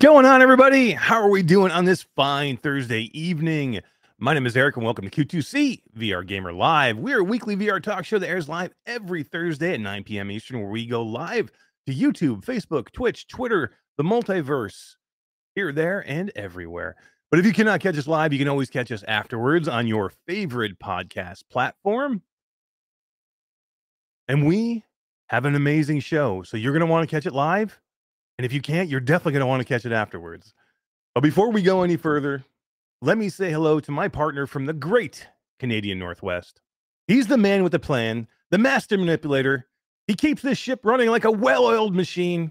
Going on, everybody? How are we doing on this fine Thursday evening? My name is Eric, and welcome to Q2C VR Gamer Live. We're a weekly VR talk show that airs live every Thursday at 9 p.m. Eastern, where we go live to YouTube, Facebook, Twitch, Twitter, the multiverse, here, there, and everywhere. But if you cannot catch us live, you can always catch us afterwards on your favorite podcast platform. And we have an amazing show. So you're going to want to catch it live. And if you can't, you're definitely going to want to catch it afterwards. But before we go any further, let me say hello to my partner from the great Canadian Northwest. He's the man with the plan, the master manipulator. He keeps this ship running like a well oiled machine.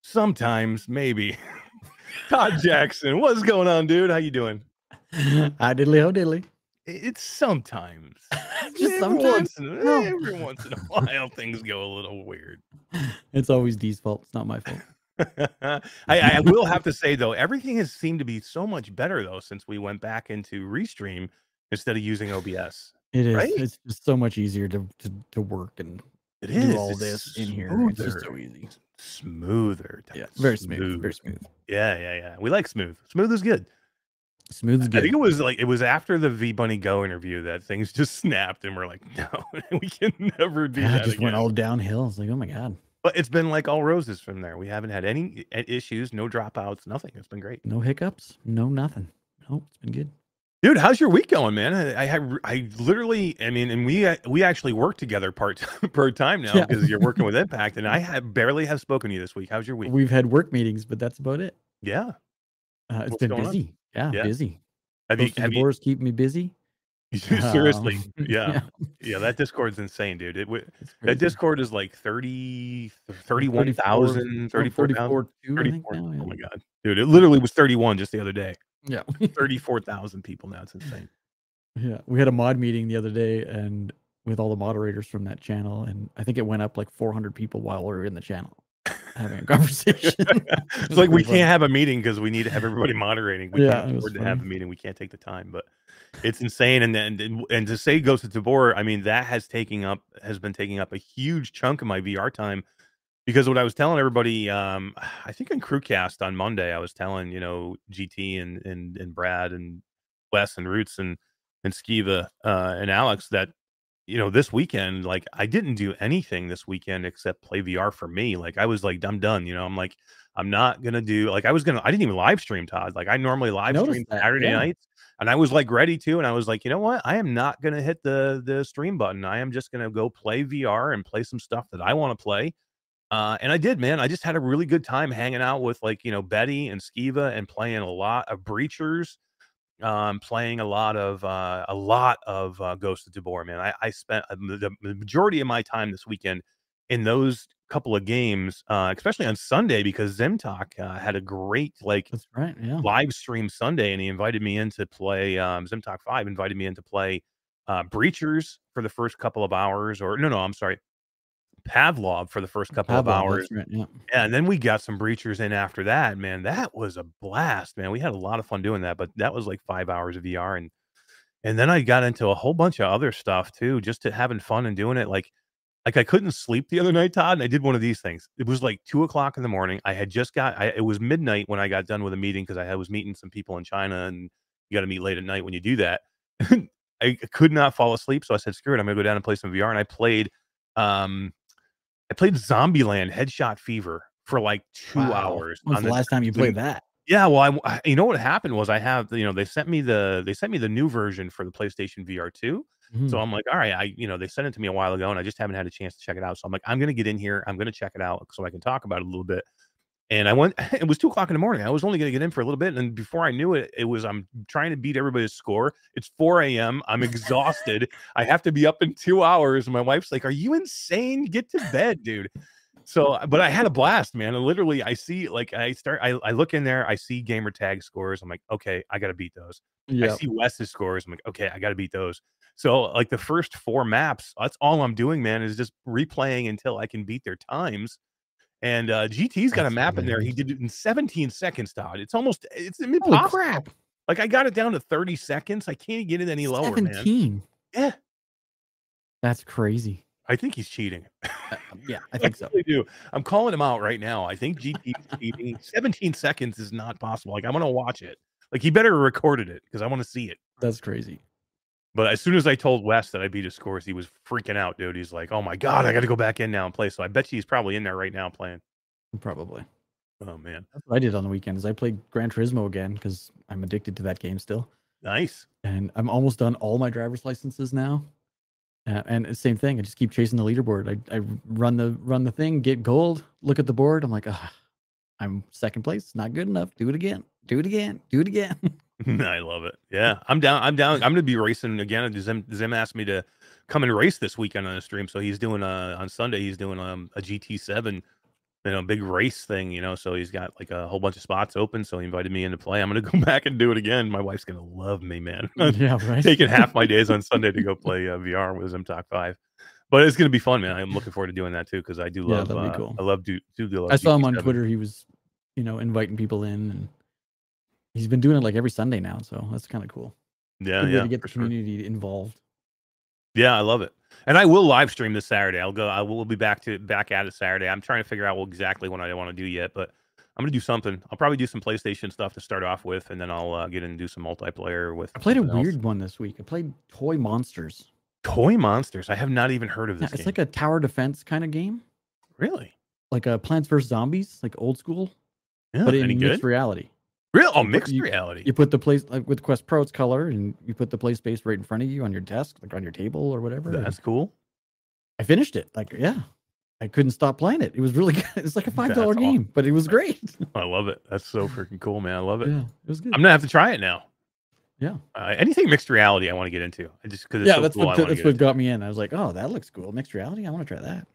Sometimes, maybe. Todd Jackson, what's going on, dude? How you doing? Hi diddly ho diddly. It's sometimes. Just every sometimes. Once in, No. Every once in a while, things go a little weird. It's always Dee's fault. It's not my fault. I, I will have to say though, everything has seemed to be so much better though since we went back into Restream instead of using OBS. It is. Right? It's just so much easier to to, to work and It do all It's this in here. It's just so easy. Smoother. Yeah, very smooth. Very smooth. Yeah, yeah, yeah. We like smooth. Smooth is good. Smooth I think it was like it was after the V Bunny Go interview that things just snapped and we're like, no, we can never do Yeah, that it just again. went all downhill. It's like, oh my god, But it's been like all roses from there. We haven't had any issues, no dropouts, nothing. It's been great. no hiccups, no nothing. No, it's been good. Dude, how's your week going, man? I, I have, I literally, I mean, and we, we actually work together part per time now Yeah. because you're working with Impact, and I have barely have spoken to you this week. How's your week? We've had work meetings, but that's about it. Yeah. Uh, it's What's been busy. on? Yeah, Yeah. busy. Have you, have you, Divorce keep me busy. seriously? Um, Yeah. yeah. That Discord's insane, dude. It, that. Discord is like 30, 34 31,000, 34,000. 34 too, I think 34. now, yeah. Oh my God. Dude, it literally was 31 just the other day. Yeah. 34,000 people now. It's insane. Yeah, we had a mod meeting the other day, and with all the moderators from that channel, and I think it went up like 400 people while we were in the channel having a conversation. it's like we can't have a meeting because we need to have everybody moderating. We Yeah, can't afford to have a meeting. We can't take the time, but it's insane. And then and, and to say Ghosts of Tabor, I mean that has taking up has been taking up a huge chunk of my VR time because what I was telling everybody, um, I think in Crewcast on Monday, I was telling you know GT and and and Brad and Wes and Roots and and Skiva uh, and Alex that you know this weekend like I didn't do anything this weekend except play VR for me. Like I was like I'm done. You know I'm like I'm not gonna do like I was gonna I didn't even live stream Todd. Like I normally live stream that, Saturday yeah. nights and I was like ready to and I was like you know what I am not gonna hit the the stream button. I am just gonna go play VR and play some stuff that I want to play. Uh, and I did, man. I just had a really good time hanging out with like you know Betty and Skiva and playing a lot of Breachers, um, playing a lot of uh, a lot of uh, Ghost of Tabor. Man, I, I spent uh, the, majority of my time this weekend in those couple of games, uh, especially on Sunday because Zemtalk uh, had a great like That's right. Yeah. live stream Sunday, and he invited me in to play. Um, Zimtalk Five invited me in to play uh, Breachers for the first couple of hours, or no, no, I'm sorry, Pavlov for the first couple of hours. right, yeah. Yeah, and then we got some Breachers in after that. Man, that was a blast, man. We had a lot of fun doing that, but that was like five hours of VR, and and then I got into a whole bunch of other stuff too, just to having fun and doing it. Like, like I couldn't sleep the other night, Todd, and I did one of these things. It was like two o'clock in the morning. I had just got. I, it was midnight when I got done with a meeting because I was meeting some people in China, and you got to meet late at night when you do that. I could not fall asleep, so I said, "Screw it, I'm gonna go down and play some VR." And I played, um, I played Zombieland Headshot Fever for like two Wow. hours. When's on the last time you played that? yeah, well, I, I- you know what happened was I have you know they sent me the they sent me the new version for the PlayStation VR two. Mhm. So I'm like, all right, I you know they sent it to me a while ago and I just haven't had a chance to check it out. So I'm like, I'm gonna get in here, I'm gonna check it out so I can talk about it a little bit. And I went. It was two o'clock in the morning. I was only gonna get in for a little bit, and before I knew it, it was I'm trying to beat everybody's score. It's 4 a.m. I'm exhausted. I have to be up in two hours. And my wife's like, "Are you insane? Get to bed, dude." So, uh, but I had a blast, man. And literally, I see like I start, I, I look in there, I see gamer tag scores. I'm like, okay, I got to beat those. I see Wes's scores. I'm like, okay, I got to beat those. So, like the first four maps, that's all I'm doing, man, is just replaying until I can beat their times. And uh, GT's got a That's map in there. He did it in 17 seconds, Todd. It's almost it's Holy impossible. crap! Like I got it down to 30 seconds. I can't get it any lower, man. Seventeen. Yeah. That's crazy. I think he's cheating. Uh, yeah, I think so. really do. I'm calling him out right now. I think GT is cheating. 17 seconds is not possible. Like I'm gonna watch it. Like he better have recorded it because I want to see it. That's crazy. But as soon as I told Wes that I beat his scores, he was freaking out, dude. He's like, "Oh my god, I got to go back in now and play." So I bet you he's probably in there right now playing. Probably. Oh man, That's what I did on the weekends. I played Gran Turismo again because I'm addicted to that game still. nice. and I'm almost done all my driver's licenses now. Uh, and same thing. I just keep chasing the leaderboard. I, I run the run the thing, get gold, look at the board. I'm like, ah, I'm second place. Not good enough. Do it again. Do it again. Do it again. I love it. Yeah, I'm down. I'm down. I'm gonna be racing again. Zim, Zim asked me to come and race this weekend on the stream, so he's doing uh on Sunday. He's doing um a GT7, you know, big race thing. You know, so he's got like a whole bunch of spots open. So he invited me in to play. I'm gonna go back and do it again. My wife's gonna love me, man. yeah, right. Taking half my days on Sunday to go play uh, VR with Zim Talk Five. But it's gonna be fun, man. I'm looking forward to doing that too because I do Yeah, love. that'd be uh, cool. I love do do love I saw him on GT7. Twitter. He was, you know, inviting people in, and he's been doing it like every Sunday now. So that's kind of cool. Yeah, Good yeah, to get the sure. community involved. Yeah, I love it. And I will live stream this Saturday. I'll go. I will be back to back at it Saturday. I'm trying to figure out exactly what I want to do yet, but I'm gonna do something. I'll probably do some PlayStation stuff to start off with, and then I'll uh, get in and do some multiplayer with. I played a else. weird one this week. I played Toy Monsters. Toy Monsters. I have not even heard of Yeah, this it's game. like a tower defense kind of game, really? like a Plants vs Zombies, like old school, Yeah, but in mixed reality. Real? Oh, mixed you- reality. You put the place like with Quest Pro, it's color, and you put the play space right in front of you on your desk, like on your table or whatever. That's cool. I finished it. Like, yeah, I couldn't stop playing it. It was really good. It's like a five dollar game, but it was great. I love it. That's so freaking cool, man. I love it. yeah, it was good. I'm gonna have to try it now. Yeah. Uh, anything mixed reality, I want to get into. I just because yeah, so that's cool, what that's what into. got me in. I was like, oh, that looks cool. Mixed reality. I want to try that.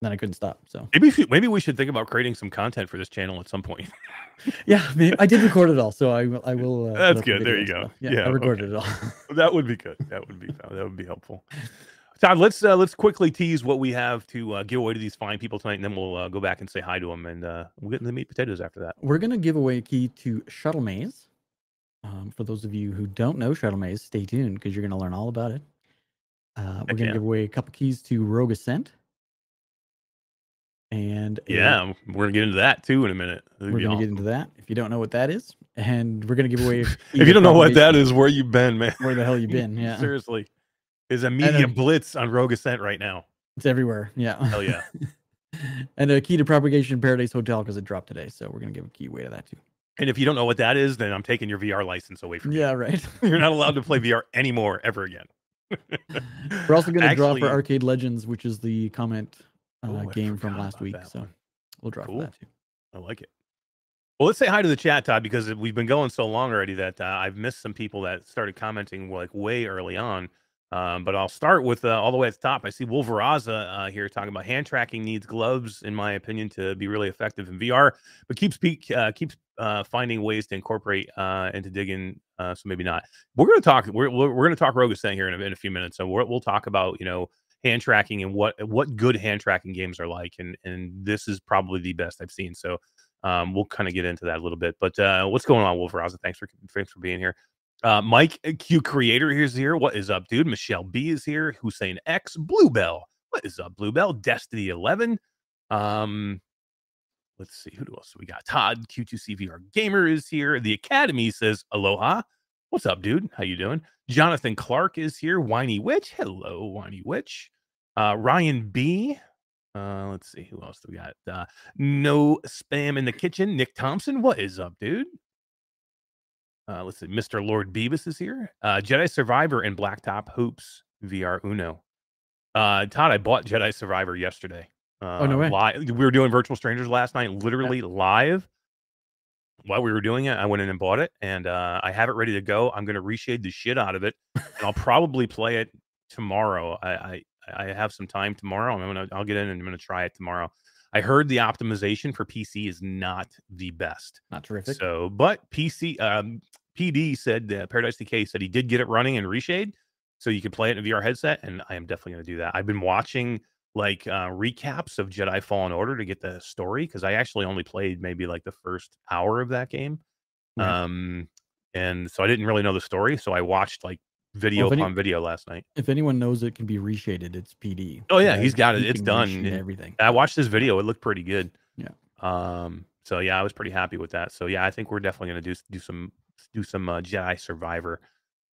Then I couldn't stop. So Maybe maybe we should think about creating some content for this channel at some point. yeah, I, I did record it all. So I will. I will. Uh, That's good. There you go. Yeah, Yeah, I recorded okay. it all. that would be good. That would be that would be helpful. Todd, let's uh, let's quickly tease what we have to uh, give away to these fine people tonight, and then we'll uh, go back and say hi to them, and uh, we'll get into the meat potatoes after that. We're gonna give away a key to Shuttle Maze. Um, for those of you who don't know Shuttle Maze, stay tuned because you're gonna learn all about it. Uh, we're gonna yeah. give away a couple keys to Rogue Ascent. And Yeah, we're gonna get into that too in a minute. That'd we're gonna get into that. If you don't know what that is, and we're gonna give away. If you don't know what that is, where you been, man? where the hell you been? Yeah, Seriously, is a media a- blitz on Rogue Ascent right now. it's everywhere. Yeah. Hell yeah! and a key to Propagation Paradise Hotel because it dropped today. So we're gonna give a key away to that too. and if you don't know what that is, then I'm taking your VR license away from you. Yeah, right. You're not allowed to play VR anymore ever again. We're also gonna draw for Arcade Legends, which is the comment uh, Oh, I game from last week. So one. we'll drop Cool. that too. I like it. Well, let's say hi to the chat, Todd, because we've been going so long already that uh, I've missed some people that started commenting like way early on. Um, but I'll start with uh, all the way at the top. I see Wolveraza uh, here talking about hand tracking needs gloves, in my opinion, to be really effective in VR, but keeps peak, uh, keeps uh, finding ways to incorporate uh, into digging. Uh, so maybe not. We're going to talk. We're we're, going to talk Rogue Ascent here in a, in a few minutes. So we're, we'll talk about you know hand tracking and what what good hand tracking games are like, and and this is probably the best I've seen. So um, we'll kind of get into that a little bit. But uh, what's going on, Wolveraza? Thanks for thanks for being here. Uh, Mike uh, Q Creator here's here. What is up, dude? Michelle B is here. Hussein X Bluebell. What is up, Bluebell? Destiny 11. Um, let's see who else we got. Todd Q2CVR Gamer is here. The Academy says aloha. What's up, dude? How you doing? Jonathan Clark is here. Whiny Witch. Hello, Whiny Witch. Uh, Ryan B. Uh, let's see who else do we got. Uh, no spam in the kitchen. Nick Thompson. What is up, dude? Uh, let's see. Mr. Lord Beavis is here. Uh, Jedi Survivor and Blacktop Hoops VR Uno. Uh, Todd, I bought Jedi Survivor yesterday. Uh, no way. Live. We were doing Virtual Strangers last night, literally live. While we were doing it, I went in and bought it, and uh, I have it ready to go. I'm going to reshade the shit out of it, and I'll probably play it tomorrow. I, I I have some time tomorrow. I'm gonna I'll get in and I'm gonna try it tomorrow. I heard the optimization for PC is not the best. Not terrific. So, but PC um, PD said uh, Paradise Decay said he did get it running in Reshade, so you could play it in a VR headset, and I am definitely going to do that. I've been watching like uh, recaps of Jedi Fallen Order to get the story because I actually only played maybe like the first hour of that game, um, and so I didn't really know the story. So I watched like video if any- video last night. If anyone knows it can be reshaded, it's PD. Oh, yeah, he's got it. It's done, and- Everything. I watched this video. It looked pretty good. Yeah. Um. So yeah, I was pretty happy with that. So yeah, I think we're definitely gonna do do some do some uh, Jedi Survivor.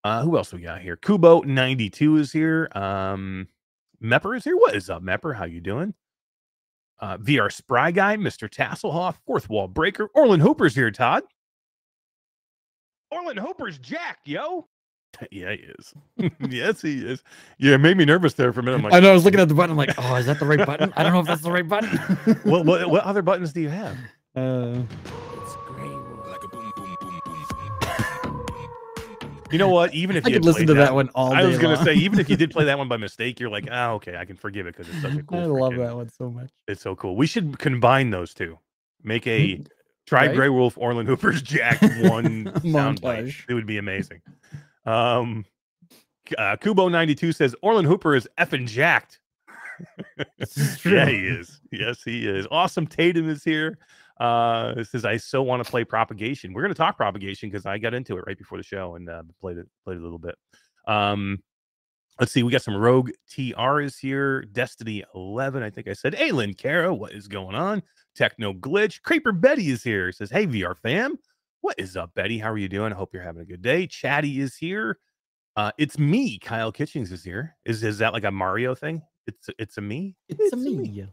Uh, who else we got here? Kubo ninety two is here. Um, Mepper is here. What is up, Mepper? How you doing? Uh, VR Spry Guy, Mr. Tasselhoff, Fourth Wall Breaker, Orland Hooper's here. Todd. Orland Hooper's Jack, yo. yeah, he is. yes, he is. Yeah, it made me nervous there for a minute. I'm like, I know. I was looking at the button. I'm like, oh, is that the right button? I don't know if that's the right button. what, what what other buttons do you have? Uh, You know what? Even if I you could listen to that, one all day. I was gonna say, even if you did play that one by mistake, you're like, ah, okay, I can forgive it because it's such a cool. I love freaking- that one so much. It's so cool. We should combine those two. Make a Try Right? Grey Wolf, Orland Hooper's Jack one soundbite. It would be amazing. Um, uh, Kubo ninety two says Orland Hooper is effing jacked. Yeah, true. he is. Yes, he is. Awesome Tatum is here. Uh, says I so want to play propagation. We're going to talk propagation because I got into it right before the show and uh, played it played it a little bit. Um, let's see. We got some Rogue TR is here. Destiny 11. I think I said. Hey, Lynn Caro, what is going on? Techno Glitch. Creeper Betty is here. Says, Hey, VR fam. What is up, Betty? How are you doing? I hope you're having a good day. Chatty is here. Uh, it's me. Kyle Kitchings is here. Is is that like a Mario thing? It's it's a me. It's, a me.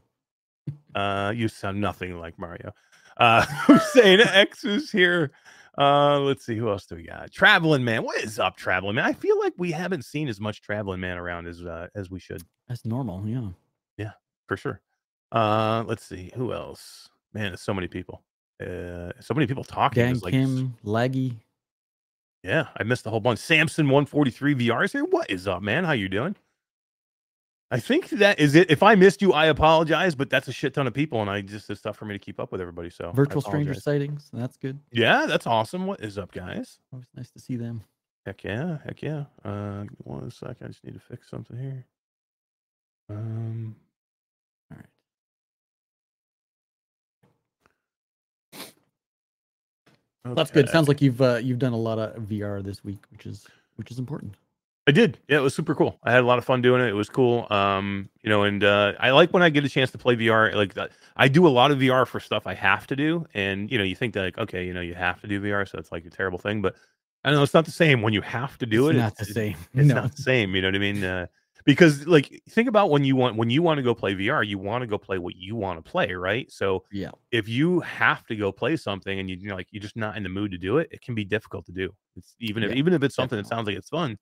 Uh, you sound nothing like Mario. Uh, Hussein X is here. Uh, let's see who else do we got. Traveling man, what is up, Traveling man? I feel like we haven't seen as much Traveling man around as uh, as we should That's normal. Yeah. Yeah, for sure. Uh, let's see who else. Man, there's so many people. Uh, so many people talking. Dan like, Kim, Laggy. yeah, I missed a whole bunch. Samson 143 VR is here. What is up, man? How you doing? I think that is it. If I missed you, I apologize, but that's a shit ton of people, and I just it's tough for me to keep up with everybody. So Virtual stranger sightings. That's good. Yeah, that's awesome. What is up, guys? Always nice to see them. Heck yeah, heck yeah. Uh, one sec. I just need to fix something here. Um, All right. That's good. Sounds like you've uh, you've done a lot of VR this week, which is which is important. I did. Yeah, it was super cool. I had a lot of fun doing it. It was cool. Um, you know, and uh, I like when I get a chance to play VR. Like I do a lot of VR for stuff I have to do, and you know, you think that like, okay, you know, you have to do VR, so it's like a terrible thing. But I don't know it's not the same when you have to do it, it's it. not it's, the same. It's no. not the same. You know what I mean? Uh, because like, think about when you want when you want to go play VR, you want to go play what you want to play, right? So Yeah. if you have to go play something and you, you're like you're just not in the mood to do it, it can be difficult to do. It's even if Yeah, even if it's something that sounds like it's fun.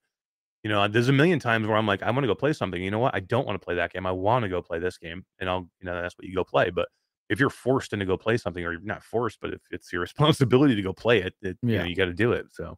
You know, there's a million times where I'm like, I want to go play something. You know what? I don't want to play that game. I want to go play this game, and I'll, you know, that's what you go play. But if you're forced into go play something, or you're not forced, but if it's your responsibility to go play it, it you know, you got to do it. So,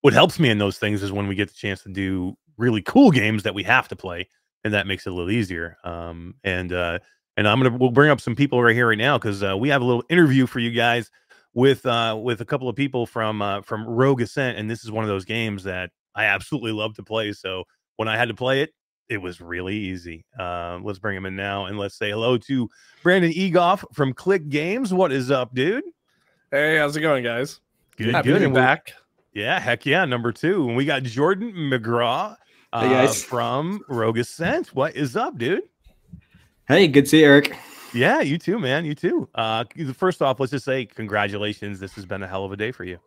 what helps me in those things is when we get the chance to do really cool games that we have to play, and that makes it a little easier. Um, and uh, and I'm gonna we'll bring up some people right here right now because uh, we have a little interview for you guys with uh with a couple of people from uh from Rogue Ascent, and this is one of those games that I absolutely love to play. So when I had to play it, it was really easy. Um, let's bring him in now and let's say hello to Brandon Egoff from Clique Games. What is up, dude? Hey, how's it going, guys? Good, Happy good. to be back. Yeah, heck yeah. Number two, and we got Jordan McGraw uh, Hey, guys. from Rogue Ascent. What is up, dude? Hey, good to see you, Eric. Yeah, you too, man. You too. Uh, first off, let's just say congratulations. This has been a hell of a day for you.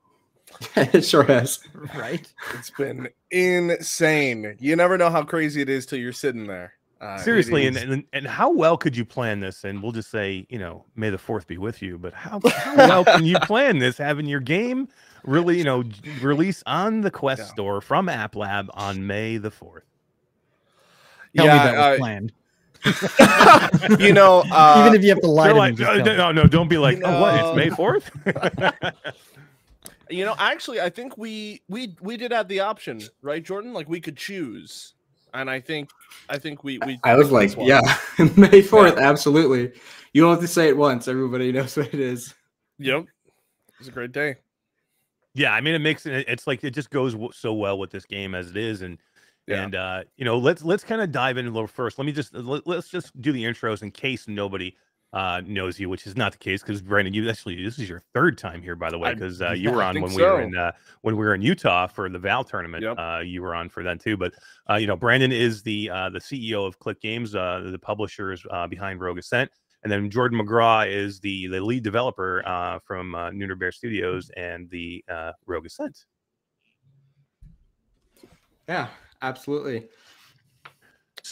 it sure has. Right. It's been insane. You never know how crazy it is till you're sitting there. Uh, Seriously, and, and and how well could you plan this? And we'll just say, you know, may the fourth be with you. But how, how well can you plan this? Having your game really, you know, release on the Quest Yeah. Store from App Lab on May the fourth. Tell me Yeah, that was uh, planned. you know, uh, Even if you have to lie They're to like, me, no, no, no, don't be like, You oh, what? It's May fourth. You know, actually, I think we we we did have the option, right, Jordan? Like we could choose, and I think I think we we. I was like, one. yeah, May 4th, absolutely. You don't have to say it once. Everybody knows what it is. Yep. It's a great day. yeah, I mean, it makes it. It's like it just goes w- so well with this game as it is, and Yeah. And uh, you know, let's let's kind of dive in a little first. Let me just let, let's just do the intros in case nobody uh, knows you, which is not the case because Brandon, you actually this is your third time here, by the way, because uh, you were on think when we were in uh, when we were in Utah for the Val tournament. Yep. Uh, you were on for then too. But uh, you know, Brandon is the uh, the CEO of Clique Games, uh, the publishers uh, behind Rogue Ascent, and then Jordan McGraw is the the lead developer uh, from uh, Nooner Bear Studios and the uh, Rogue Ascent. Yeah, absolutely.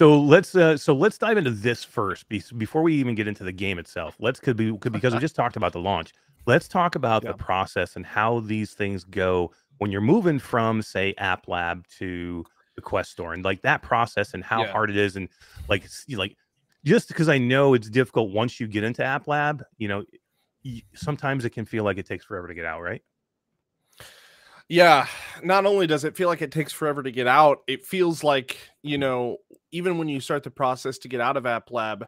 So let's uh, so let's dive into this first before we even get into the game itself. Let's could be could, because we just talked about the launch. Let's talk about Yeah. the process and how these things go when you're moving from say App Lab to the Quest Store and like that process and how Yeah. hard it is and like like just because I know it's difficult once you get into App Lab, you know, sometimes it can feel like it takes forever to get out, right? Yeah, not only does it feel like it takes forever to get out, it feels like, you know, even when you start the process to get out of App Lab,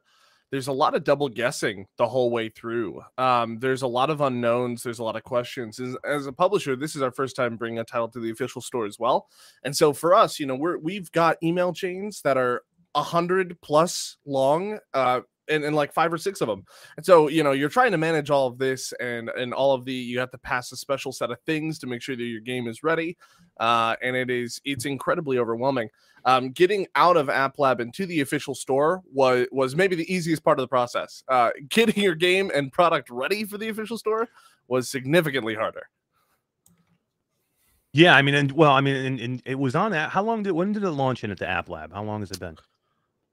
there's a lot of double guessing the whole way through. Um, there's a lot of unknowns, there's a lot of questions. As, as a publisher, this is our first time bringing a title to the official store as well. And so for us, you know, we're we've got email chains that are a hundred plus long, uh, and, and like five or six of them. And so, you know, you're trying to manage all of this and and all of the you have to pass a special set of things to make sure that your game is ready. Uh, and it is it's incredibly overwhelming. Um, getting out of App Lab into the official store was was maybe the easiest part of the process. Uh, getting your game and product ready for the official store was significantly harder. Yeah, I mean, and well, I mean, and, and it was on that. How long did when did it launch into App Lab? How long has it been?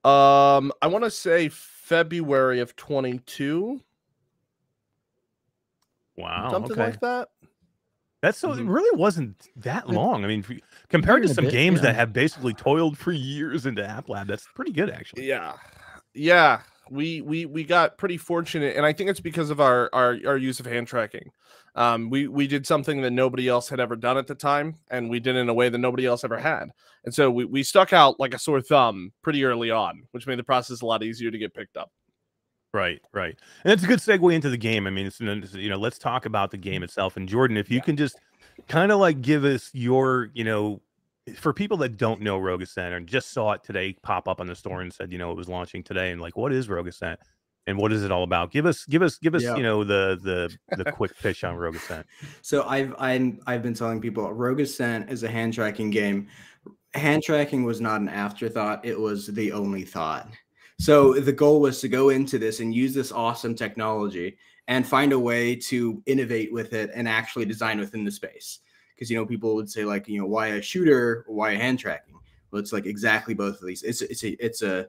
Um, I want to say February of 22, Wow, something okay. like that. That's so it Mhm. really wasn't that long. I mean, for- compared to some bit, games yeah. that have basically toiled for years into App Lab, that's pretty good actually. Yeah, yeah. We we we got pretty fortunate, and I think it's because of our our, our use of hand tracking. Um, we we did something that nobody else had ever done at the time, and we did it in a way that nobody else ever had. And so we, we stuck out like a sore thumb pretty early on, which made the process a lot easier to get picked up. Right, right. And it's a good segue into the game. I mean, it's you know, let's talk about the game itself. And Jordan, if you Yeah. can just kind of like give us your, you know, for people that don't know Rogue Ascent and just saw it today pop up on the store and said, you know, it was launching today, and like, what is Rogue Ascent? And what is it all about? Give us, give us, give us, Yeah. you know, the the the quick pitch on Rogue Ascent. So I've I'm, I've been telling people Rogue Ascent is a hand tracking game. Hand tracking was not an afterthought; it was the only thought. So the goal was to go into this and use this awesome technology and find a way to innovate with it and actually design within the space. Because you know people would say like you know why a shooter why a hand tracking? Well, it's like exactly both of these. It's it's a it's a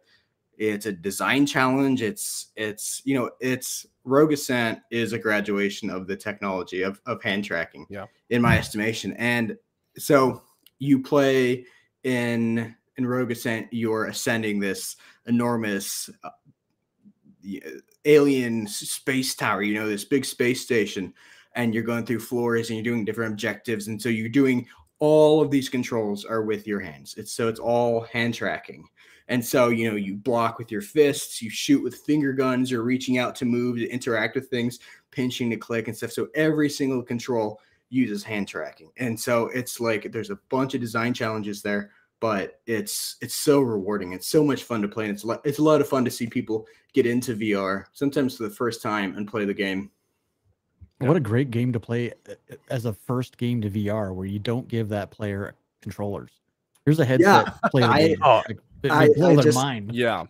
it's a design challenge. It's it's you know it's Rogue Ascent is a graduation of the technology of of hand tracking. Yeah. in my estimation. And so you play in in Rogue Ascent. You're ascending this enormous uh, alien space tower. You know this big space station, and you're going through floors and you're doing different objectives. And so you're doing all of these controls are with your hands. It's so it's all hand tracking. And so, you know, you block with your fists, you shoot with finger guns, you're reaching out to move, to interact with things, pinching to click and stuff. So every single control uses hand tracking. And so it's like there's a bunch of design challenges there, but it's it's so rewarding. It's so much fun to play. And it's a lot, it's a lot of fun to see people get into VR, sometimes for the first time and play the game. What a great game to play uh, uh, as a first game to VR, where you don't give that player controllers. Here's a headset. play the I- game. Oh, Like, I- blow I their just- mind. Yeah.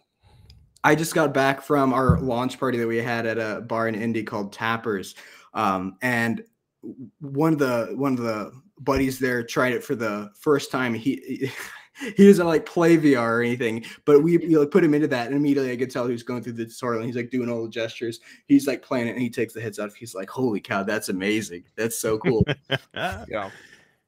I just got back from our launch party that we had at a bar in Indy called Tappers, um, and one of the one of the buddies there tried it for the first time. He he doesn't like play VR or anything, but we, we like put him into that, and immediately I could tell he was going through the tutorial. And he's like doing all the gestures. He's like playing it, and he takes the heads off. He's like, "Holy cow, that's amazing! That's so cool." Yeah.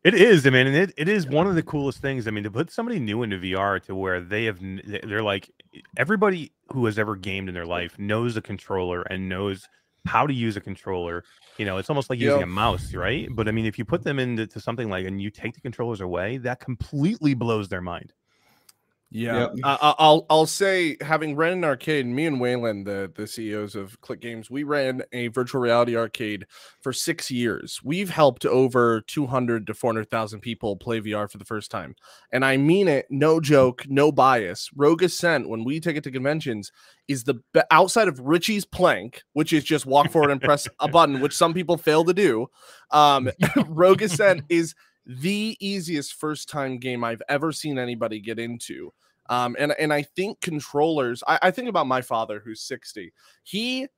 It is, I mean, and it, it is one of the coolest things. I mean, to put somebody new into VR to where they have, they- they're like, everybody who has ever gamed in their life knows a controller and knows how to use a controller. You know, it's almost like using Yeah. a mouse, right? But I mean, if you put them into to something like, and you take the controllers away, that completely blows their mind. Yeah, Yep. I- I- I'll I'll say having ran an arcade, me and Waylon, the the CEOs of Clique Games, we ran a virtual reality arcade for six years. We've helped over two hundred to four hundred thousand people play VR for the first time, and I mean it, no joke, no bias. Rogue Ascent, when we take it to conventions, is the be- outside of Richie's Plank, which is just walk forward and press a button, which some people fail to do. Um, Rogue Ascent is the easiest first time game I've ever seen anybody get into. Um, and and I think controllers. I, I think about my father who's sixty. He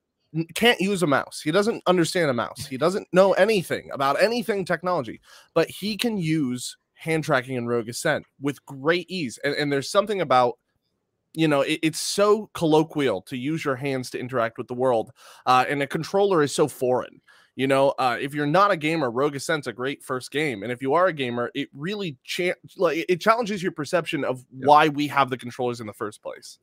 can't use a mouse. He doesn't understand a mouse. He doesn't know anything about anything technology, but he can use hand tracking in Rogue Ascent with great ease. And, and there's something about you know it- it's so colloquial to use your hands to interact with the world, uh, and a controller is so foreign. You know, uh, if you're not a gamer, Rogue Ascent's a great first game, and if you are a gamer, it really cha- like it challenges your perception of why we have the controllers in the first place.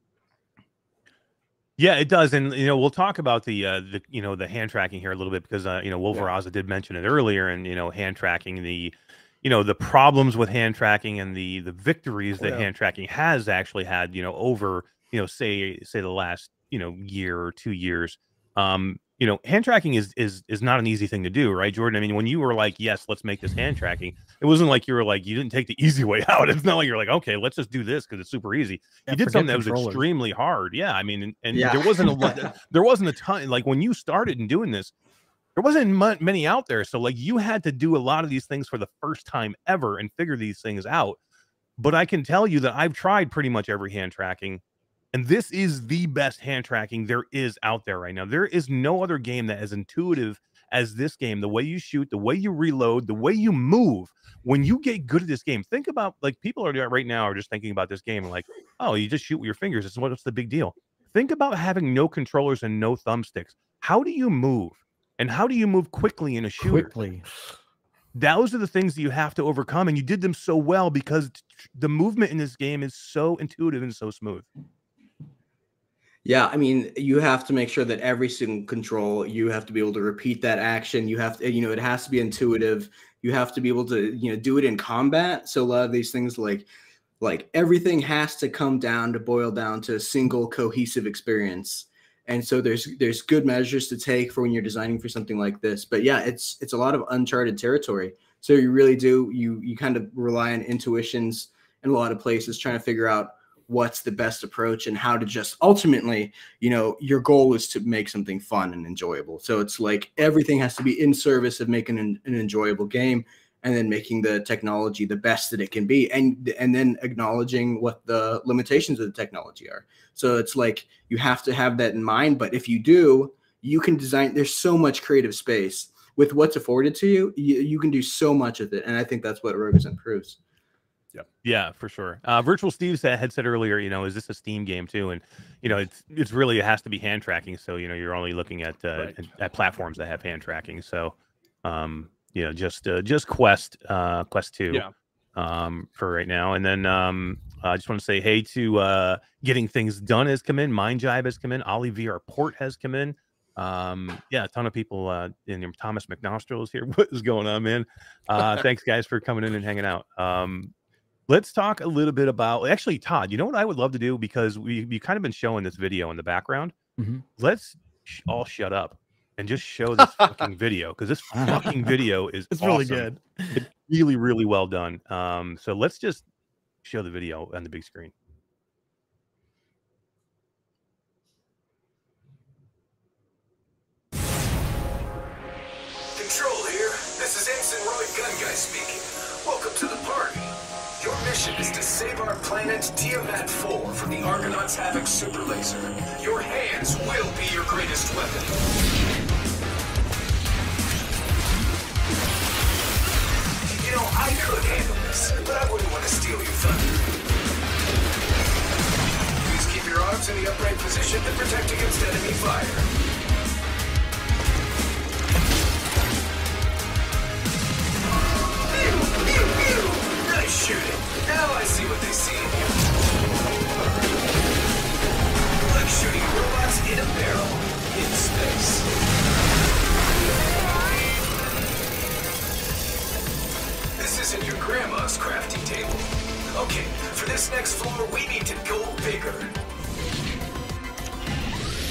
Yeah, it does, and you know we'll talk about the uh, the you know the hand tracking here a little bit because uh, you know Wolveraza did mention it earlier, and you know hand tracking the you know the problems with hand tracking and the the victories that Yeah. hand tracking has actually had you know over you know say say the last you know year or two years. Um, you know, hand tracking is is is not an easy thing to do, right, Jordan? I mean, when you were like, "Yes, let's make this hand tracking," it wasn't like you were like you didn't take the easy way out. It's not like you're like, "Okay, let's just do this because it's super easy." Yeah, you did something that was extremely hard. Yeah, I mean, and, and Yeah. there wasn't a lot, there wasn't a ton. Like when you started in doing this, there wasn't mu- many out there. So like you had to do a lot of these things for the first time ever and figure these things out. But I can tell you that I've tried pretty much every hand tracking, and this is the best hand tracking there is out there right now. There is no other game that is intuitive as this game. The way you shoot, the way you reload, the way you move. When you get good at this game, think about like people are uh, right now are just thinking about this game like, oh, you just shoot with your fingers. It's what's the big deal? Think about having no controllers and no thumbsticks. How do you move? And how do you move quickly in a shooter? Quickly. those are the things that you have to overcome and you did them so well because the movement in this game is so intuitive and so smooth Yeah, I mean, you have to make sure that every single control, you have to be able to repeat that action. You have to, you know, it has to be intuitive. You have to be able to, you know, do it in combat. So a lot of these things, like, like everything has to come down to boil down to a single cohesive experience. And so there's there's good measures to take for when you're designing for something like this. But yeah, it's it's a lot of uncharted territory. So you really do you you kind of rely on intuitions in a lot of places, trying to figure out what's the best approach and how to just ultimately, you know, your goal is to make something fun and enjoyable. So it's like everything has to be in service of making an, an enjoyable game and then making the technology the best that it can be and and then acknowledging what the limitations of the technology are. So it's like you have to have that in mind, but if you do, you can design there's so much creative space with what's afforded to you, you, you can do so much of it and I think that's what Rogue improves. Yeah for sure. Uh virtual steve had said earlier you know is this a steam game too? And you know it's it's really it has to be hand tracking so you know you're only looking at uh, Right. at, at platforms that have hand tracking. So um you know just uh, just quest uh quest 2 Yeah. um for right now. And then um i just want to say hey to uh getting things done has come in mind jive has come in ollie vr port has come in. Um yeah a ton of people uh in your thomas mcnostril is here. What is going on man? Uh thanks guys for coming in and hanging out. Um let's talk a little bit about actually todd you know what i would love to do because we we kind of been showing this video in the background Mhm. let's sh- all shut up and just show this fucking video because this fucking video is It's really awesome. good. really really well done um so let's just show the video on the big screen planet Tiamat 4 from the Argonauts' Havoc super laser. Your hands will be your greatest weapon. You know, I could handle this, but I wouldn't want to steal your thunder. Please keep your arms in the upright position to protect against enemy fire. Shooting. Now I see what they see in you. Like shooting robots in a barrel in space. This isn't your grandma's crafting table. Okay, for this next floor, we need to go bigger.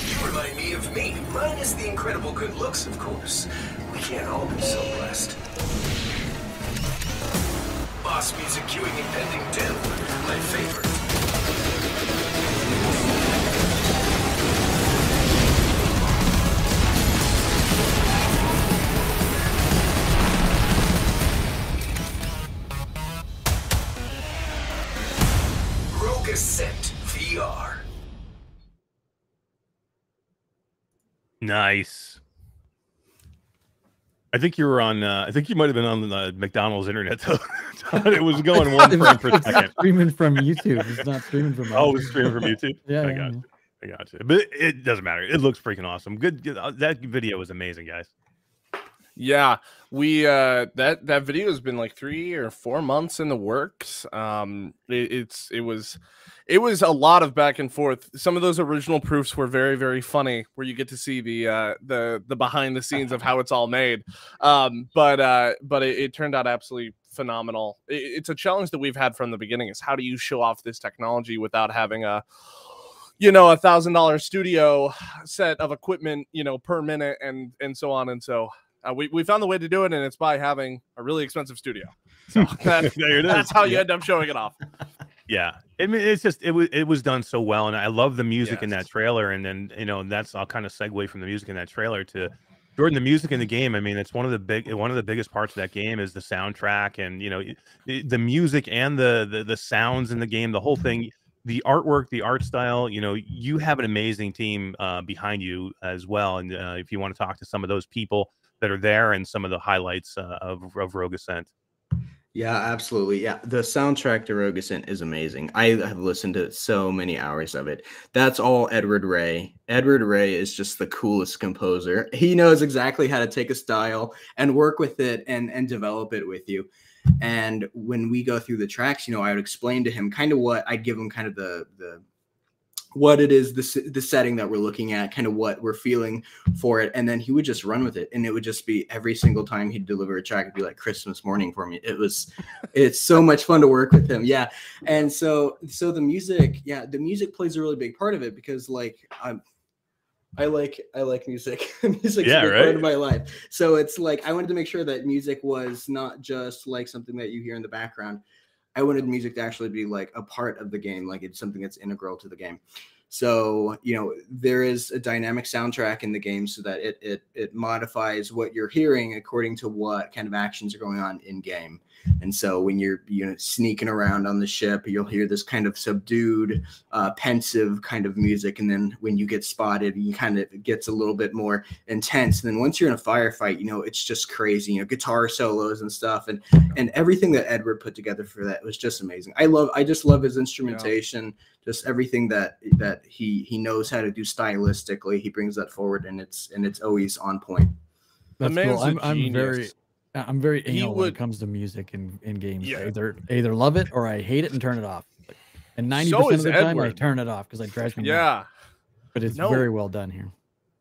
You remind me of me, minus the incredible good looks, of course. We can't all be so blessed. Music cueing impending my favorite. VR. Nice. I think you were on. Uh, I think you might have been on the McDonald's internet though. it was going one frame per It's second. streaming from YouTube. It's not streaming from. Oh, it was streaming from YouTube. Yeah, I yeah, got yeah. you. I got you. But it doesn't matter. It looks freaking awesome. Good. good. uh, That video was amazing, guys. Yeah, we uh that that video has been like three or four months in the works. Um, it, it's it was it was a lot of back and forth. Some of those original proofs were very very funny, where you get to see the uh the the behind the scenes of how it's all made. Um, but uh, but it, it turned out absolutely phenomenal. It, it's a challenge that we've had from the beginning. Is how do you show off this technology without having a you know a thousand dollar studio set of equipment you know per minute and and so on and so uh, we, we found the way to do it and it's by having a really expensive studio so that, there it is. that's how you Yeah. end up showing it off Yeah, I mean, it's just it was it was done so well, and I love the music in that trailer. And then you know that's I'll kind of segue from the music in that trailer to Jordan. The music in the game. I mean, it's one of the big one of the biggest parts of that game is the soundtrack, and you know the, the music and the, the the sounds in the game, the whole thing. The artwork, the art style, you know, you have an amazing team uh, behind you as well. And uh, if you want to talk to some of those people that are there and some of the highlights uh, of, of Rogue Ascent, Yeah, absolutely. Yeah, the soundtrack to Rogue Ascent is amazing. I have listened to so many hours of it. That's all Edward Ray. Edward Ray is just the coolest composer. He knows exactly how to take a style and work with it and and develop it with you. And when we go through the tracks, you know, I would explain to him kind of what I'd give him kind of the the what it is the, the setting that we're looking at kind of what we're feeling for it and then he would just run with it and it would just be every single time he'd deliver a track it'd be like christmas morning for me it was it's so much fun to work with him yeah and so so the music yeah the music plays a really big part of it because like i'm I like I like music. Music's Yeah, a big part right? of my life. So it's like I wanted to make sure that music was not just like something that you hear in the background. I wanted music to actually be like a part of the game, like it's something that's integral to the game. So you know there is a dynamic soundtrack in the game, so that it it it modifies what you're hearing according to what kind of actions are going on in game. And so when you're you know sneaking around on the ship, you'll hear this kind of subdued, uh, pensive kind of music, and then when you get spotted, you kind of it gets a little bit more intense. And then once you're in a firefight, you know it's just crazy, you know guitar solos and stuff, and and everything that Edward put together for that was just amazing. I love I just love his instrumentation, just everything that that he he knows how to do stylistically. He brings that forward, and it's and it's always on point. The That's man's cool. a I'm, I'm very genius. I'm very anal when it comes to music in, in games. Yeah. I either I either love it or I hate it and turn it off. And ninety So percent is of the time I turn it off because it drives me yeah But it's No. very well done here.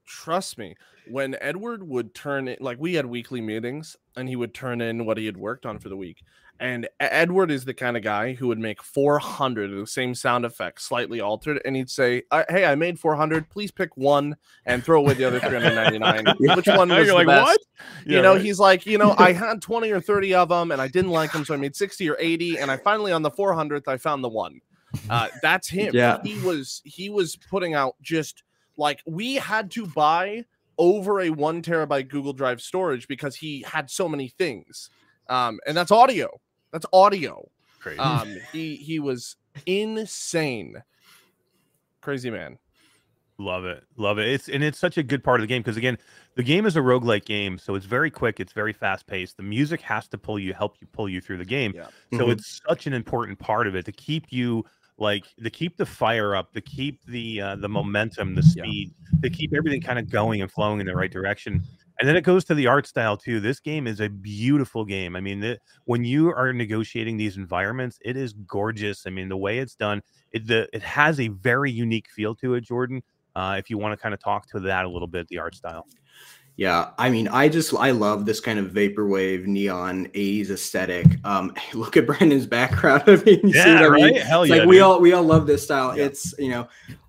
trust me when edward would turn it like we had weekly meetings and he would turn in what he had worked on for the week and edward is the kind of guy who would make 400 of the same sound effects slightly altered and he'd say "I- hey i made 400 please pick one and throw away the other 399 which one was you're the like best? what? you Yeah, know right. he's like you know i had 20 or 30 of them and i didn't like them so i made 60 or 80 and i finally on the 400th i found the one uh, that's him Yeah. he was he was putting out just like we had to buy over a one terabyte google drive storage because he had so many things um and that's audio that's audio Crazy. um he he was insane crazy man Love it. Love it. It's and it's such a good part of the game because again, the game is a roguelike game, so it's very quick, it's very fast paced. The music has to pull you help you pull you through the game. Yeah. So Mhm. it's such an important part of it to keep you like to keep the fire up, to keep the uh, the momentum, the Yeah. speed, to keep everything kind of going and flowing in the right direction. And then it goes to the art style too. This game is a beautiful game. I mean, the, when you are negotiating these environments, it is gorgeous. I mean, the way it's done, it the it has a very unique feel to it, Jordan. Uh, if you want to kind of talk to that a little bit, the art style. Yeah, I mean, I just I love this kind of vaporwave neon '80s aesthetic. Um, look at Brandon's background. I mean, you see Yeah, what I mean? right? Hell It's yeah, like we all we all love this style. Yeah. It's you know,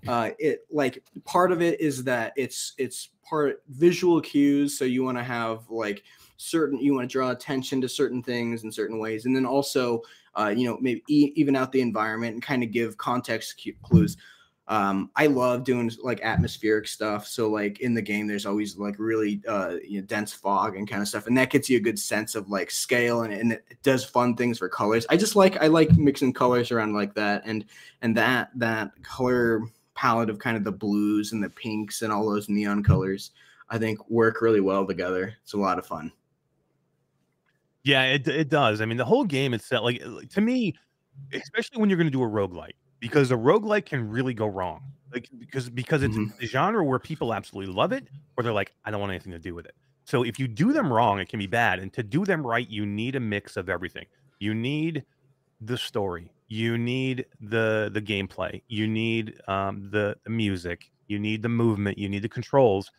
uh, it like part of it is that it's it's part visual cues. So you want to have like certain you want to draw attention to certain things in certain ways, and then also uh, you know maybe e- even out the environment and kind of give context cu- clues. Um, I love doing like atmospheric stuff. So like in the game, there's always like really uh, you know, dense fog and kind of stuff, and that gets you a good sense of like scale and, and it does fun things for colors. I just like I like mixing colors around like that, and and that that color palette of kind of the blues and the pinks and all those neon colors, I think work really well together. It's a lot of fun. Yeah, it it does. I mean, the whole game itself, like to me, especially when you're going to do a roguelike, because a roguelike can really go wrong. Like because because it's Mhm. a genre where people absolutely love it, or they're like, I don't want anything to do with it. So if you do them wrong, it can be bad. And to do them right, you need a mix of everything. You need the story, you need the the gameplay, you need um, the, the music, you need the movement, you need the controls.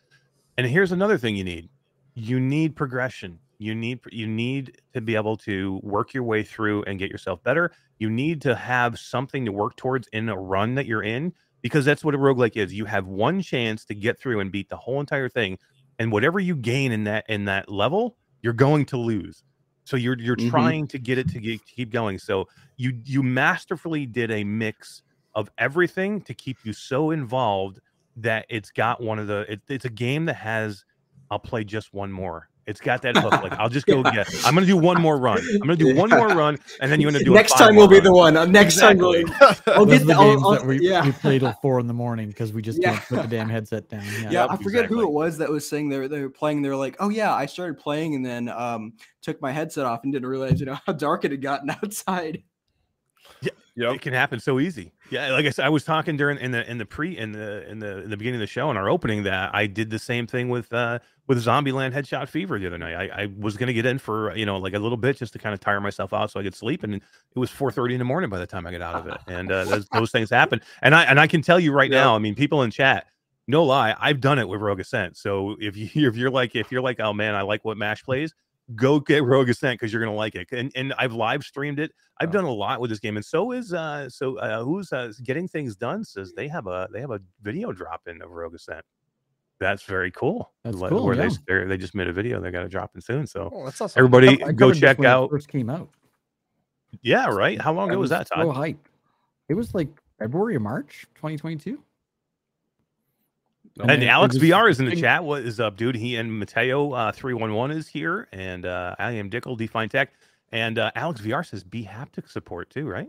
And here's another thing you need: you need progression. You need you need to be able to work your way through and get yourself better. You need to have something to work towards in a run that you're in because that's what a roguelike is. You have one chance to get through and beat the whole entire thing, and whatever you gain in that in that level, you're going to lose. So you're you're Mhm. trying to get it to, get, to keep going. So you you masterfully did a mix of everything to keep you so involved that it's got one of the it, it's a game that has I'll play just one more. It's got that hook. Like I'll just go Yeah. get. I'm gonna do one more run. I'm gonna do one more run, and then you're gonna do a next five time more will be the one. Uh, next Exactly. time will. I'll Those get are the, the I'll- I'll- that we, yeah. we play till four in the morning because we just Yeah. can't put the damn headset down. Yeah. Yeah, I forget who it was that was saying they were, they were playing. They were like, "Oh yeah, I started playing and then um, took my headset off and didn't realize you know how dark it had gotten outside." Yep. It can happen so easy. Yeah, like I said, I was talking during in the in the pre in the in the in the beginning of the show in our opening that I did the same thing with uh with Zombieland Headshot Fever the other night. I, I was gonna get in for you know like a little bit just to kind of tire myself out so I could sleep, and it was four thirty in the morning by the time I got out of it. And uh, those, those things happen. And I and I can tell you right now, I mean, people in chat, no lie, I've done it with Rogue Ascent. So if you if you're like if you're like, oh man, I like what Mash plays, go get Rogue Ascent because you're gonna like it. And and I've live streamed it. I've Oh. done a lot with this game, and so is uh so uh, who's uh, getting things done says they have a they have a video drop in of Rogue Ascent. That's very cool. That's Like, cool, Where yeah. they they're- just made a video. They got to drop in soon. So Oh, that's awesome. everybody I go check it out. First came out. Yeah, right. How long I ago was that, So Todd? hype. It was like February or March 2022. And man, it Alex was- VR is in the thing- chat. What is up, dude? He and Mateo uh, three one one is here, and uh, I am Dickel Define Tech, and uh, Alex VR says bHaptic support too, right?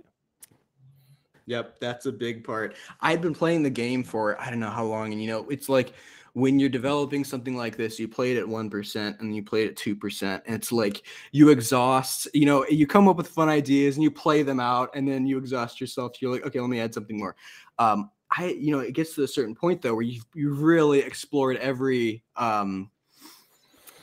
Yep, that's a big part. I've been playing the game for I don't know how long, and you know, it's like when you're developing something like this, you play it at one percent and you play it at two percent, and it's like you exhaust. You know, you come up with fun ideas and you play them out, and then you exhaust yourself. You're like, okay, let me add something more. Um, I, you know, it gets to a certain point though where you you really explored every um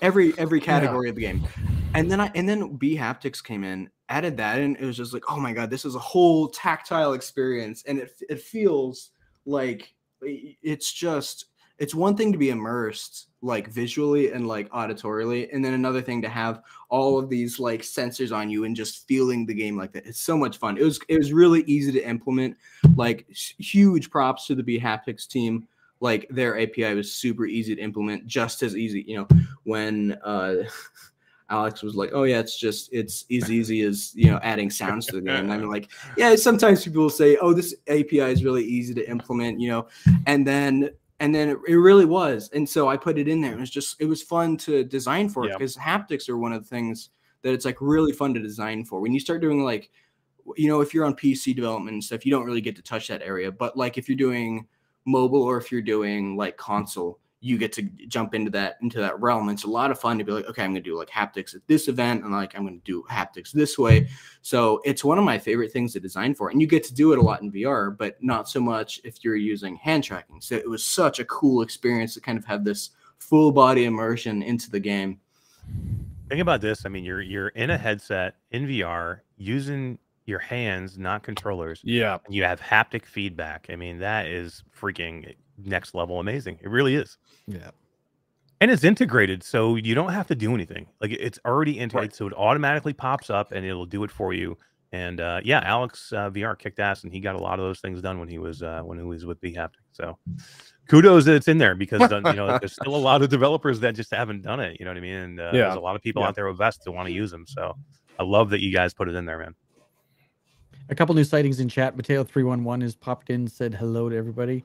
every every category of the game. And then I and then bHaptics came in, added that, and it was just like, oh my god, this is a whole tactile experience, and it it feels like it's just it's one thing to be immersed like visually and like auditorily, and then another thing to have all of these like sensors on you and just feeling the game like that. It's so much fun. It was it was really easy to implement. Like huge props to the bHaptics team. Like their API was super easy to implement, just as easy, you know, when uh Alex was like, "Oh yeah, it's just it's as easy as you know adding sounds to the game." And I'm like, "Yeah." Sometimes people will say, "Oh, this API is really easy to implement," you know, and then and then it, it really was. And so I put it in there. It was just it was fun to design for Yeah. because haptics are one of the things that it's like mm-hmm. really fun to design for. When you start doing like, you know, if you're on PC development and stuff, you don't really get to touch that area. But like if you're doing mobile or if you're doing like console you get to jump into that into that realm. It's a lot of fun to be like, okay, I'm gonna do like haptics at this event, and like I'm gonna do haptics this way. So it's one of my favorite things to design for, and you get to do it a lot in VR, but not so much if you're using hand tracking. So it was such a cool experience to kind of have this full body immersion into the game. Think about this. I mean, you're you're in a headset in VR using your hands, not controllers. Yeah. you have haptic feedback. I mean, that is freaking next level amazing. It really is. Yeah. and it's integrated, so you don't have to do anything. Like it's already integrated, Right. so it automatically pops up and it'll do it for you. And uh, yeah, Alex uh, VR kicked ass, and he got a lot of those things done when he was uh, when he was with bHaptic. So kudos that it's in there because uh, you know there's still a lot of developers that just haven't done it. You know what I mean? And uh, Yeah. there's a lot of people Yeah. out there with vests that want to use them. So I love that you guys put it in there, man. A couple new sightings in chat. Mateo three one one has popped in, said hello to everybody.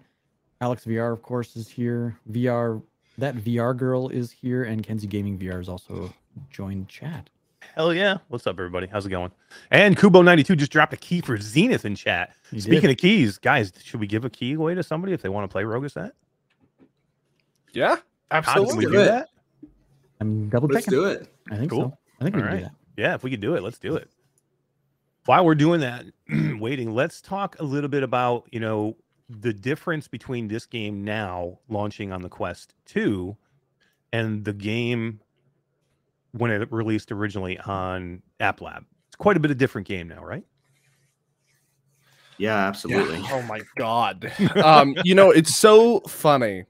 Alex VR, of course, is here. VR, that VR girl is here, and Kenzie Gaming VR is also joined chat. Hell yeah! What's up, everybody? How's it going? And Kubo92 just dropped a key for Zenith in chat. He Speaking did. of keys, guys, should we give a key away to somebody if they want to play Rogue Ascent? Yeah, Todd, can absolutely. we do do that? I'm double Let's do it. I think Cool. so. I think we All can right. do that. Yeah, if we could do it, let's do it. While we're doing that, waiting, let's talk a little bit about, you know, the difference between this game now launching on the Quest 2 and the game when it released originally on App Lab. It's quite a bit of different game now, right? Yeah, absolutely. Oh my god. um, you know, it's so funny.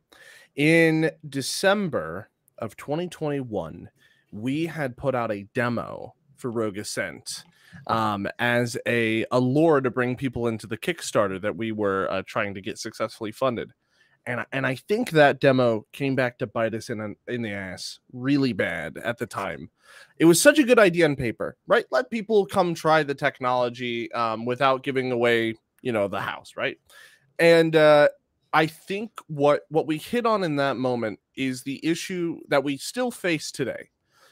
In December of 2021, we had put out a demo for Rogue Ascent um, as a, a lure to bring people into the Kickstarter that we were uh, trying to get successfully funded. And, and I think that demo came back to bite us in, an, in the ass really bad at the time. It was such a good idea on paper, right? Let people come try the technology um, without giving away, you know, the house, right? And uh, I think what what we hit on in that moment is the issue that we still face today,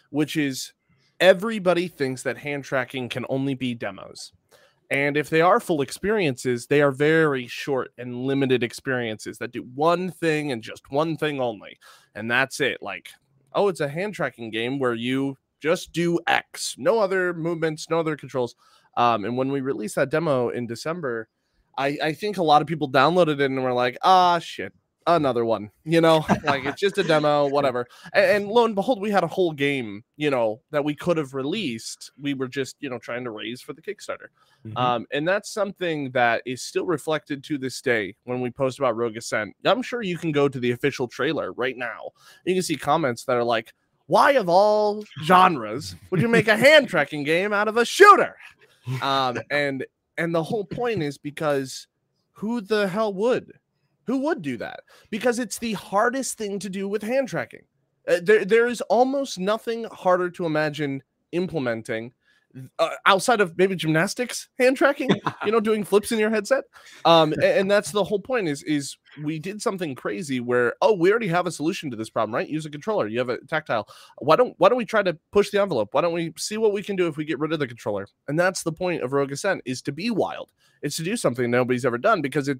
which is everybody thinks that hand tracking can only be demos. And if they are full experiences, they are very short and limited experiences that do one thing and just one thing only. And that's it. Like, oh, it's a hand tracking game where you just do X, no other movements, no other controls. Um, and when we released that demo in December, I, I think a lot of people downloaded it and were like, ah, shit, another one, you know, like it's just a demo, whatever. And, and lo and behold, we had a whole game, you know, that we could have released. We were just, you know, trying to raise for the Kickstarter. Mhm. Um, and that's something that is still reflected to this day when we post about Rogue Ascent. I'm sure you can go to the official trailer right now. You can see comments that are like, why of all genres would you make a hand tracking game out of a shooter? Um, and and the whole point is because who the hell would? Who would do that? Because it's the hardest thing to do with hand tracking. Uh, there, there is almost nothing harder to imagine implementing uh, outside of maybe gymnastics hand tracking you know doing flips in your headset. Um a- and, that's the whole point is is we did something crazy where oh we already have a solution to this problem right? Use a controller. You have a tactile. Why don't why don't we try to push the envelope? Why don't we see what we can do if we get rid of the controller? And that's the point of rogue ascent is to be wild. It's to do something nobody's ever done because it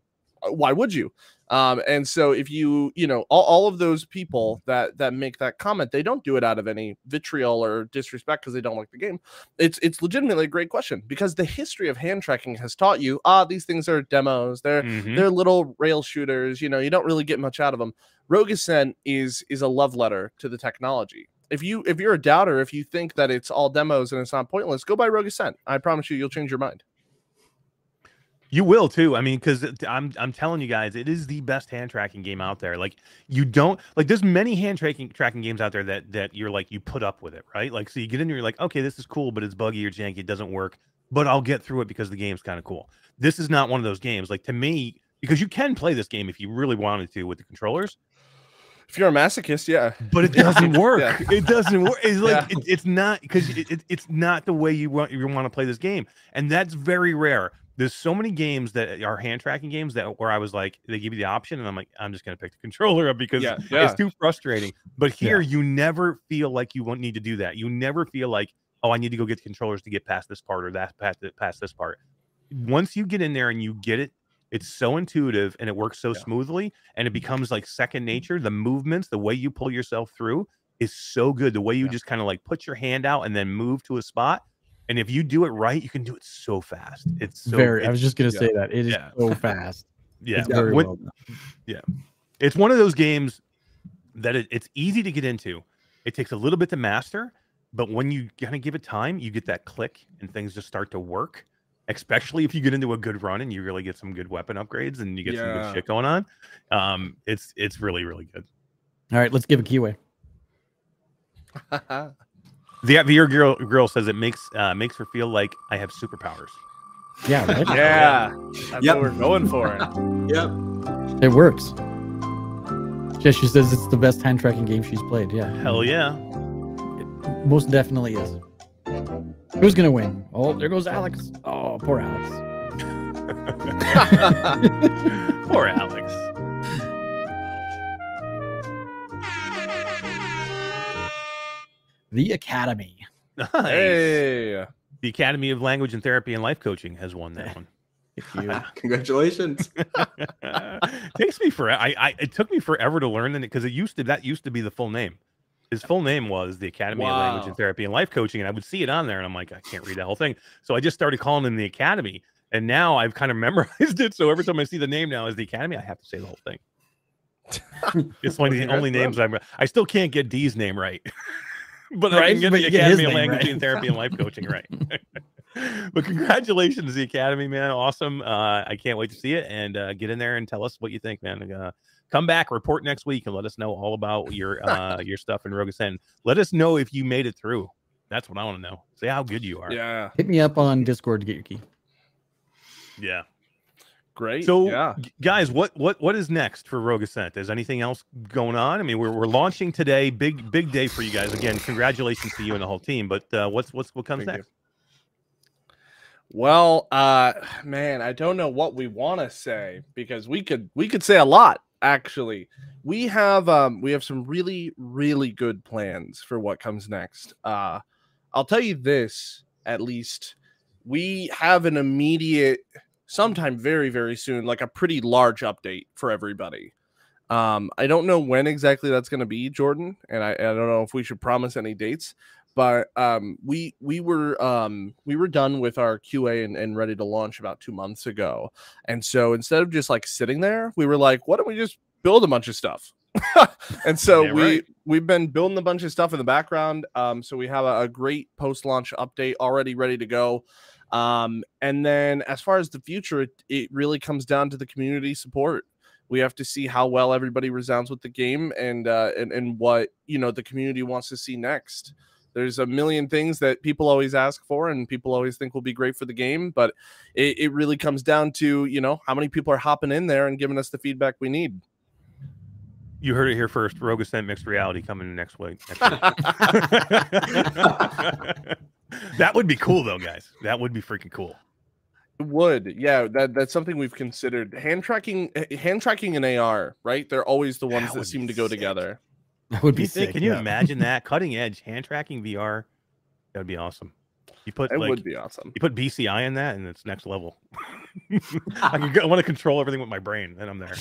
why would you um and so if you you know all, all of those people that that make that comment they don't do it out of any vitriol or disrespect because they don't like the game. It's it's legitimately a great question because the history of hand tracking has taught you ah these things are demos. They're Mhm. they're little rail shooters. You know you don't really get much out of them rogue ascent is is a love letter to the technology. If you if you're a doubter if you think that it's all demos and it's not pointless go buy rogue ascent. I promise you you'll change your mind You will too. I mean, because I'm I'm telling you guys, it is the best hand tracking game out there. Like you don't like there's many hand tracking tracking games out there that that you're like you put up with it, right? Like so you get in there, you're like, okay, this is cool, but it's buggy or janky, it doesn't work, but I'll get through it because the game's kind of cool. This is not one of those games. Like to me, because you can play this game if you really wanted to with the controllers, if you're a masochist yeah but it doesn't work. Yeah. It doesn't work. It's like Yeah. it, it's not because it, it, it's not the way you want you want to play this game, and that's very rare. There's so many games that are hand tracking games that where I was like, they give you the option, and I'm like, I'm just gonna pick the controller up because yeah yeah it's too frustrating. But here, you never feel like you won't need to do that. You never feel like, oh, I need to go get the controllers to get past this part or that past past this part. Once you get in there and you get it, it's so intuitive and it works so Yeah. smoothly, and it mm-hmm. becomes like second nature. The movements, the way you pull yourself through, is so good. The way you Yeah. just kind of like put your hand out and then move to a spot. And if you do it right, you can do it so fast. It's so Very. I was just gonna yeah. say that it is Yeah. so fast. yeah. It's very When- well done. it's one of those games that it, it's easy to get into. It takes a little bit to master, but when you kind of give it time, you get that click and things just start to work. Especially if you get into a good run and you really get some good weapon upgrades and you get some good shit going on. Um, it's it's really really good. All right, let's give a key away. The VR girl girl says it makes uh, makes her feel like I have superpowers. Yeah, right? yeah, that's Yep. what we're going for. Yep. It works. Yeah, she says it's the best hand tracking game she's played. Yeah, Hell yeah! most definitely is. Who's gonna win? Oh, there goes Alex. Oh, poor Alex. Poor Alex. The Academy. Nice. hey, The Academy of Language and Therapy and Life Coaching has won that one. Congratulations. Takes me for I, I it took me forever to learn it because it used to that used to be the full name. His full name was the Academy of Language and Therapy and Life Coaching, and I would see it on there, and I'm like, I can't read the whole thing. So I just started calling him the Academy, and now I've kind of memorized it. So every time I see the name now as the Academy, I have to say the whole thing. It's one of the only names I'm. I still can't get D's name right, but I Right, can get but the you get his Academy of name Language right. and Therapy and Life Coaching right. but congratulations, to the Academy, man! Awesome. Uh, I can't wait to see it and uh, get in there and tell us what you think, man. Uh, come back, report next week, and let us know all about your uh, your stuff in Rogue Ascent. Let us know if you made it through. That's what I want to know. Say how good you are. yeah, hit me up on Discord to get your key. Yeah. Great. So, yeah, guys, what what what is next for Rogue Ascent? Is anything else going on? I mean, we're, we're launching today. Big big day for you guys. Again, congratulations to you and the whole team. But uh, what's what's what comes Thank you. next? Well, uh man, I don't know what we want to say because we could we could say a lot actually. We have um we have some really really good plans for what comes next. Uh I'll tell you this at least we have an immediate sometime very very soon like a pretty large update for everybody. Um I don't know when exactly that's going to be, Jordan, and I, I don't know if we should promise any dates, but um we we were um we were done with our qa and, and ready to launch about two months ago and so instead of just like sitting there we were like why don't we just build a bunch of stuff and so Yeah, we right. we've been building a bunch of stuff in the background um so we have a, a great post launch update already ready to go um and then as far as the future it, it really comes down to the community support we have to see how well everybody resounds with the game and uh and, and what you know the community wants to see next there's a million things that people always ask for and people always think will be great for the game but it, it really comes down to you know how many people are hopping in there and giving us the feedback we need You heard it here first. Rogue Ascent mixed reality coming next week. Next week. that would be cool, though, guys. That would be freaking cool. It would yeah that that's something we've considered hand tracking eh, hand tracking and ar right they're always the ones That that, seem to go sick. together That would be sick. can you yeah. imagine that cutting edge hand tracking VR? That would be awesome. You put it like would be awesome you put BCI in that, and it's next level. I, can I want to control everything with my brain, and I'm there.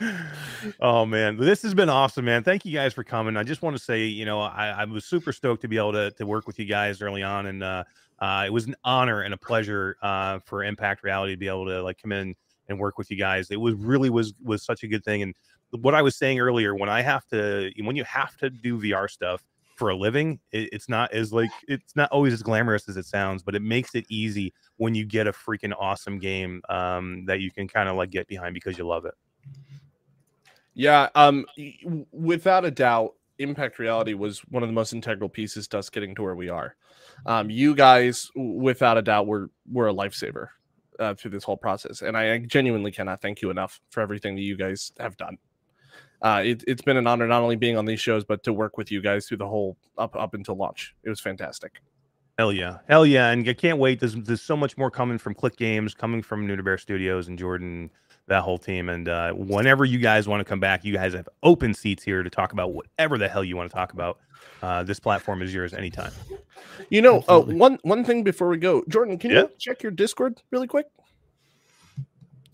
oh man, this has been awesome, man. Thank you guys for coming. I just want to say, you know, I, I was super stoked to be able to to work with you guys early on, and uh, uh, it was an honor and a pleasure uh, for Impact Reality to be able to like come in and work with you guys. It was really was was such a good thing, and what I was saying earlier, when I have to, when you have to do VR stuff for a living, it, it's not as like it's not always as glamorous as it sounds, but it makes it easy when you get a freaking awesome game um, that you can kind of like get behind because you love it. Yeah, um, without a doubt, Impact Reality was one of the most integral pieces to us getting to where we are. Um, you guys, without a doubt, were were a lifesaver uh, through this whole process, and I genuinely cannot thank you enough for everything that you guys have done. Uh, it, it's been an honor not only being on these shows, but to work with you guys through the whole up up until launch. It was fantastic. Hell yeah, hell yeah, and I can't wait. There's there's so much more coming from Clique Games, coming from Nooner Bear Studios and Jordan, that whole team. And uh, whenever you guys want to come back, you guys have open seats here to talk about whatever the hell you want to talk about. Uh, this platform is yours anytime. You know, uh, one one thing before we go, Jordan, can Yeah. you check your Discord really quick?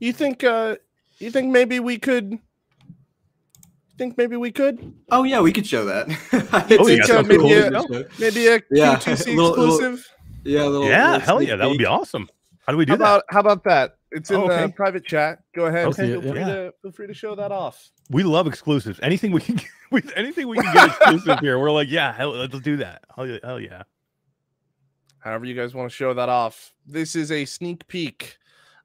You think uh you think maybe we could think maybe we could Oh yeah, we could show that. Oh, you got It's some so cool to video? maybe a Yeah, Q2C little- little- exclusive? Yeah, little, yeah, little hell sneak yeah, that would be awesome. How do we do How that? about how about that? It's in Oh, the private chat. Go ahead. Okay, Feel free yeah. to feel free to show that off. We love exclusives. Anything we can, get, with anything we can get exclusive here, we're like, yeah, hell, let's do that. Hell hell yeah. However you guys want to show that off. This is a sneak peek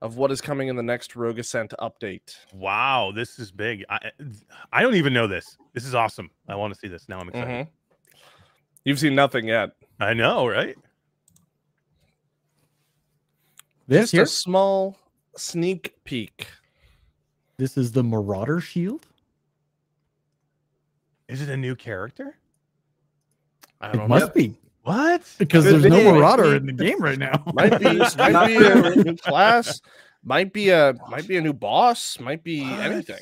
of what is coming in the next Rogue Ascent update. Wow, this is big. I I don't even know this. This is awesome. I want to see this. Now I'm excited. Mhm. You've seen nothing yet. I know, right? This Just here, a small sneak peek. this is the Marauder Shield. Is it a new character? I It don't must know. be What? because Could there's no be. Marauder in the game right now. Might be, Not might be a new class. Might be a might be a new boss. Might be What? anything.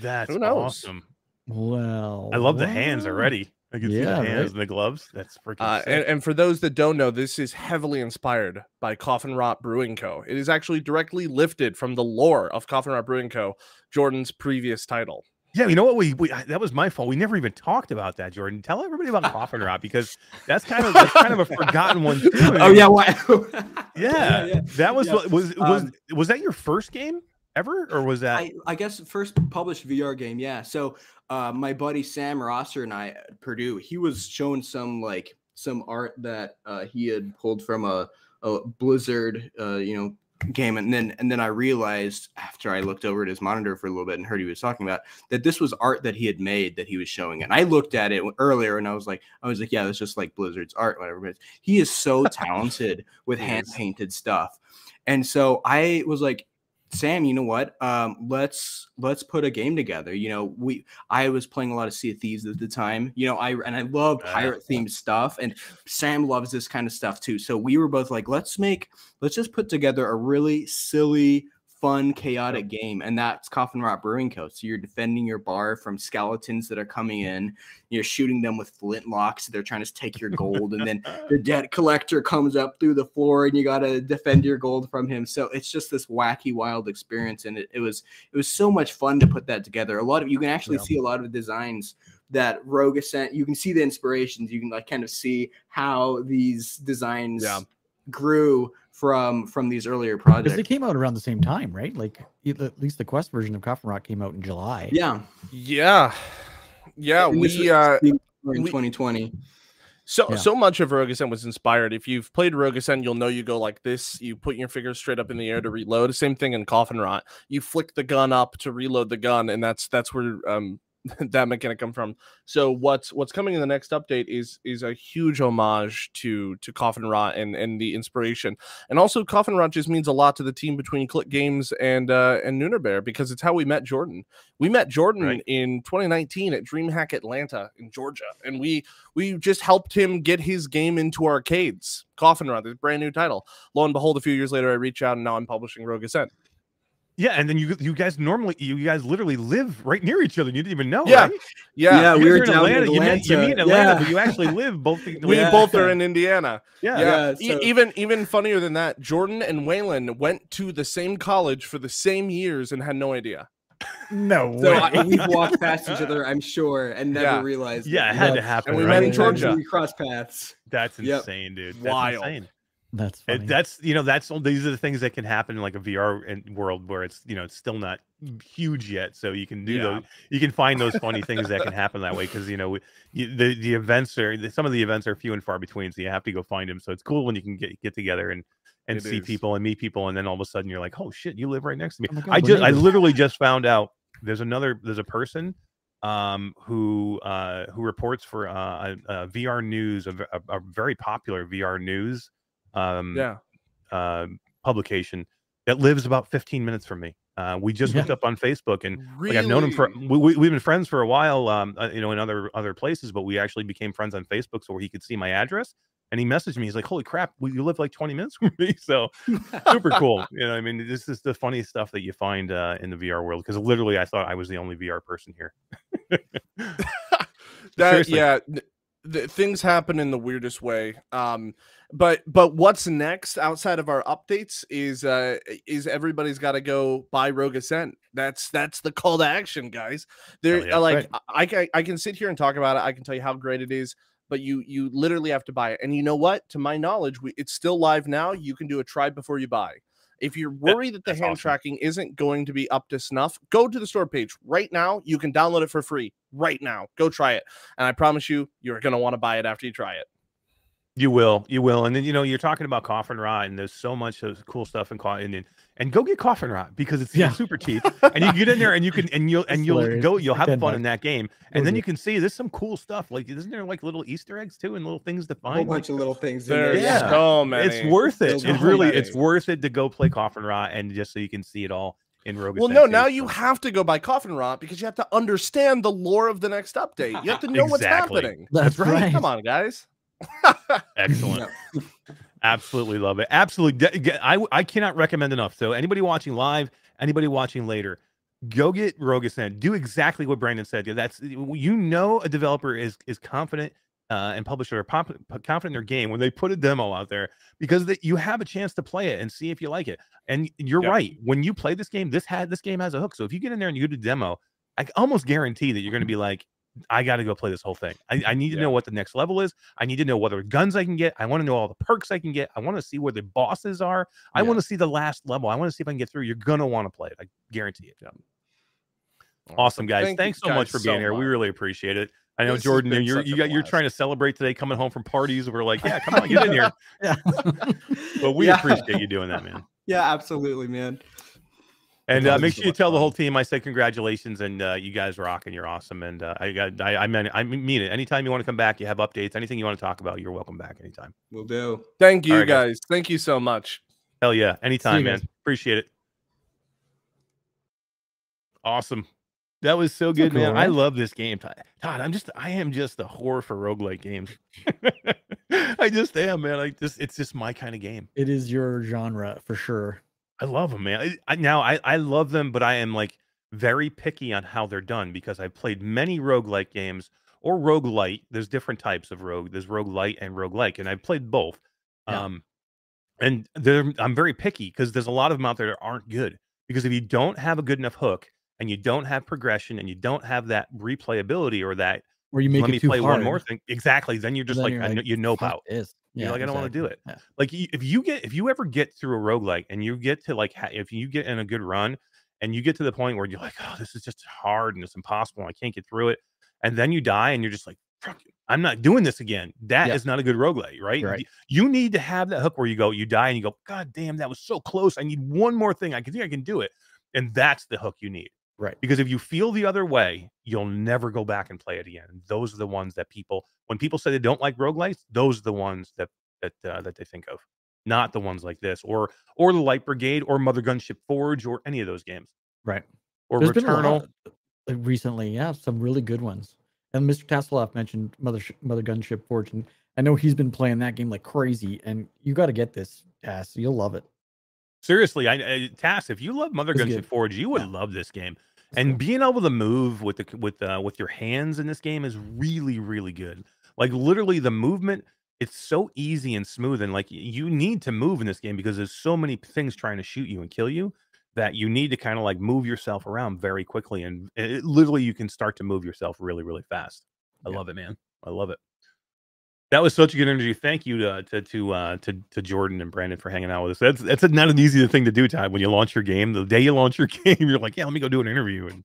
That's Who knows? awesome. well, I love the hands already. I can see Yeah, the right? hands and the gloves. That's freaking Uh, sick. and, and for those that don't know, this is heavily inspired by Coffin Rot Brewing Co. It is actually directly lifted from the lore of Coffin Rot Brewing Co. Jordan's previous title. Yeah, you know what? We, we I- that was my fault. We never even talked about that, Jordan. Tell everybody about Coffin Rot because that's kind of that's kind of a forgotten one too. Oh yeah, why? yeah, yeah. That was Yeah. what was was Um, was that your first game ever, or was that? I, I guess first published VR game, yeah. So uh, my buddy Sam Rosser and I at Purdue, he was showing some like some art that uh, he had pulled from a, a Blizzard, uh, you know, game, and then and then I realized after I looked over at his monitor for a little bit and heard he was talking about that this was art that he had made that he was showing, and I looked at it earlier and I was like, I was like, yeah, that's just like Blizzard's art, whatever. But he is so talented with hand painted stuff, and so I was like. Sam, you know what? Um, let's let's put a game together. You know, we I was playing a lot of Sea of Thieves at the time. You know, I and I love Ah. pirate themed stuff, and Sam loves this kind of stuff too. So we were both like, let's make let's just put together a really silly, fun, chaotic game, and that's Coffin Rot Brewing Co. So you're defending your bar from skeletons that are coming in. You're shooting them with flintlocks. They're trying to take your gold, and then the debt collector comes up through the floor and you got to defend your gold from him so it's just this wacky wild experience and it, it was it was so much fun to put that together a lot of you can actually Yeah. see a lot of designs that rogue ascent you can see the inspirations you can like kind of see how these designs Yeah. grew from from these earlier Because projects they came out around the same time, right? Like at least the Quest version of Coffin Rot came out in July. yeah Yeah. Yeah, And we uh in we- 2020 so Yeah. so much of Rogue Ascent was inspired. If you've played Rogue Ascent, you'll know you go like this. You put your fingers straight up in the air to reload. Same thing in Coffin Rot. You flick the gun up to reload the gun, and that's that's where um that mechanic come from. So what's what's coming in the next update is is a huge homage to to Coffin Rot and and the inspiration, and also Coffin Rot just means a lot to the team between Clique Games and uh and Nooner Bear because it's how we met Jordan. We met Jordan Right. in 2019 at DreamHack Atlanta in Georgia, and we we just helped him get his game into arcades. Coffin Rot, this brand new title. Lo and behold, a few years later, I reach out and now I'm publishing Rogue Ascent. Yeah, and then you you guys normally you guys literally live right near each other. and You didn't even know. Yeah, right? Yeah, Yeah, we were are in down in Atlanta. You meet, you meet in Atlanta. Atlanta, Yeah. but you actually live both. in we Yeah. both are in Indiana. Yeah. Yeah, Yeah, e- even even funnier than that, Jordan and Waylon went to the same college for the same years and had no idea. No so way. I, we've walked past each other i'm sure and never Yeah. realized Yeah, it had to happen. And we right? met in and times Georgia. we crossed paths That's Yep. insane, dude. That's Wild. insane. That's funny. It, that's you know that's these are the things that can happen in like a VR world where it's you know it's still not huge yet, so you can do Yeah. those. You can find those funny things that can happen that way because you know we- you, the the events are the, some of the events are few and far between, so you have to go find them. So it's cool when you can get get together and and It see is. people and meet people, and then all of a sudden you're like, oh shit, you live right next to me. Oh God, I just I literally just found out there's another there's a person um who uh who reports for uh a, a VR news a very popular VR news um Yeah. uh, publication that lives about 15 minutes from me. Uh, we just Yeah. looked up on Facebook, and Really? like I've known him for we, we, we've been friends for a while, um, uh, you know, in other other places, but we actually became friends on Facebook, so he could see my address. And he messaged me. He's like, "Holy crap, we, you live like 20 minutes from me." So super cool. You know, I mean, this is the funny stuff that you find uh, in the VR world. Because literally, I thought I was the only VR person here. that Seriously. yeah th- things happen in the weirdest way um but but what's next outside of our updates is uh is everybody's got to go buy rogue ascent that's that's the call to action guys there yeah. uh, like Right. I, I can i can sit here and talk about it i can tell you how great it is but you you literally have to buy it and you know what to my knowledge we, it's still live now you can do a try before you buy if you're worried that the hand awesome. tracking isn't going to be up to snuff, go to the store page right now. You can download it for free right now. Go try it. And I promise you, you're going to want to buy it after you try it. You will, you will, and then you know you're talking about Coffin Rot, and there's so much of cool stuff in Coffin, and, and go get Coffin Rot because it's Yeah. super cheap, and you get in there and you can and you'll and It's you'll hilarious. go, you'll have fun bucks. in that game, Will and then you can see there's some cool stuff. Like, isn't there like little Easter eggs too, and little things to A whole find? Like, bunch of little things in there. Yeah. so many. it's worth it. There's It really, many. it's worth it to go play Coffin Rot, and just so you can see it all in Rogue. Well, no, now you have to go by Coffin Rot because you have to understand the lore of the next update. You have to know what's happening. That's right. Come on, guys. excellent. Absolutely love it. Absolutely. I, I cannot recommend enough. So anybody watching live, anybody watching later, go get Rogue Ascent. Do exactly what Brandon said. Yeah, that's you know a developer is is confident uh, and publisher are pop, confident in their game when they put a demo out there because that you have a chance to play it and see if you like it. And you're Yeah. right. When you play this game, this had this game has a hook. So if you get in there and you do the demo, I almost guarantee that you're going to be like, I got to go play this whole thing. I, I need to Yeah. know what the next level is. I need to know what other guns I can get. I want to know all the perks I can get. I want to see where the bosses are. I Yeah. want to see the last level. I want to see if I can get through. You're gonna want to play it. I guarantee it. Yeah. Awesome, guys. Thank Thanks so much for being so here. We really appreciate it. I know This Jordan, you're you got, you're trying to celebrate today, coming home from parties. We're like, yeah, come on, get in here. Yeah. But we appreciate you doing that, man. Yeah, absolutely, man. And uh, make sure you tell the whole team I said congratulations and uh, you guys rock and you're awesome. And uh, I got I, I mean I mean it. Anytime you want to come back, you have updates, anything you want to talk about, you're welcome back anytime. We'll do. Thank you, All right, guys. guys. Thank you so much. Hell yeah, anytime, man. guys. Appreciate it. Awesome. That was so So good, man. cool, I love this game. Todd, Todd, I'm just I am just a whore for roguelike games. I just am, man. I just it's just my kind of game. It is your genre for sure. I love them, man. I, I now I, I love them, but I am like very picky on how they're done because I've played many roguelike games or rogue roguelite. There's different types of rogue. There's rogue roguelite and roguelike, and I've played both. Yeah. Um and they're, I'm very picky because there's a lot of them out there that aren't good. Because if you don't have a good enough hook and you don't have progression and you don't have that replayability or that Where you make let it me too play hard. one more thing, exactly, then you're just then like, you're I know, you know "Fuck about. You're Yeah, like, I don't wanna do it. Yeah. like if you get if you ever get through a roguelike and you get to like if you get in a good run and you get to the point where you're like oh this is just hard and it's impossible and i can't get through it and then you die and you're just like "Fuck i'm not doing this again That is Yeah. not a good roguelike right Right. You need to have that hook where you go you die and you go god damn that was so close i need one more thing i can think i can do it and that's the hook you need Right. because if you feel the other way you'll never go back and play it again those are the ones that people when people say they don't like roguelites those are the ones that that uh, that they think of not the ones like this or or the light brigade or mother gunship forge or any of those games Right. or There's been a lot uh, recently, yeah, some really good ones. And Mr. Tasseloff mentioned Mother Mother Gunship Forge, and I know he's been playing that game like crazy. And you got to get this, Tass. You'll love it. seriously i, I tass if you love mother gunship forge you would Yeah. love this game and being able to move with the with uh with your hands in this game is really really good. Like literally the movement it's so easy and smooth and like you need to move in this game because there's so many things trying to shoot you and kill you that you need to kind of like move yourself around very quickly and it, literally you can start to move yourself really really fast. I Yeah. love it man. I love it that was such a good interview. Thank you to to to uh, to, to Jordan and Brandon for hanging out with us. That's that's not an easy thing to do, Todd. When you launch your game, the day you launch your game, you're like, yeah, let me go do an interview, and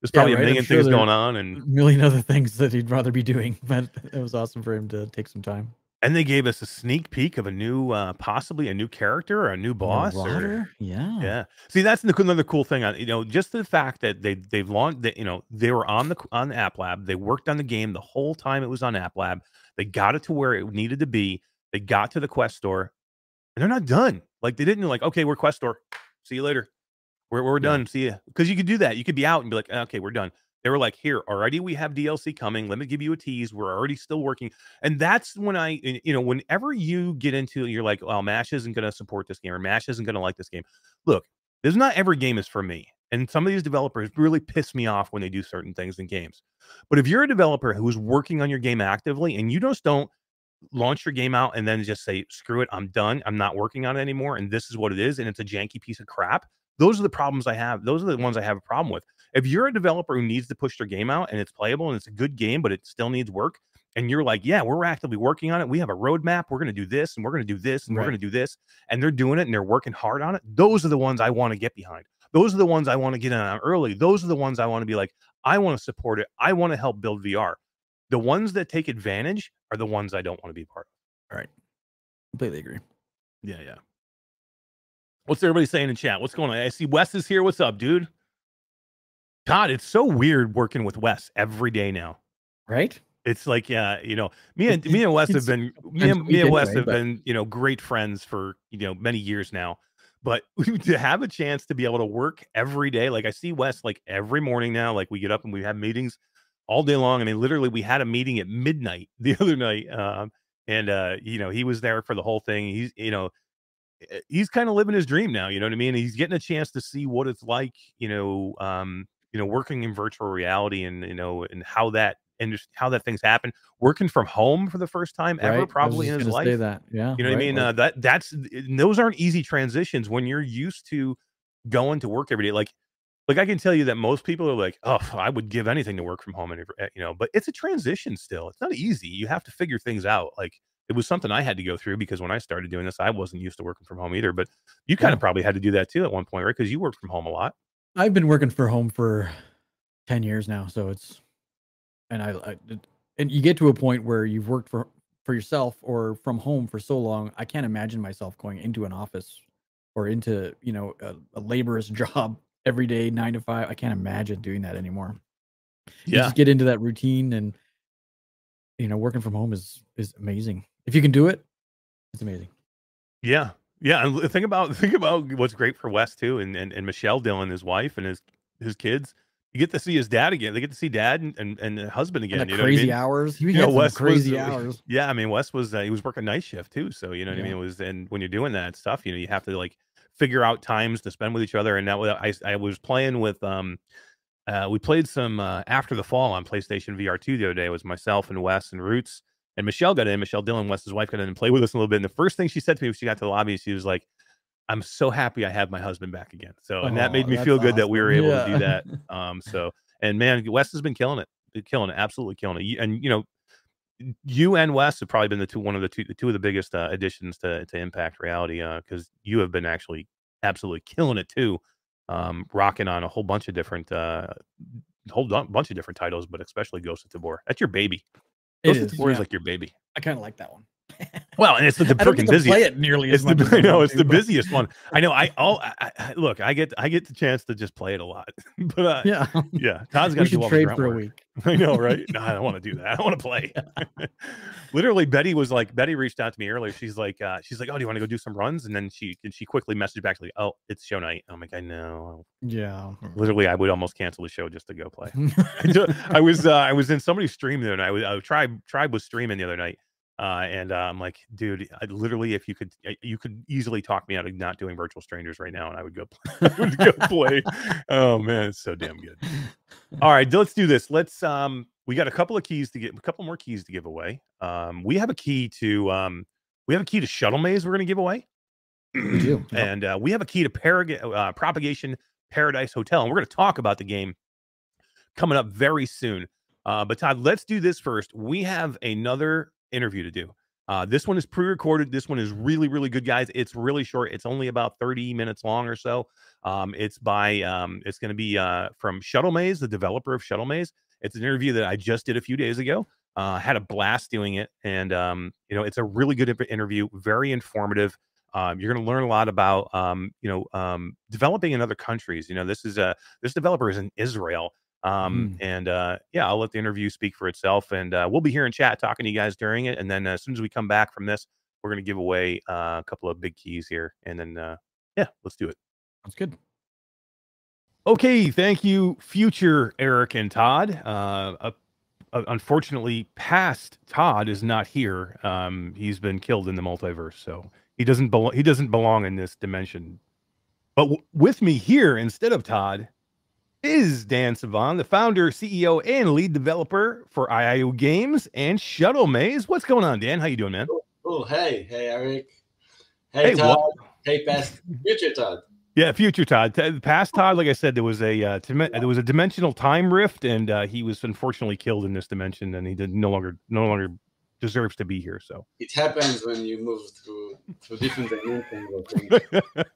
there's Yeah, probably right, a million sure things going on, and A million other things that he'd rather be doing, but it was awesome for him to take some time. and they gave us a sneak peek of a new, uh, possibly a new character or a new boss. Or, Yeah. yeah, see, that's another cool thing. On you know, just the fact that they they've launched that you know they were on the on the App Lab. They worked on the game the whole time it was on App Lab. They got it to where it needed to be. They got to the Quest store, and they're not done. Like they didn't like, okay, we're Quest store. See you later. We're we're Yeah. done. See you. Because you could do that. You could be out and be like, ah, okay, we're done. They were like, here already. We have DLC coming. Let me give you a tease. We're already still working. And that's when I, you know, whenever you get into, you're like, well, Mash isn't going to support this game or Mash isn't going to like this game. Look, there's not every game is for me. And some of these developers really piss me off when they do certain things in games. But if you're a developer who's working on your game actively and you just don't launch your game out and then just say, screw it, I'm done. I'm not working on it anymore. And this is what it is. And it's a janky piece of crap. Those are the problems I have. Those are the ones I have a problem with. If you're a developer who needs to push their game out and it's playable and it's a good game, but it still needs work, and you're like, yeah, we're actively working on it. We have a roadmap. We're going to do this and we're going to do this and we're going to do this. And they're doing it and they're working hard on it. Those are the ones I want to get behind. Those are the ones I want to get in on early. Those are the ones I want to be like, I want to support it. I want to help build VR. The ones that take advantage are the ones I don't want to be part of. All right. Completely agree. Yeah, yeah. What's everybody saying in chat? What's going on? I see Wes is here. What's up, dude? Todd, it's so weird working with Wes every day now. Right? It's like, yeah, you know, me and me and Wes have been me and, me and Wes have been, you know, great friends for you know many years now. But to have a chance to be able to work every day, like I see Wes like every morning now, like we get up and we have meetings all day long. I mean, literally, we had a meeting at midnight the other night, um, and uh, you know, he was there for the whole thing. He's, you know, eh, he's kind of living his dream now. You know what I mean? He's getting a chance to see what it's like, you know, um, you know, working in virtual reality and you know, and how that and just how that things happen. Working from home for the first time ever, was probably in his life. Say that. Yeah. You know what I mean? uh, that that's those aren't easy transitions when you're used to going to work every day. Like, like I can tell you that most people are like, "Oh, I would give anything to work from home," and eh, you know, but it's a transition still. It's not easy. You have to figure things out. Like, it was something I had to go through because when I started doing this, I wasn't used to working from home either. But you kind Yeah. of probably had to do that too at one point, right? Because you worked from home a lot. I've been working for home for 10 years now. So it's, and I, I and you get to a point where you've worked for, for yourself or from home for so long. I can't imagine myself going into an office or into, you know, a, a laborious job every day, nine to five. I can't imagine doing that anymore. You just get into that routine and, you know, working from home is, is amazing. If you can do it, it's amazing. Yeah. Yeah. And think about think about what's great for Wes too, and, and, and Michelle Dillon, his wife and his his kids. You get to see his dad again. They get to see dad and, and, and the husband again. And you know what I crazy mean? hours. You You know, Wes crazy uh, hours. Yeah, I mean, Wes was uh, he was working night shift too, so you know what I mean. It was and when you're doing that stuff, you know, you have to like figure out times to spend with each other. And that was I I was playing with um uh we played some uh, after the fall on PlayStation VR two the other day. It was myself and Wes and Roots and Michelle got in. Michelle Dillon, Wes's wife, got in and played with us a little bit. And the first thing she said to me when she got to the lobby, she was like, "I'm so happy I have my husband back again." So and that made me feel good that we were awesome. able to do that. Um, so and man, Wes has been killing it, killing it, absolutely killing it. And you know, you and Wes have probably been the two one of the two the two of the biggest uh, additions to to Impact Reality because you have been actually absolutely killing it too, um, rocking on a whole bunch of different uh, whole bunch of different titles, but especially Ghost of Tabor. That's your baby. It Ghost of is, Tabor is yeah. like your baby. I kind of like that one. Well, and it's the, the freaking busiest. play it nearly It's as much. the as I I know it's to, the but- busiest one. I know. I all I, I, look. I get I get the chance to just play it a lot, but uh, yeah, Yeah, Todd's got to do all trade for a work. week. I know, right? No, I don't want to do that. I want to play. Literally, Betty was like, Betty reached out to me earlier. She's like, uh, she's like, oh, do you want to go do some runs? And then she and she quickly messaged back to like, oh, it's show night. I'm like, I know. Yeah. Literally, I would almost cancel the show just to go play. I I was uh, I was in somebody's stream the other night. I was, uh, tribe tribe was streaming the other night, uh, and uh, I'm like, dude, I, literally, if you could, you could easily talk me out of not doing virtual strangers right now, and I would go play. I would go play. Oh man, it's so damn good. All right, let's do this. Let's um, we got a couple of keys to get, a couple more keys to give away. Um, we have a key to um, we have a key to Shuttle Maze. We're gonna give away. We do, and uh, we have a key to Parag- uh, Propagation Paradise Hotel, and we're going to talk about the game coming up very soon. Uh, but Todd, let's do this first. We have another interview to do. Uh, this one is pre-recorded. This one is really, really good, guys. It's really short. It's only about 30 minutes long or so. Um, it's by um, it's going to be uh, from Shuttle Maze, the developer of Shuttle Maze. It's an interview that I just did a few days ago. Uh, had a blast doing it, and um, you know, it's a really good interview, very informative. Um, you're going to learn a lot about um, you know um, developing in other countries. You know, this is a this developer is in Israel, um, and uh, yeah, I'll let the interview speak for itself, and uh, we'll be here in chat talking to you guys during it. And then uh, as soon as we come back from this, we're going to give away uh, a couple of big keys here, and then uh, yeah, let's do it. That's good. Okay, thank you, future Eric and Todd. Uh, uh, unfortunately, past Todd is not here. Um, he's been killed in the multiverse, so he doesn't belong. He doesn't belong in this dimension. But w- with me here instead of Todd is Dan Savan, the founder, CEO, and lead developer for IIO Games and Shuttle Maze. What's going on, Dan? How you doing, man? Oh, hey, hey, Eric. Hey, Hey, Todd. what- Hey, past future Todd. Yeah, future Todd. Past Todd, like I said, there was a uh, there was a dimensional time rift, and uh, he was unfortunately killed in this dimension, and he did no longer no longer deserves to be here. So It happens when you move through through different dimensions.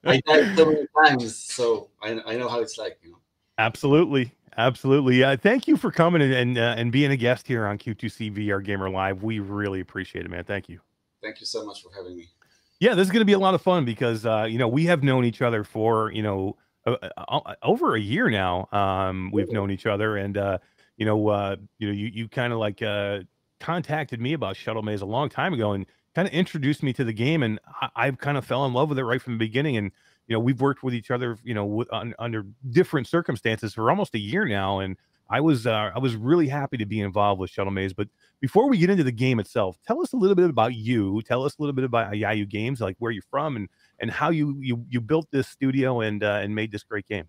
I died so many times, so I, I know how it's like. You know. Absolutely, absolutely. Yeah, thank you for coming and and, uh, and being a guest here on Q2C VR Gamer Live. We really appreciate it, man. Thank you. thank you so much for having me. Yeah, this is going to be a lot of fun because uh, you know we have known each other for you know uh, uh, over a year now. Um, we've known each other, and uh, you know, uh, you know, you you kind of like uh, contacted me about Shuttle Maze a long time ago, and kind of introduced me to the game, and I, I kind of fell in love with it right from the beginning. And you know, we've worked with each other, you know, with, on, under different circumstances for almost a year now, and I was uh, I was really happy to be involved with Shuttle Maze. But before we get into the game itself, tell us a little bit about you. Tell us a little bit about Yayu Games, like where you're from and and how you you you built this studio and uh, and made this great game.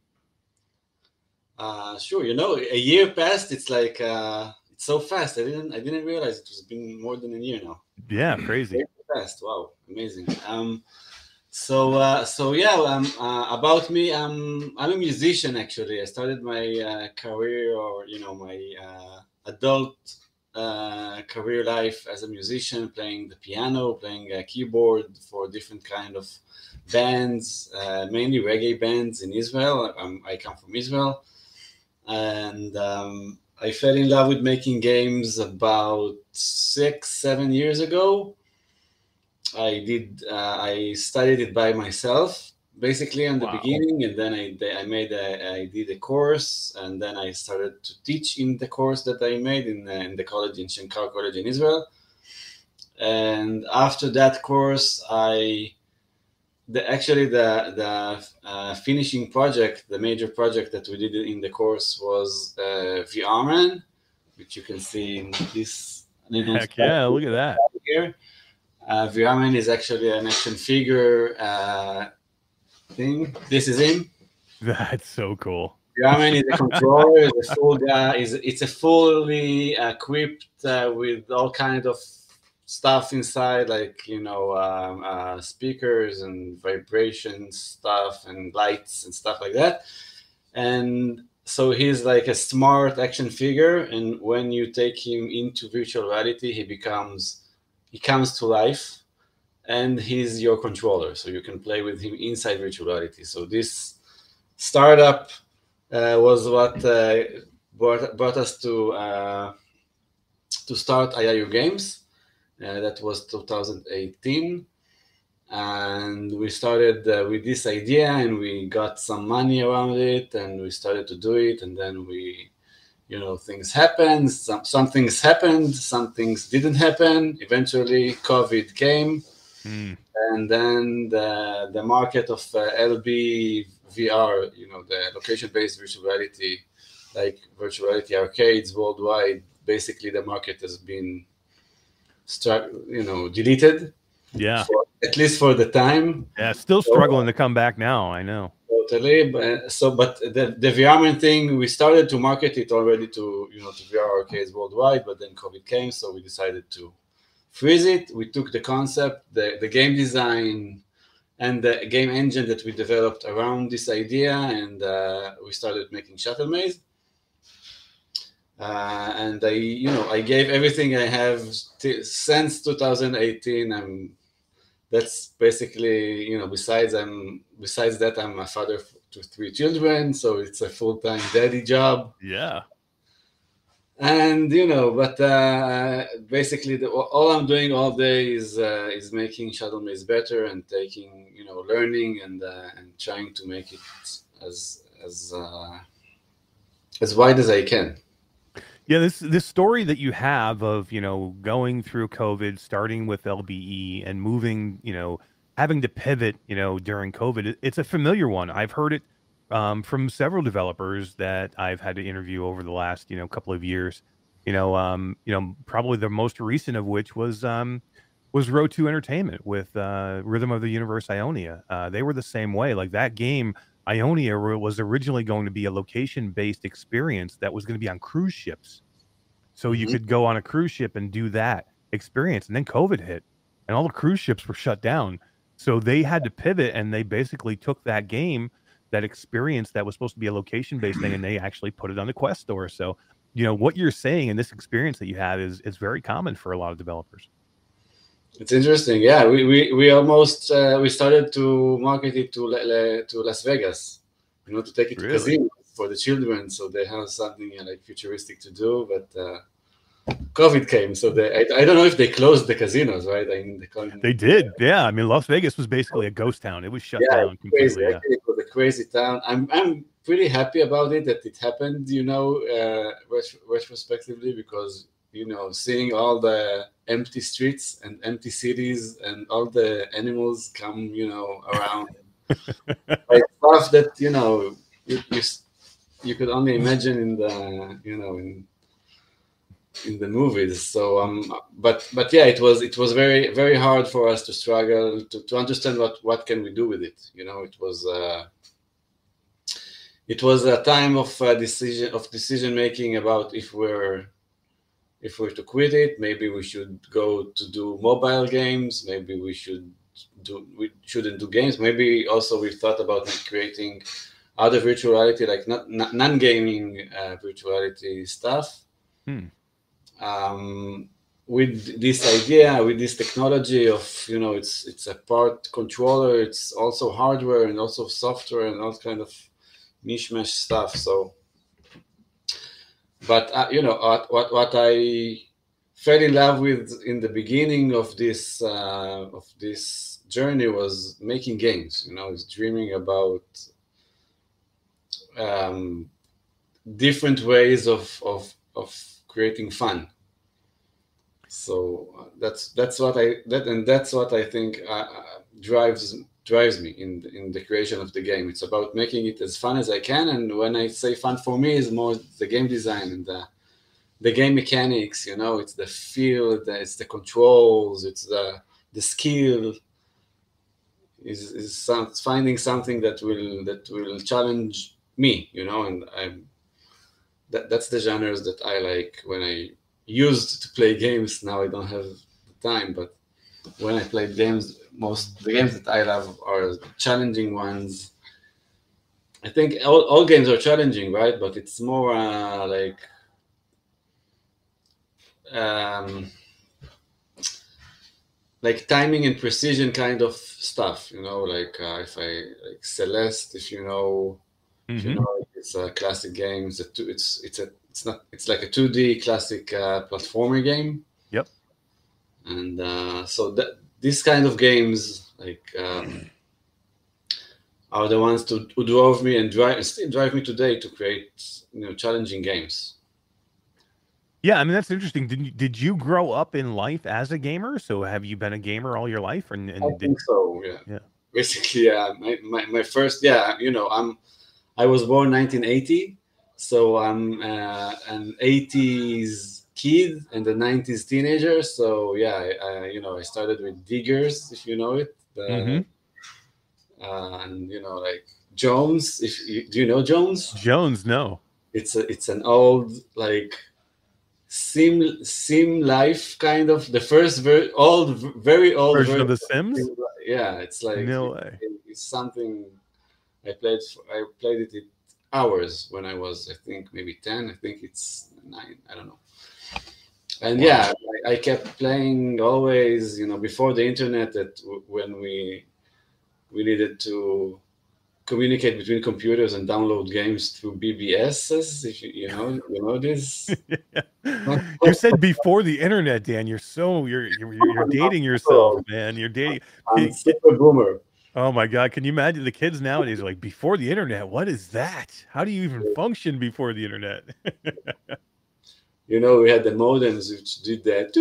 Uh, sure. You know, a year passed. It's like uh, it's so fast. I didn't I didn't realize it was been more than a year now. Yeah, crazy. fast. Wow, amazing. Um, so uh, so yeah um, uh, about me i'm i'm a musician actually. I started my uh, career or you know my uh, adult uh, career life as a musician playing the piano playing a keyboard for different kind of bands uh, mainly reggae bands in israel. Um, i come from israel. And um, i fell in love with making games about six seven years ago I did. Uh, I studied it by myself, basically in the Wow. beginning, and then I I made a, I did a course, and then I started to teach in the course that I made in the, in the college in Shenkar College in Israel. And after that course, I the actually the the uh, finishing project, the major project that we did in the course was uh, VRman, which you can see in this little Heck yeah, look at that. here. Uh, Viraman is actually an action figure uh, thing. This is him. That's so cool. Viraman is a controller. is a full guy. Is it's a fully equipped uh, with all kind of stuff inside, like you know, um, uh, speakers and vibration stuff and lights and stuff like that. And so he's like a smart action figure, and when you take him into virtual reality, he becomes he comes to life and he's your controller so you can play with him inside virtual reality so this startup uh, was what uh, brought, brought us to uh, to start IIU Games. Uh, that was 2018, and we started uh, with this idea, and we got some money around it, and we started to do it, and then we you know things happened some some things happened some things didn't happen eventually covid came Mm. and then the the market of uh, lb vr you know the location based virtual reality like virtual reality arcades worldwide basically the market has been struck you know deleted Yeah, for, at least for the time yeah. Still struggling to come back now. I know. Totally. But, so, but the, the thing, we started to market it already to you know to VR arcades worldwide, but then COVID came, so we decided to freeze it. We took the concept, the, the game design, and the game engine that we developed around this idea, and uh, we started making Shuttle Maze. Uh, and I, you know, I gave everything I have since 2018. I'm that's basically you know besides i'm besides that i'm a father to three children so it's a full-time daddy job Yeah. and you know but uh, basically the, all i'm doing all day is uh, is making Shuttle Maze better and taking you know learning and uh, and trying to make it as as uh, as wide as i can Yeah, this this story that you have of you know going through COVID, starting with LBE and moving, you know, having to pivot, you know, during COVID. It's a familiar one. I've heard it um, from several developers that I've had to interview over the last you know couple of years. You know, um, you know, probably the most recent of which was um, was Row Two Entertainment with uh, Rhythm of the Universe Ionia. Uh, they were the same way. Like that game, Ionia was originally going to be a location based experience that was going to be on cruise ships. So you Mhm. could go on a cruise ship and do that experience. And then COVID hit and all the cruise ships were shut down. So they had to pivot and they basically took that game, that experience that was supposed to be a location based thing, and they actually put it on the Quest store. So, you know, what you're saying and this experience that you have is is very common for a lot of developers. It's interesting. Yeah, we we, we almost uh, we started to market it to to Las Vegas, you know, to take it Really? to casinos for the children, so they have something uh, like futuristic to do. But uh, COVID came, so they, I, I don't know if they closed the casinos, right? I mean, they, they did, yeah. I mean, Las Vegas was basically a ghost town. It was shut yeah, down completely. Yeah. It was a crazy town. I'm I'm pretty happy about it that it happened. You know, uh, retrospectively, because you know, seeing all the empty streets and empty cities and all the animals come, you know, around, like stuff that you know you, you you could only imagine in the you know in in the movies. So um but but yeah it was it was very very hard for us to struggle to, to understand what what can we do with it. You know it was uh it was a time of uh, decision of decision making about if we're if we're to quit it maybe we should go to do mobile games maybe we should do we shouldn't do games. Maybe also we thought about creating other virtual reality like not, not non-gaming uh, virtual reality stuff. Hmm. Um, with this idea, with this technology of you know, it's it's a part controller, it's also hardware and also software and all kind of mishmash stuff. So, but uh, you know, what what what I fell in love with in the beginning of this uh, of this journey was making games. You know, was dreaming about um, different ways of of of creating fun. So uh, that's that's what I that and that's what I think uh, drives drives me in in the creation of the game. It's about making it as fun as I can, and when I say fun for me, is more the game design and the the game mechanics. You know, it's the feel, it's the controls, it's the the skill. Is is some, finding something that will that will challenge me, you know, and I'm that, that's the genres that I like when I used to play games. Now I don't have the time, but when I played games, most the games that I love are challenging ones. I think all, all games are challenging, right? But it's more uh, like um, like timing and precision kind of stuff. You know, like uh, if I like Celeste, if you know, mm-hmm. if you mm-hmm. know it's a classic game. It's a two, it's it's a it's not it's like a 2D classic uh, platformer game. Yep. And uh, so that these kind of games like um, are the ones to, who drove me and drive still drive me today to create you know challenging games. Yeah, I mean that's interesting. Did you, did you grow up in life as a gamer? So have you been a gamer all your life? And, and I did... think so. Yeah. Yeah. Basically, yeah. My, my, my first, yeah. You know, I'm I was born 1980, so I'm uh, an 80s kid and a 90s teenager. So yeah, I, I, you know, I started with Diggers, if you know it, the, mm-hmm. uh, and you know, like Jones. If you, do you know Jones? Jones, no. It's a, it's an old like sim sim life kind of the first very old very old version, version of the Sims. Yeah, it's like no way. It's something I played I played it hours when I was I think maybe ten. I think it's nine. I don't know. And wow. yeah, I, I, kept playing always. You know, before the internet, that w- when we we needed to communicate between computers and download games through BBSs. If you, you know, you know this. you said before the internet, Dan. You're so you're you're, you're dating yourself, man. You're dating. I'm super boomer. Oh my God. Can you imagine the kids nowadays are like, before the internet, what is that? How do you even function before the internet? you know, we had the modems which did that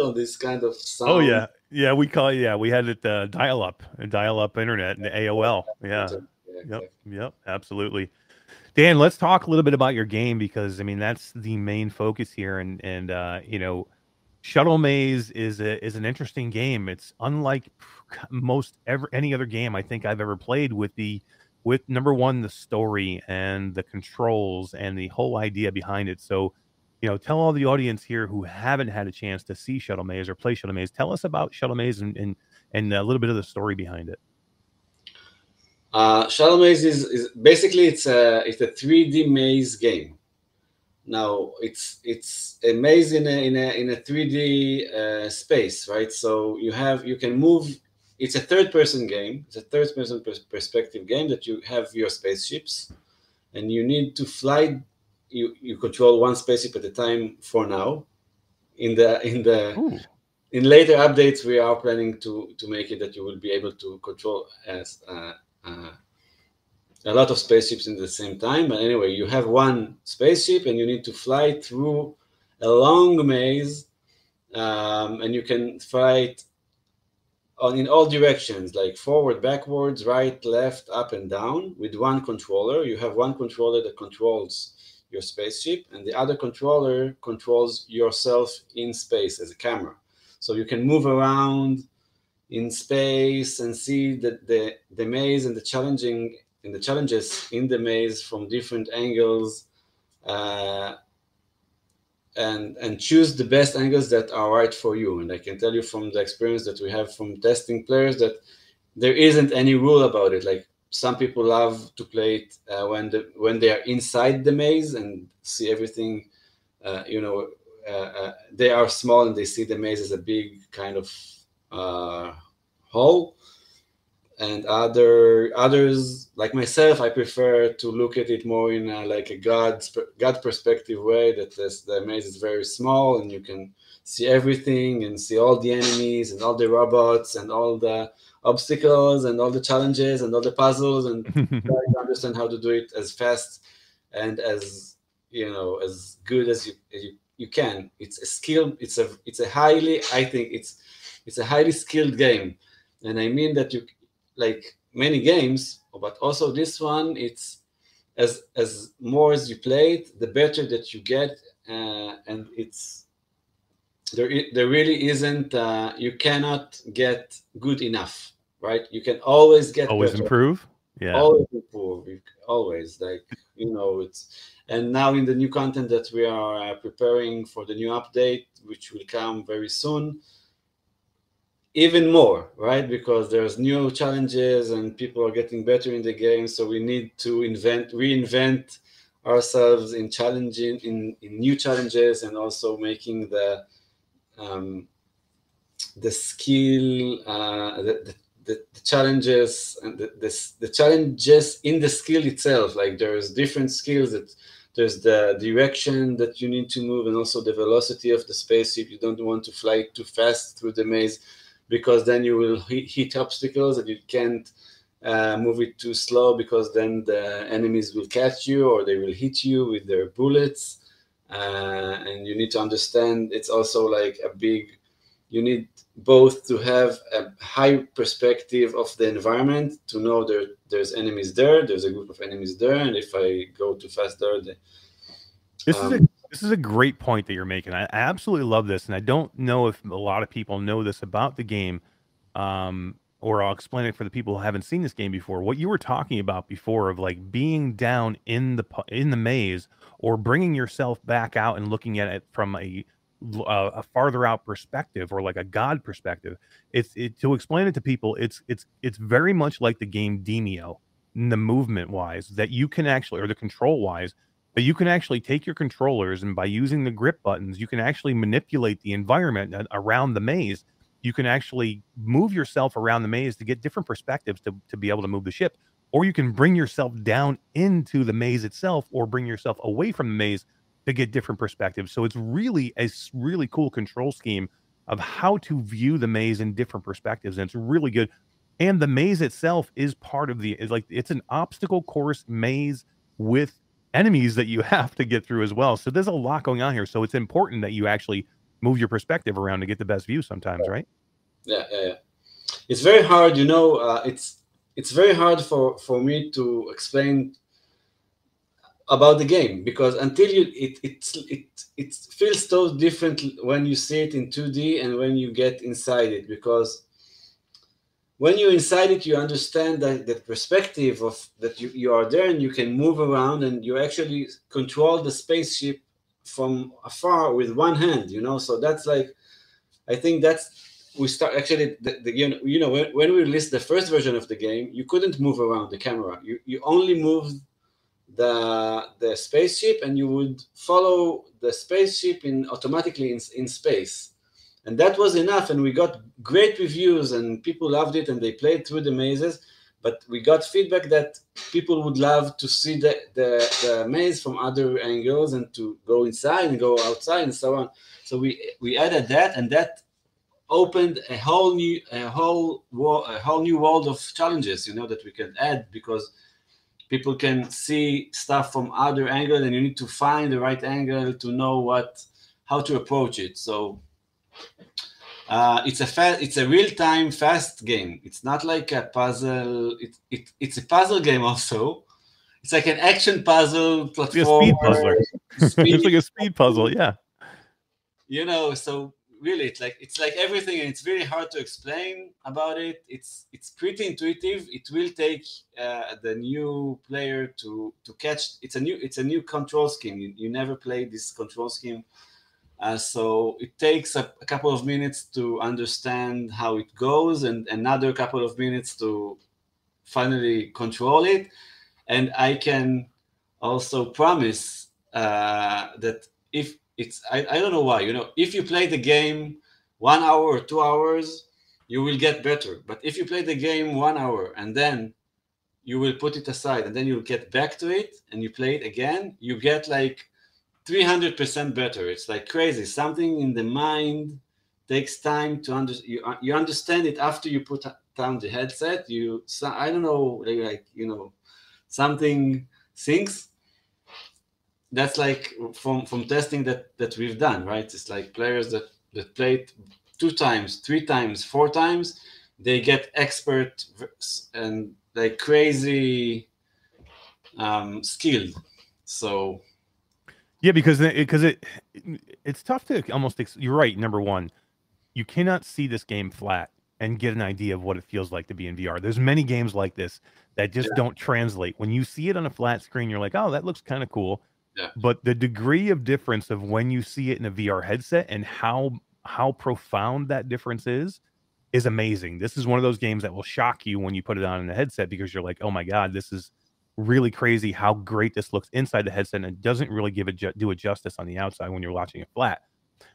all this kind of sound. Oh yeah. Yeah, we call it, yeah, we had it uh, dial up, and dial up internet and AOL. Yeah. Yep. Yep. Absolutely. Dan, let's talk a little bit about your game because I mean that's the main focus here. And and uh, you know, Shuttle Maze is a, is an interesting game. It's unlike most ever any other game I think I've ever played with the with number one the story and the controls and the whole idea behind it. So, you know, tell all the audience here who haven't had a chance to see Shuttle Maze or play Shuttle Maze. Tell us about Shuttle Maze and and, and a little bit of the story behind it. Uh, Shuttle Maze is, is basically it's a it's a 3D maze game. Now it's it's a maze in a in a in a 3D uh, space, right? So you have you can move. It's a third person game. It's a third person perspective game that you have your spaceships, and you need to fly you you control one spaceship at a time for now. In the in the Ooh. in later updates, we are planning to to make it that you will be able to control as uh, uh, a lot of spaceships in the same time. But anyway, you have one spaceship and you need to fly through a long maze, um, and you can fly it on in all directions, like forward, backwards, right, left, up, and down, with one controller. You have one controller that controls your spaceship, and the other controller controls yourself in space as a camera. So you can move around in space and see the, the, the maze and the challenging and the challenges in the maze from different angles uh, and and choose the best angles that are right for you. And i can tell you from the experience that we have from testing players that there isn't any rule about it. Like some people love to play it uh, when the when they are inside the maze and see everything uh, you know uh, uh they are small and they see the maze as a big kind of uh, hole and other others like myself i prefer to look at it more in a, like a god god perspective way that this, the maze is very small and you can see everything and see all the enemies and all the robots and all the obstacles and all the challenges and all the puzzles and try to understand how to do it as fast and as you know as good as you, as you you can. It's a skill it's a it's a highly i think it's it's a highly skilled game. And i mean that you like many games, but also this one, it's as as more as you play it, the better that you get, uh, and it's there. There really isn't. Uh, you cannot get good enough, right? You can always get always better. improve. Yeah, always improve. Always like you know it's. And now in the new content that we are uh, preparing for the new update, which will come very soon, even more, right? Because there's new challenges and people are getting better in the game. So we need to invent, reinvent ourselves in challenging, in, in new challenges, and also making the um, the skill, uh, the, the, the, challenges and the, the, the challenges in the skill itself. Like there's different skills that there's the direction that you need to move and also the velocity of the spaceship. You don't want to fly too fast through the maze because then you will hit, hit obstacles and you can't uh, move it too slow because then the enemies will catch you or they will hit you with their bullets. Uh, and you need to understand it's also like a big, you need both to have a high perspective of the environment to know there there's enemies there, there's a group of enemies there, and if I go too fast there, they, this um, is a this is a great point that you're making. I, I, absolutely love this, and I don't know if a lot of people know this about the game, um, or I'll explain it for the people who haven't seen this game before. What you were talking about before of like being down in the in the maze, or bringing yourself back out and looking at it from a a, a farther out perspective, or like a god perspective. It's it, to explain it to people. It's it's it's very much like the game Demeo, in the movement wise, that you can actually, or the control wise you can actually take your controllers and by using the grip buttons, you can actually manipulate the environment around the maze. You can actually move yourself around the maze to get different perspectives to, to be able to move the ship. Or you can bring yourself down into the maze itself or bring yourself away from the maze to get different perspectives. So it's really a really cool control scheme of how to view the maze in different perspectives. And it's really good. And the maze itself is part of the is like it's an obstacle course maze with enemies that you have to get through as well. So there's a lot going on here. So it's important that you actually move your perspective around to get the best view sometimes, right? Yeah, yeah, yeah. It's very hard, you know, uh, it's it's very hard for for me to explain about the game because until you it it it it feels so different when you see it in 2D and when you get inside it because when you're inside it, you understand that the perspective of that you, you are there and you can move around and you actually control the spaceship from afar with one hand, you know. So that's like, I think that's we start actually the, the you know, you know when, when we released the first version of the game, you couldn't move around the camera. You you only moved the the spaceship and you would follow the spaceship in automatically in, in space and that was enough and we got great reviews and people loved it and they played through the mazes but we got feedback that people would love to see the, the, the maze from other angles and to go inside and go outside and so on. So we we added that, and that opened a whole new a whole a whole new world of challenges. You know that we can add because people can see stuff from other angle, and you need to find the right angle to know what how to approach it. So uh, it's a fa- it's a real time fast game. It's not like a puzzle. It, it it's a puzzle game also. It's like an action puzzle platform. speed puzzler. it's like a speed puzzle, yeah. You know, so really, it's like it's like everything, and it's very hard to explain about it. It's it's pretty intuitive. It will take uh, the new player to to catch. It's a new it's a new control scheme. You, you never played this control scheme uh, so it takes a, a, couple of minutes to understand how it goes and another couple of minutes to finally control it. And I can also promise uh, that if it's, I, I don't know why, you know, if you play the game one hour or two hours, you will get better. But if you play the game one hour and then you will put it aside and then you'll get back to it and you play it again, you get like 300% better. It's like crazy. Something in the mind takes time to understand. You, you understand it after you put down the headset. You, I don't know, like, you know, something sinks. That's like from from testing that that we've done, right? It's like players that that played two times, three times, four times, they get expert and like crazy um, skilled. So yeah, because because it, it, it's tough to almost. You're right. Number one, you cannot see this game flat and get an idea of what it feels like to be in VR. There's many games like this that just yeah. don't translate. When you see it on a flat screen, you're like, oh, that looks kind of cool. Yeah. But the degree of difference of when you see it in a VR headset and how how profound that difference is is amazing. This is one of those games that will shock you when you put it on in a headset because you're like, oh my god, this is really crazy how great this looks inside the headset and doesn't really give it ju- do it justice on the outside when you're watching it flat.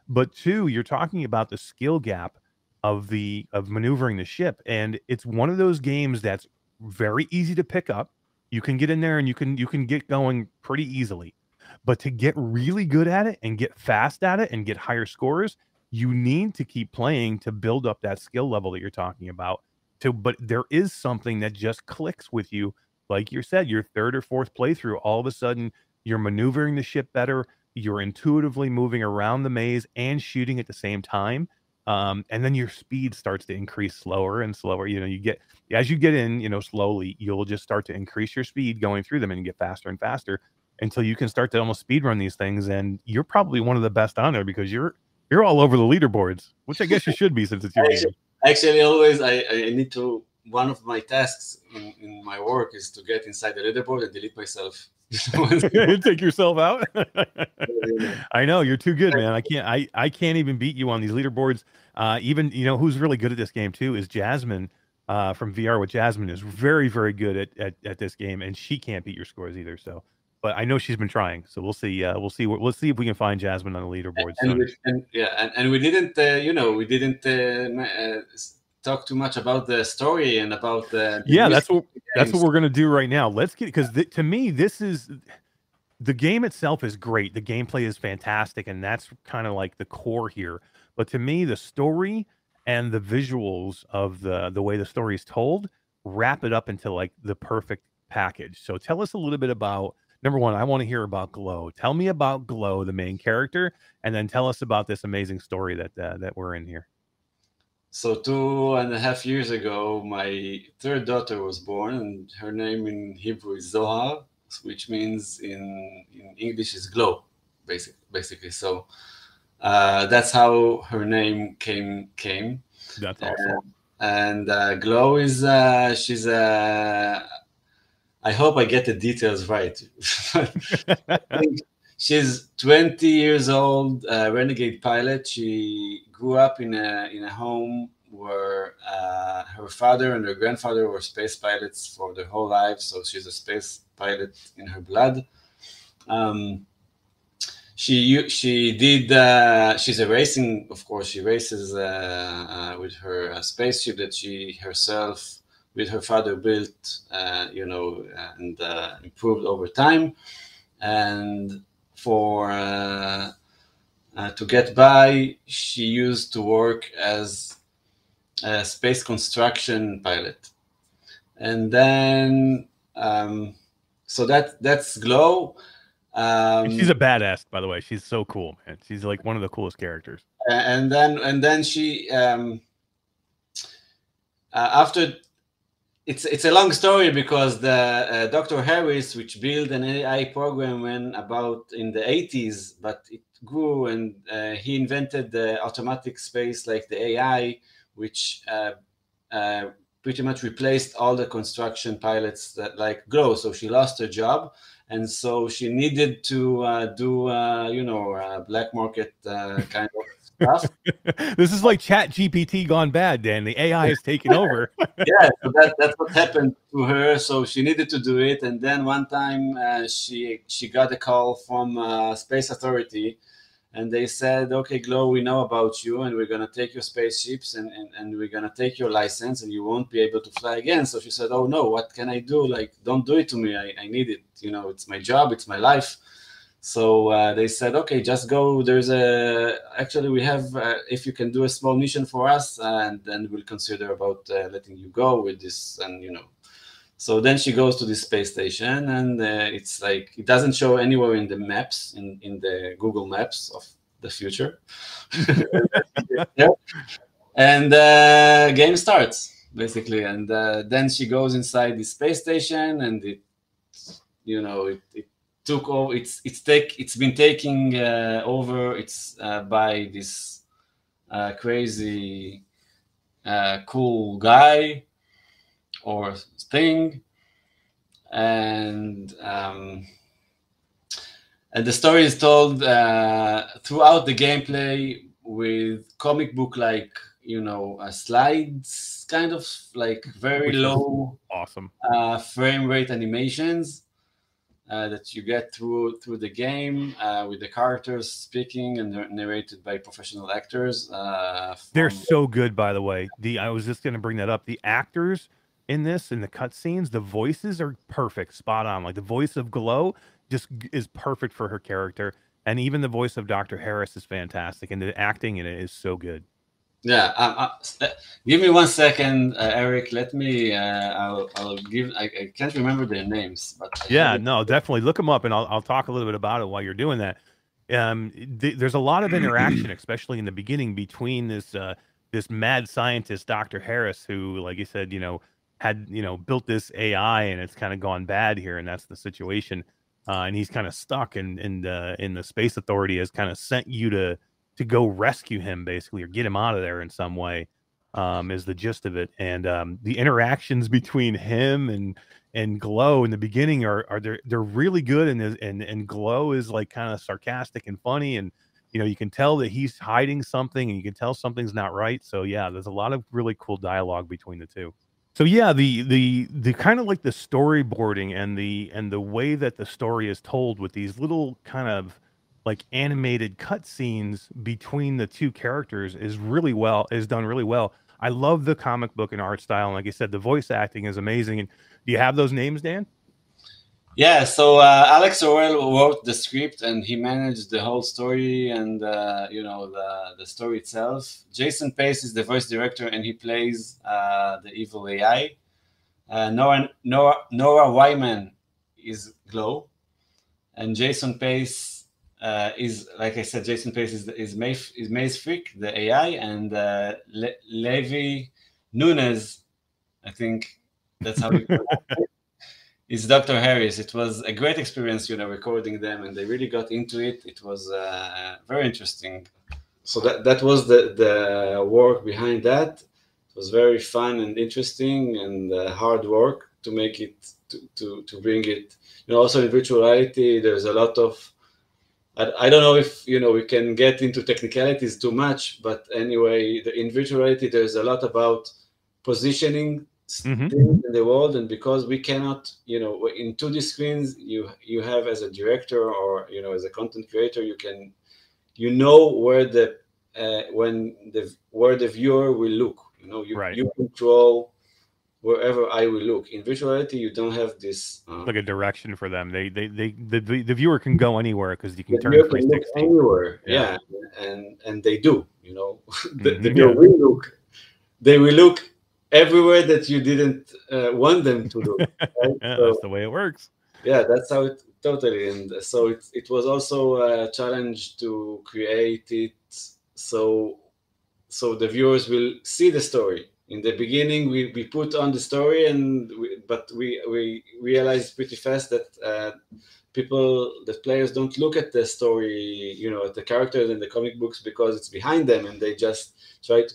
But two, you're talking about the skill gap of the of maneuvering the ship and it's one of those games that's very easy to pick up. You can get in there and you can you can get going pretty easily. But to get really good at it and get fast at it and get higher scores, you need to keep playing to build up that skill level that you're talking about. To but there is something that just clicks with you like you said, your third or fourth playthrough, all of a sudden you're maneuvering the ship better, you're intuitively moving around the maze and shooting at the same time. Um, and then your speed starts to increase slower and slower. You know, you get as you get in, you know, slowly, you'll just start to increase your speed going through them and get faster and faster until you can start to almost speed run these things. And you're probably one of the best on there because you're you're all over the leaderboards, which I guess you should be since it's your actually, game. Actually, always I, I need to one of my tasks in, in my work is to get inside the leaderboard and delete myself. Take yourself out. I know you're too good, man. I can't. I I can't even beat you on these leaderboards. Uh, even you know who's really good at this game too is Jasmine uh, from VR with Jasmine is very very good at, at at this game, and she can't beat your scores either. So, but I know she's been trying. So we'll see. Uh, we'll see. We'll see if we can find Jasmine on the leaderboard. And, we, and yeah, and, and we didn't. Uh, you know, we didn't uh, uh, talk too much about the story and about the, the yeah that's what that's what we're gonna do right now. Let's get because th- to me this is the game itself is great. The gameplay is fantastic and that's kind of like the core here. But to me the story and the visuals of the the way the story is told wrap it up into like the perfect package. So tell us a little bit about number one i want to hear about glow. Tell me about glow the main character and then tell us about this amazing story that uh, that we're in here so two and a half years ago, my third daughter was born, and her name in Hebrew is Zohar, which means in, in English is glow, basic, basically. So uh, that's how her name came came. That's awesome. and uh, glow is uh, she's a. I hope I get the details right. she's 20 years old, renegade pilot. She grew up in a in a home where uh, her father and her grandfather were space pilots for their whole lives, so she's a space pilot in her blood. Um, she she did uh, she's a racing of course she races uh, uh, with her spaceship that she herself with her father built, uh, you know, and uh, improved over time. And for uh, uh, to get by, she used to work as a space construction pilot. And then, um, so that that's Glow. Um, she's a badass, by the way. She's so cool, man. She's like one of the coolest characters. And then, and then she, um, uh, after it's it's a long story because the uh, Dr. Harris, which built an AI program when about in the 80s, but it grew and uh, he invented the automatic space like the AI, which uh, uh, pretty much replaced all the construction pilots that like Glow. So she lost her job, and so she needed to uh, do you know black market kind of stuff. this is like Chat GPT gone bad, Dan. The AI is taking over. yeah, so that, that's what happened to her. So she needed to do it, and then one time uh, she she got a call from uh, Space Authority, and they said, "Okay, Glow, we know about you, and we're gonna take your spaceships, and, and and we're gonna take your license, and you won't be able to fly again." So she said, "Oh no, what can I do? Like, don't do it to me. I, I need it. You know, it's my job, it's my life." So uh, they said, okay, just go. There's a actually we have uh, if you can do a small mission for us, and then we'll consider about uh, letting you go with this, and you know. So then she goes to the space station, and uh, it's like it doesn't show anywhere in the maps in in the Google Maps of the future. and uh, game starts basically, and uh, then she goes inside the space station, and it, you know, it, it took over it's it's take it's been taking uh, over it's uh, by this uh, crazy uh, cool guy or thing and um, and the story is told uh, throughout the gameplay with comic book like you know uh, slides kind of like very Which low Awesome. frame rate animations uh, that you get through through the game uh, with the characters speaking and narrated by professional actors. Uh, They're so good, by the way. The I was just going to bring that up. The actors in this, in the cutscenes, the voices are perfect, spot on. Like the voice of Glow just is perfect for her character, and even the voice of Doctor Harris is fantastic, and the acting in it is so good. Yeah. Um, uh, give me one second, uh, Eric. Let me. Uh, I'll, I'll give. I, I can't remember their names, but I Yeah, it. no, definitely look them up, and I'll I'll talk a little bit about it while you're doing that. Um, th- there's a lot of interaction, especially in the beginning, between this uh, this mad scientist, Dr. Harris, who, like you said, you know, had you know built this AI, and it's kind of gone bad here, and that's the situation. Uh, and he's kind of stuck, and and uh, in the space authority has kind of sent you to to go rescue him, basically, or get him out of there in some way. Um, is the gist of it, and um, the interactions between him and and Glow in the beginning are are they're they're really good and and and Glow is like kind of sarcastic and funny and you know you can tell that he's hiding something and you can tell something's not right. So yeah, there's a lot of really cool dialogue between the two. So yeah, the the the kind of like the storyboarding and the and the way that the story is told with these little kind of like animated cutscenes between the two characters is really well is done really well. I love the comic book and art style, and like I said, the voice acting is amazing. And do you have those names, Dan? Yeah, so uh, Alex Orwell wrote the script and he managed the whole story and uh, you know the the story itself. Jason Pace is the voice director and he plays uh, the evil AI. Uh, Noah Noah Noah Wyman is Glow, and Jason Pace uh, is like I said. Jason Pace is is Maze is Maze Freak, the AI, and uh, Le- Levi Nunes, I think that's how it is Dr. Harris. It was a great experience, you know, recording them, and they really got into it. It was uh, very interesting. So that that was the the work behind that. It was very fun and interesting, and uh, hard work to make it to, to to bring it. You know, also in virtual reality, there's a lot of. I, I don't know if you know we can get into technicalities too much, but anyway, the, in virtual reality, there's a lot about positioning Mhm. things in the world and because we cannot you know in 2d screens you you have as a director or you know as a content creator you can you know where the uh, when the where the viewer will look you know you, Right. you control wherever I will look. In virtual reality, you don't have this. Uh, like a direction for them. They they they the the viewer can go anywhere because you can the turn can look 360. anywhere. Yeah. Yeah. and and they do. You know, the, the Mhm, viewer yeah. will look. They will look everywhere that you didn't uh, want them to look. right? Yeah, So- that's the way it works. yeah that's how it totally and so it, it was also a challenge to create it so so the viewers will see the story in the beginning we, we put on the story and we, but we we realized pretty fast that uh, people the players don't look at the story you know at the characters in the comic books because it's behind them and they just try to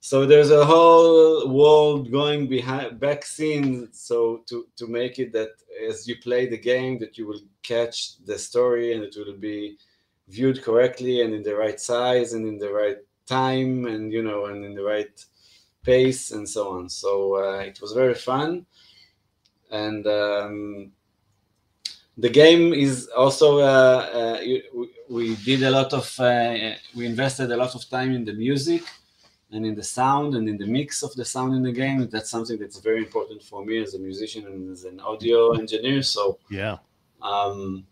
so there's a whole world going behind back scene so to to make it that as you play the game that you will catch the story and it will be viewed correctly and in the right size and in the right time and you know and in the right pace and so on so uh, it was very fun and um, the game is also uh, uh, we- did a lot of uh, we invested a lot of time in the music and in the sound and in the mix of the sound in the game. That's something that's very important for me as a musician and as an audio engineer. So Yeah. um,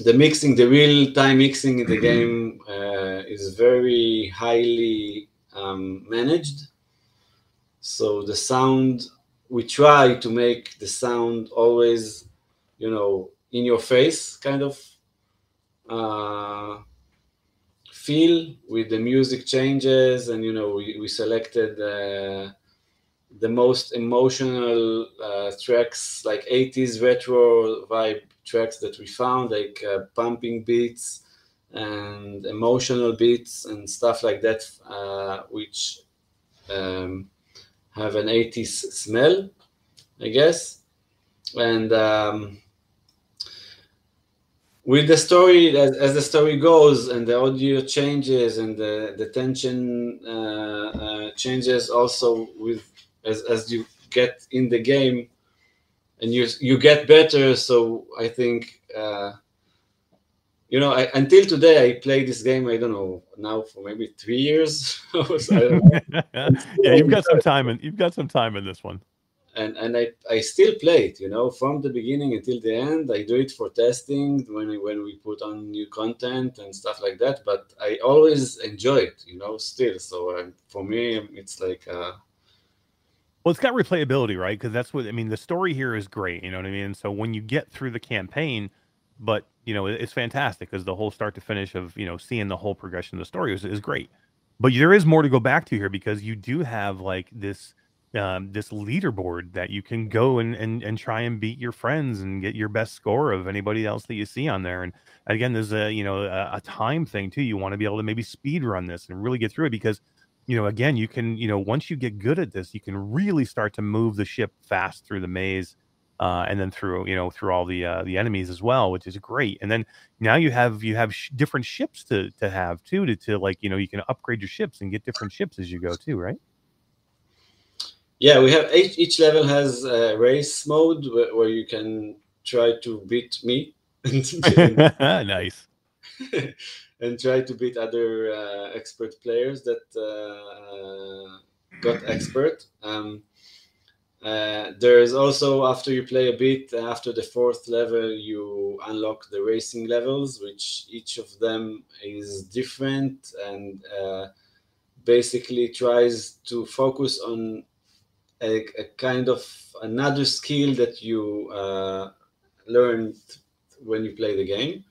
the mixing, the real time mixing in the game uh, is very highly um, managed. So the sound, we try to make the sound always, you know, in your face kind of uh, feel with the music changes and you know we, we selected uh, the most emotional uh, tracks like 80s retro vibe tracks that we found like uh, pumping beats and emotional beats and stuff like that uh, which um, have an 80s smell i guess. And um, with the story as, as the story goes and the audio changes and the, the tension uh, uh, changes also with as, as you get in the game and you you get better. So i think uh, you know I, until today i play this game i don't know now for maybe three years know. yeah, you've got some time and you've got some time in this one. and and I, I still play it, you know, from the beginning until the end. I do it for testing when when we put on new content and stuff like that. But I always enjoy it, you know, still. So uh, for me, it's like uh, Well, it's got replayability, right? Because that's what I mean. The story here is great. You know what I mean. So when you get through the campaign, but you know it's fantastic because the whole start to finish of you know seeing the whole progression of the story is, is great. But there is more to go back to here because you do have like this um, this leaderboard that you can go and, and and try and beat your friends and get your best score of anybody else that you see on there. And again, there's a you know a, a time thing too. You want to be able to maybe speed run this and really get through it because you know again you can you know once you get good at this you can really start to move the ship fast through the maze uh, and then through you know through all the uh, the enemies as well which is great. And then now you have you have sh- different ships to to have too to, to like you know you can upgrade your ships and get different ships as you go too right? Yeah, we have each each level has a race mode where, where you can try to beat me nice. and try to beat other uh, expert players that uh, got expert. Um, uh, there is also after you play a bit after the fourth level you unlock the racing levels which each of them is different and uh, basically tries to focus on a, a kind of another skill that you uh, learned when you play the game.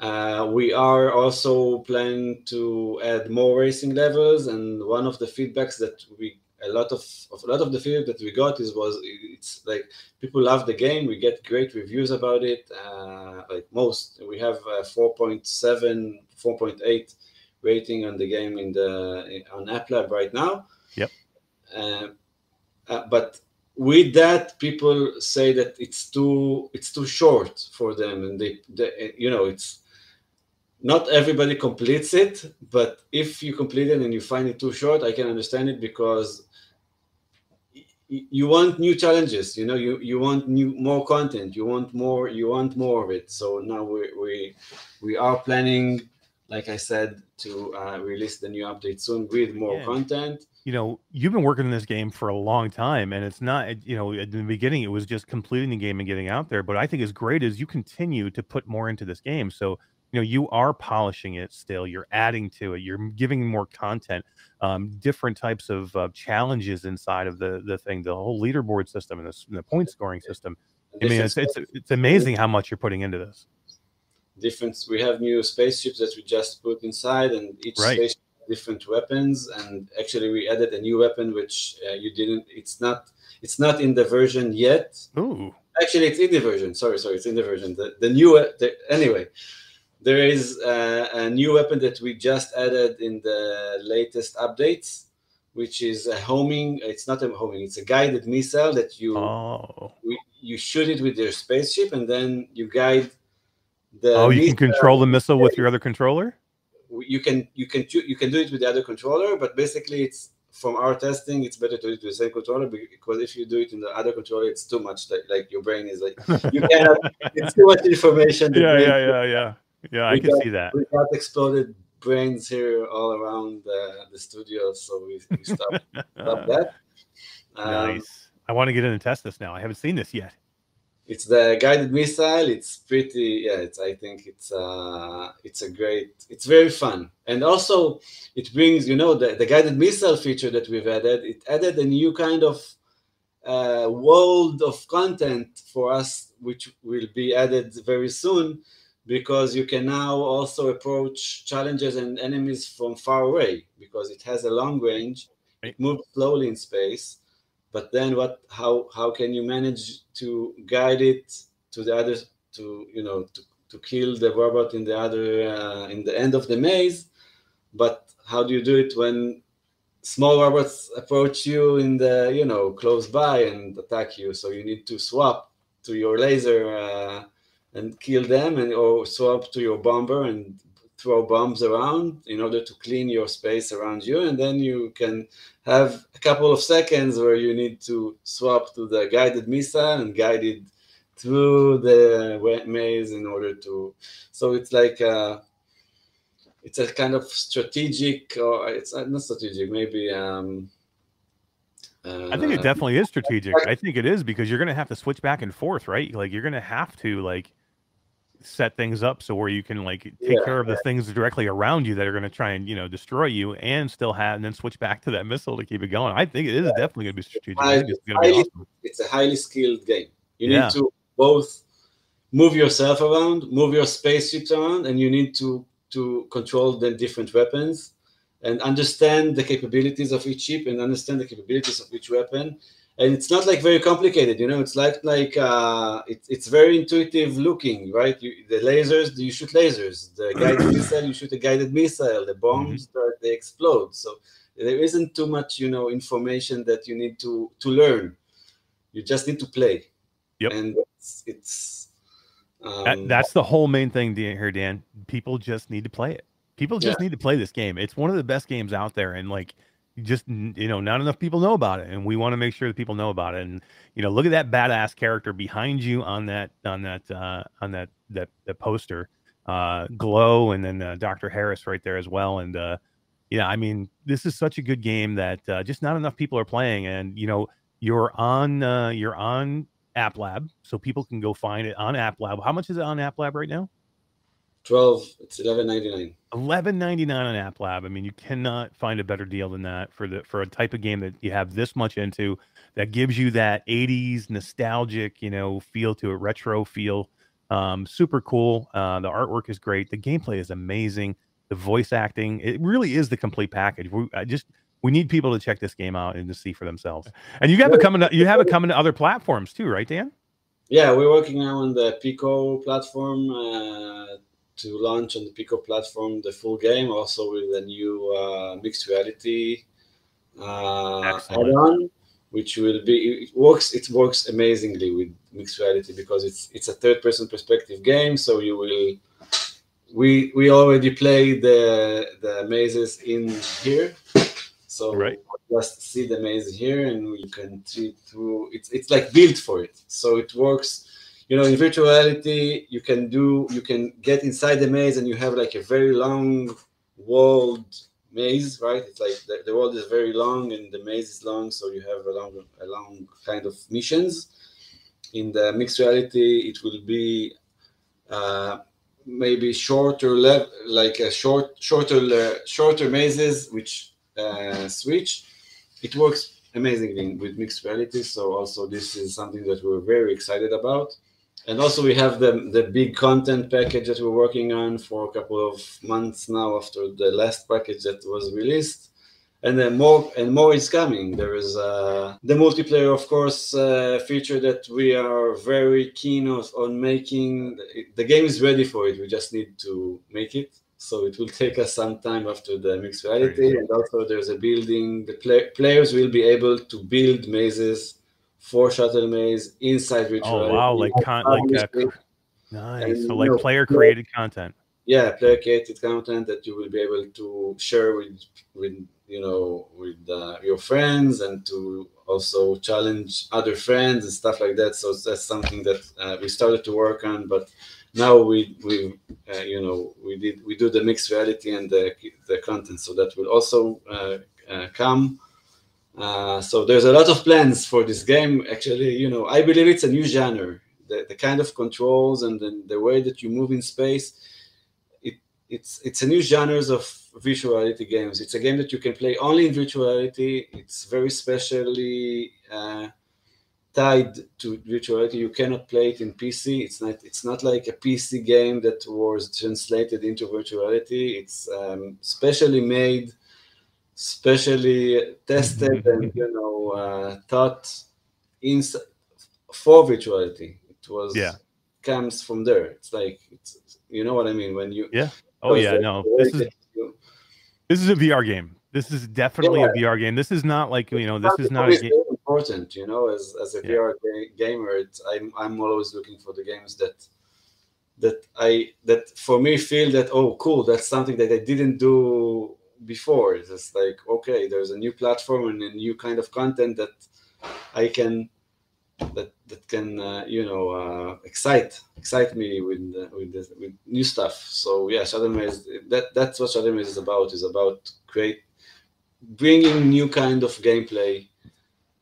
Uh, we are also planning to add more racing levels, and one of the feedbacks that we a lot of, of a lot of the feedback that we got is was it's like people love the game. We get great reviews about it. Uh, like most, we have a 4.7, 4.8 rating on the game in the on AppLab right now. Yep. Uh, uh, but with that people say that it's too it's too short for them and they, they you know it's not everybody completes it but if you complete it and you find it too short i can understand it because you want new challenges you know you you want new more content you want more you want more of it so now we we we are planning like i said to uh, release the new update soon with more Yeah. content you know, you've been working in this game for a long time, and it's not, you know, at the beginning it was just completing the game and getting out there. But I think as great as you continue to put more into this game, so you know you are polishing it still. You're adding to it. You're giving more content, um, different types of uh, challenges inside of the the thing, the whole leaderboard system and the, and the point scoring system. I mean, it's, it's it's amazing how much you're putting into this. Different. We have new spaceships that we just put inside, and each Right. spaceship different weapons. And actually, we added a new weapon which uh, you didn't. It's not. It's not in the version yet. Ooh, Actually, it's in the version. Sorry, sorry, it's in the version. The the new. The, anyway, there is uh, a new weapon that we just added in the latest updates, which is a homing. It's not a homing. It's a guided missile that you oh, you shoot it with your spaceship and then you guide the oh! You can control the missile with your other controller. you can you can you can do it with the other controller but basically it's from our testing it's better to do it with the same controller because if you do it in the other controller it's too much like, like your brain is like you cannot it's too much information Yeah, brain- yeah, yeah, yeah, yeah. I can got- see that. we got exploded brains here all around the, the studio so we, we stopped, stopped that Um, nice. I want to get in and test this now. I haven't seen this yet. it's the guided missile it's pretty yeah it's i think it's uh it's a great it's very fun and also it brings you know the, the guided missile feature that we've added it added a new kind of uh, world of content for us which will be added very soon because you can now also approach challenges and enemies from far away because it has a long range it moves slowly in space but then what how how can you manage to guide it to the other to you know to, to kill the robot in the other uh, in the end of the maze? But how do you do it when small robots approach you in the you know close by and attack you? So you need to swap to your laser uh, and kill them and or swap to your bomber and throw bombs around in order to clean your space around you and then you can have a couple of seconds where you need to swap to the guided missile and guide it through the maze in order to so it's like uh it's a kind of strategic or it's uh, not strategic maybe um uh, I think it definitely is strategic. I think it is because you're going to have to switch back and forth, right? Like you're going to have to like set things up so where you can like take Yeah, care of the things directly around you that are going to try and you know destroy you, and still have and then switch back to that missile to keep it going. I think it is definitely going to be strategic. It's be Highly- awesome. it's a highly skilled game. You Yeah. need to both move yourself around, move your spaceships around, and you need to to control the different weapons and understand the capabilities of each ship and understand the capabilities of each weapon. And it's not like very complicated, you know. It's like like uh, it, it's very intuitive looking, right? You, the lasers, you shoot lasers. The guided missile, you shoot a guided missile. The bombs, Mm-hmm. they explode. So there isn't too much, you know, information that you need to to learn. You just need to play. Yep. And it's, it's That, um, that's the whole main thing here, Dan. People just need to play it. People just need to play this game. It's one of the best games out there, and like, just you know, not enough people know about it, and we want to make sure that people know about it. And you know, look at that badass character behind you on that on that uh, on that that that poster, uh, glow, and then uh, Dr. Harris right there as well. And uh, yeah, I mean, this is such a good game that uh, just not enough people are playing, and you know, you're on uh, you're on App Lab, so people can go find it on App Lab. How much is it on App Lab right now? 12, it's 11.99. Eleven ninety nine on App Lab. I mean, you cannot find a better deal than that for the for a type of game that you have this much into, that gives you that '80s nostalgic, you know, feel to it, retro feel. Um, super cool. Uh, the artwork is great. The gameplay is amazing. The voice acting, it really is the complete package. We I just we need people to check this game out and to see for themselves. And you have it coming. To, you have it coming to other platforms too, right, Dan? Yeah, we're working now on the Pico platform uh, to launch on the Pico platform the full game, also with a new uh, mixed reality uh, add-on, which will be it works. It works amazingly with mixed reality because it's it's a third-person perspective game. So you will we we already play the the mazes in here, so Right. just see the maze here and we can see through it's it's like built for it so it works you know in virtual reality you can do you can get inside the maze and you have like a very long walled maze, right? It's like the, the world is very long and the maze is long, so you have a long, a long kind of missions. In the mixed reality, it will be uh, maybe shorter, like a short, shorter, uh, shorter mazes which uh, switch. It works amazingly with mixed reality. So also this is something that we're very excited about. And also we have the the big content package that we're working on for a couple of months now after the last package that was released. And then more and more is coming. There is uh, the multiplayer, of course, uh, feature that we are very keen of, on making. The game is ready for it. We just need to make it. So it will take us some time after the mixed reality. And also, there's a building. The play- players will be able to build mazes for shuttle maze inside virtual. Oh wow, like con- like uh, nice. So like player created content. Yeah, player created content that you will be able to share with with you know with uh, your friends and to also challenge other friends and stuff like that. So that's something that uh, we started to work on, but now we we uh, you know we did we do the mixed reality and the the content, so that will also uh, uh, come. Uh, so there's a lot of plans for this game. Actually, you know, I believe it's a new genre. The, the kind of controls and the, the way that you move in space, it, it's it's a new genres of virtual reality games. It's a game that you can play only in virtual reality. It's very specially uh, tied to virtual reality. You cannot play it in PC. It's not it's not like a PC game that was translated into virtual reality. It's um, specially made specially tested and you know uh, taught in for virtuality. It was Yeah. comes from there. It's like it's you know what I mean when you Yeah. Oh yeah, no. This is you- this is a VR game. This is definitely a VR game. This is not like you know. This is not a game. important, you know, as as a Yeah. VR ga- gamer. It's, I'm I'm always looking for the games that that I that for me feel that oh cool that's something that I didn't do before. It's like okay, there's a new platform and a new kind of content that I can that that can uh, you know uh, excite excite me with uh, with this, with new stuff. So yeah, Shuttle Maze that that's what Shuttle Maze is about. Is about create bringing new kind of gameplay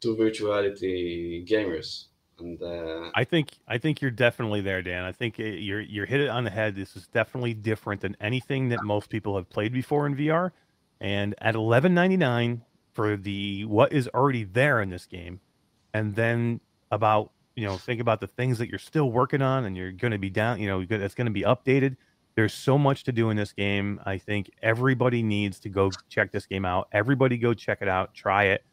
to virtuality gamers. And uh, I think I think you're definitely there, Dan. I think uh, you're you're hit it on the head. This is definitely different than anything that most people have played before in VR. And at 11.99 for the what is already there in this game, and then about you know think about the things that you're still working on and you're going to be down. You know it's going to be updated. There's so much to do in this game. I think everybody needs to go check this game out. Everybody go check it out. Try it.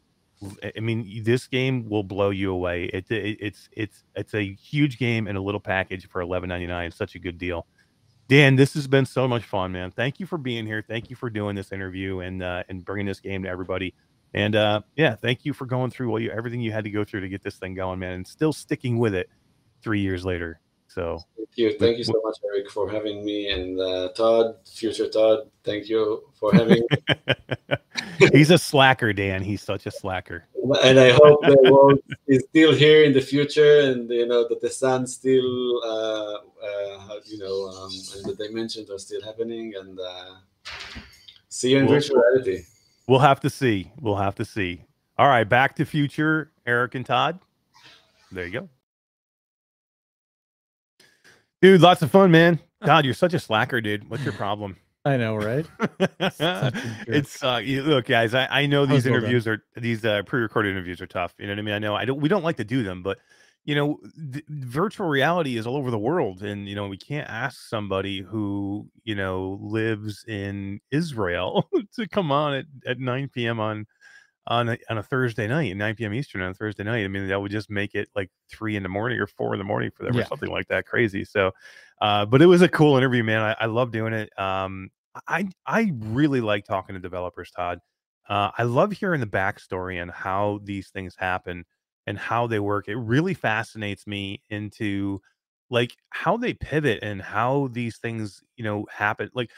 I- mean, this game will blow you away. It, it, it's it's it's a huge game in a little package for eleven ninety nine. Such a good deal. Dan, this has been so much fun, man. Thank you for being here. Thank you for doing this interview and uh, and bringing this game to everybody. And uh, yeah, thank you for going through all you everything you had to go through to get this thing going, man, and still sticking with it three years later. So thank you, thank you so much, Eric, for having me, and uh, Todd, future Todd, thank you for having me. he's a slacker, Dan. He's such a slacker. and I hope the world is still here in the future, and you know that the sun still, uh, uh, you know, um, and the dimensions are still happening. And uh, see you in Well- virtual reality. We'll have to see. We'll have to see. All right, back to future Eric and Todd. There you go. Dude, lots of fun, man. God, you're such a slacker, dude. What's your problem? I know, right? it's uh, you, look, guys. I, I know these well interviews are these uh, pre-recorded interviews are tough. You know what I mean? I know I don't. We don't like to do them, but you know, th- virtual reality is all over the world, and you know, we can't ask somebody who you know lives in Israel to come on at, at 9 p.m. on on a, on a Thursday night, 9 p.m. Eastern on a Thursday night. I mean, that would just make it like three in the morning or four in the morning for them or something like that. Crazy. So, uh, but it was a cool interview, man. I, I love doing it. Um, I I really like talking to developers, Todd. Uh, I love hearing the backstory and how these things happen and how they work. It really fascinates me into like how they pivot and how these things, you know, happen. Like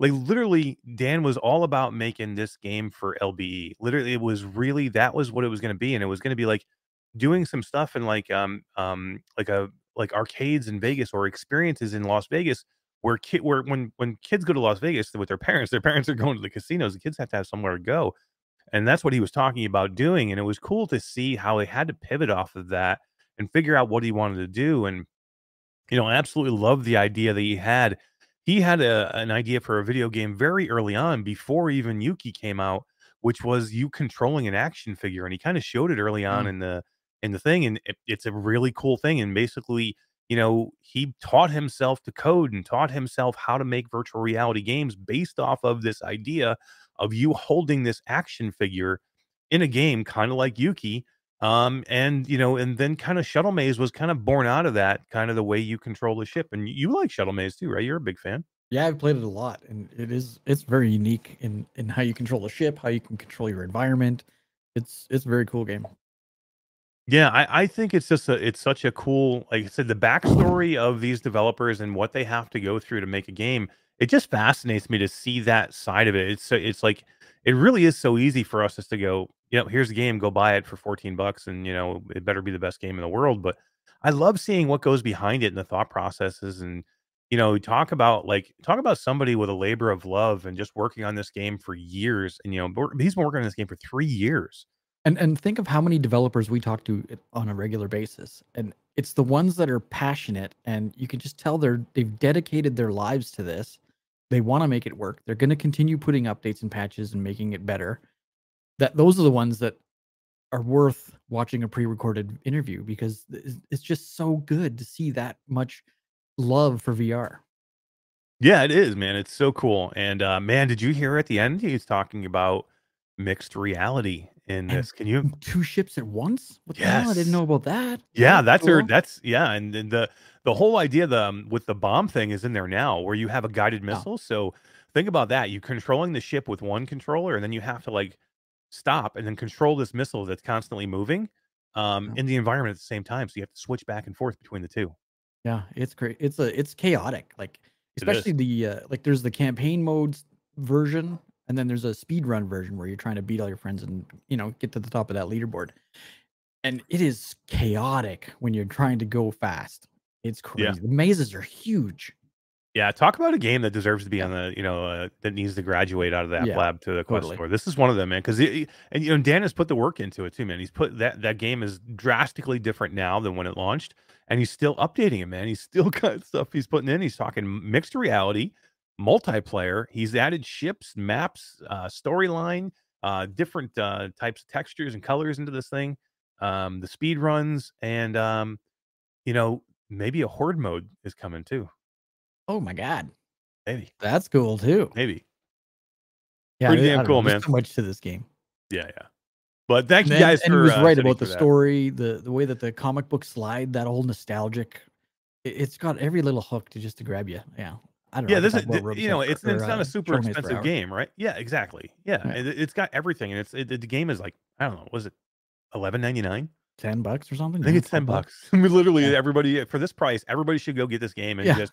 like literally Dan was all about making this game for LBE. Literally it was really that was what it was going to be and it was going to be like doing some stuff in like um um like a like arcades in Vegas or experiences in Las Vegas where kid where when when kids go to Las Vegas with their parents, their parents are going to the casinos. The kids have to have somewhere to go, and that's what he was talking about doing. And it was cool to see how he had to pivot off of that and figure out what he wanted to do. And you know, I absolutely love the idea that he had. He had a, an idea for a video game very early on, before even Yuki came out, which was you controlling an action figure, and he kind of showed it early on Mm. in the in the thing, and it, it's a really cool thing. And basically, you know, he taught himself to code and taught himself how to make virtual reality games based off of this idea of you holding this action figure in a game, kind of like Yuki. Um, and you know, and then kind of Shuttle Maze was kind of born out of that, kind of the way you control the ship. And you like Shuttle Maze too, right? You're a big fan. Yeah, I've played it a lot, and it is it's very unique in in how you control the ship, how you can control your environment. It's it's a very cool game. Yeah, I, I think it's just a it's such a cool like I said the backstory of these developers and what they have to go through to make a game. It just fascinates me to see that side of it. It's so it's like it really is so easy for us just to go, you know, here's the game, go buy it for 14 bucks and you know, it better be the best game in the world, but I love seeing what goes behind it and the thought processes and you know, talk about like talk about somebody with a labor of love and just working on this game for years and you know, he's been working on this game for 3 years. And and think of how many developers we talk to on a regular basis, and it's the ones that are passionate, and you can just tell they're they've dedicated their lives to this. They want to make it work. They're going to continue putting updates and patches and making it better. That those are the ones that are worth watching a pre-recorded interview because it's just so good to see that much love for VR. Yeah, it is, man. It's so cool. And uh man, did you hear at the end he's talking about mixed reality in And this? Can you Two ships at once? What the hell? I didn't know about that. Yeah, that's her cool. that's yeah, and then the the whole idea the um, with the bomb thing is in there now where you have a guided Oh. missile. So think about that. You're controlling the ship with one controller and then you have to like stop and then control this missile that's constantly moving um Yeah. in the environment at the same time. So you have to switch back and forth between the two. Yeah, it's great. It's a it's chaotic. Like especially the uh, like there's the campaign modes version and then there's a speed run version where you're trying to beat all your friends and you know get to the top of that leaderboard. And it is chaotic when you're trying to go fast. It's crazy. Yeah. The mazes are huge. Yeah, talk about a game that deserves to be on the, you know, uh, that needs to graduate out of that Yeah, lab to the Quest totally. Store. This is one of them, man. Because and you know, Dan has put the work into it too, man. He's put that that game is drastically different now than when it launched, and he's still updating it, man. He's still got stuff he's putting in. He's talking mixed reality, multiplayer. He's added ships, maps, uh, storyline, uh, different uh, types of textures and colors into this thing. Um, the speed runs, and um, you know, maybe a horde mode is coming too. Oh my god. Maybe, That's cool too. maybe. Yeah, Pretty I- damn cool, know, there's man. So much to this game. Yeah, yeah. But thank you guys and for he was uh, right about the that. story, the the way that the comic book slide, that whole nostalgic. it- It's got every little hook to just to grab you. Yeah, I don't know. Yeah, this is about th- Rogue you know it's for- it's not uh, a super for expensive game, right? Yeah, exactly. Yeah, Right. it, it's got everything, and it's it, the game is like I don't know, was it eleven ninety nine? ten bucks or something. I think Yeah, it's ten 12 bucks. I mean, literally, Yeah. everybody for this price, everybody should go get this game and Yeah. just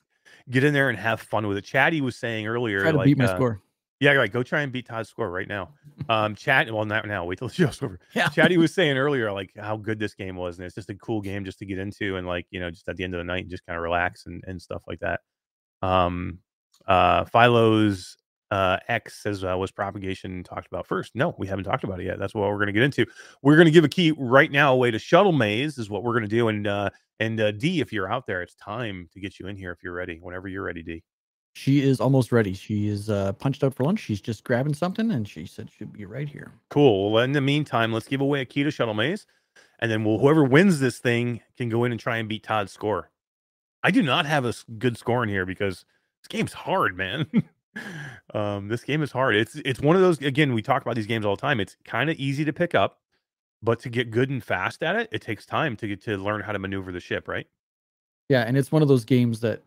get in there and have fun with it. Chatty was saying earlier, Try to like, beat my uh, score. yeah, like go try and beat Todd's score right now. Um, chat, well, not now. Wait till the show's over. Yeah. Chatty was saying earlier, like how good this game was, and it's just a cool game just to get into, and like you know, just at the end of the night, just kind of relax and and stuff like that. Um, uh, Philo's uh X says uh, was propagation talked about first. No, we haven't talked about it yet. That's what we're going to get into. We're going to give a key right now away to Shuttle Maze is what we're going to do, and uh and uh, D, if you're out there, it's time to get you in here if you're ready. Whenever you're ready, D. She is almost ready. She is uh, punched out for lunch. She's just grabbing something, and she said she'd be right here. Cool. Well, in the meantime, let's give away a key to Shuttle Maze, and then we'll, whoever wins this thing can go in and try and beat Todd's score. I do not have a good score in here because this game's hard, man. um, this game is hard. It's it's one of those. Again, we talk about these games all the time. It's kind of easy to pick up, but to get good and fast at it, it takes time to get to learn how to maneuver the ship. Right? Yeah, and it's one of those games that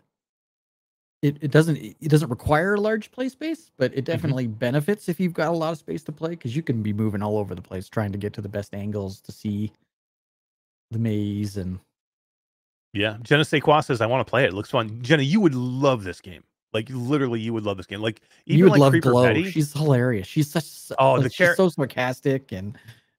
it, it doesn't it doesn't require a large play space, but Mm-hmm. it definitely benefits if you've got a lot of space to play because you can be moving all over the place trying to get to the best angles to see the maze and Yeah. Jenna Sequa says, "I want to play it. It looks fun." Jenna, you would love this game. Like literally, you would love this game. Like even you would like love Creeper Glow. Petty. She's hilarious. She's such Oh, oh, the she's so sarcastic and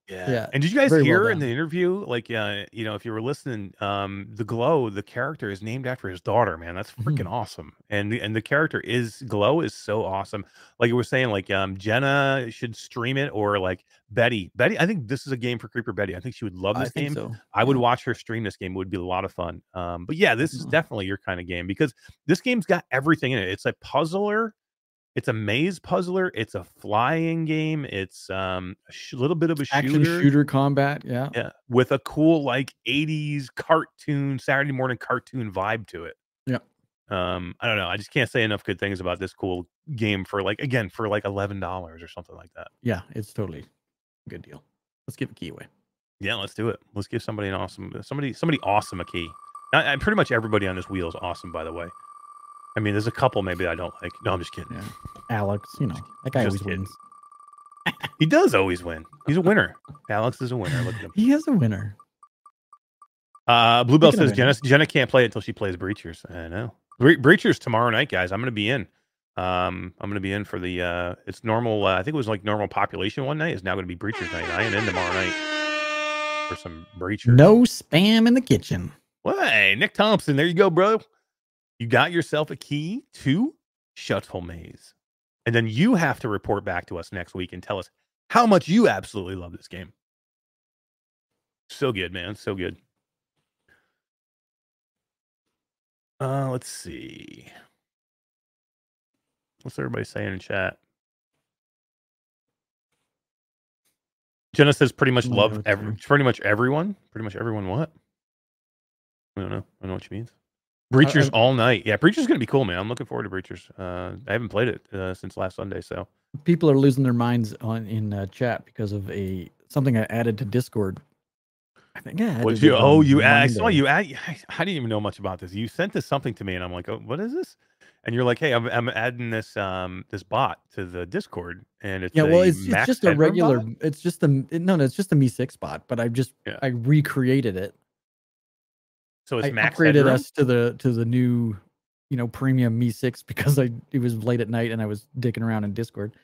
Yeah. Yeah, And did you guys very well hear in the interview, like, uh, you know, if you were listening, um, the Glow, the character is named after his daughter, man. That's freaking Mhm. awesome. And the, and the character is Glow is so awesome. Like you were saying, like, um, Jenna should stream it or like Betty. Betty, I think this is a game for Creeper Betty. I think she would love I this think game. so. I would watch her stream this game. It would be a lot of fun. Um, but yeah, this is Mhm. definitely your kind of game because this game's got everything in it. It's a puzzler, it's a maze puzzler, it's a flying game, it's um a sh- little bit of a Action shooter. shooter combat. Yeah. Yeah, with a cool like 80s cartoon, Saturday morning cartoon vibe to it. Yeah. Um, I don't know. I just can't say enough good things about this cool game for like again for like eleven dollars or something like that. Yeah. It's totally a good deal. Let's give a key away. Yeah, let's do it. Let's give somebody an awesome somebody somebody awesome a key. I, I- pretty much everybody on this wheel is awesome, by the way. I mean, there's a couple maybe I don't like. No, I'm just kidding. Yeah. Alex, you know, that guy Just always kidding. wins. He does always win. He's a winner. Alex is a winner. Look at him. He is a winner. Uh, Bluebell says Jenna. Jenna can't play it until she plays Breachers. I know. Bre- Breachers tomorrow night, guys. I'm going to be in. Um, I'm going to be in for the. Uh, it's normal. Uh, I think it was like normal population one night. It's now going to be Breachers night. I am in tomorrow night for some Breachers. No spam in the kitchen. Well, hey, Nick Thompson. There you go, bro. You got yourself a key to Shuttle Maze, and then you have to report back to us next week and tell us how much you absolutely love this game. So good, man. So good. Uh, let's see. What's everybody saying in chat? Jenna says pretty much love every, pretty much everyone. Pretty much everyone. What? I don't know. I don't know what she means. Breachers I- all night. Yeah, Breachers gonna be cool, man. I'm looking forward to Breachers. Uh, I haven't played it uh, since last Sunday, so People are losing their minds on in uh, chat because of a something I added to Discord. I think yeah. What you? Oh, you. add- I saw you. Add, I didn't even know much about this. You sent this something to me, and I'm like, oh, what is this? And you're like, hey, I'm, I'm adding this um this bot to the Discord, and it's Yeah, well, it's, it's just a regular. bot? It's just a no, no. It's just a MEE6 bot, but I just Yeah. I recreated it. So it's I Max upgraded us to the to the new, you know, premium MEE6 because I it was late at night and I was dicking around in Discord.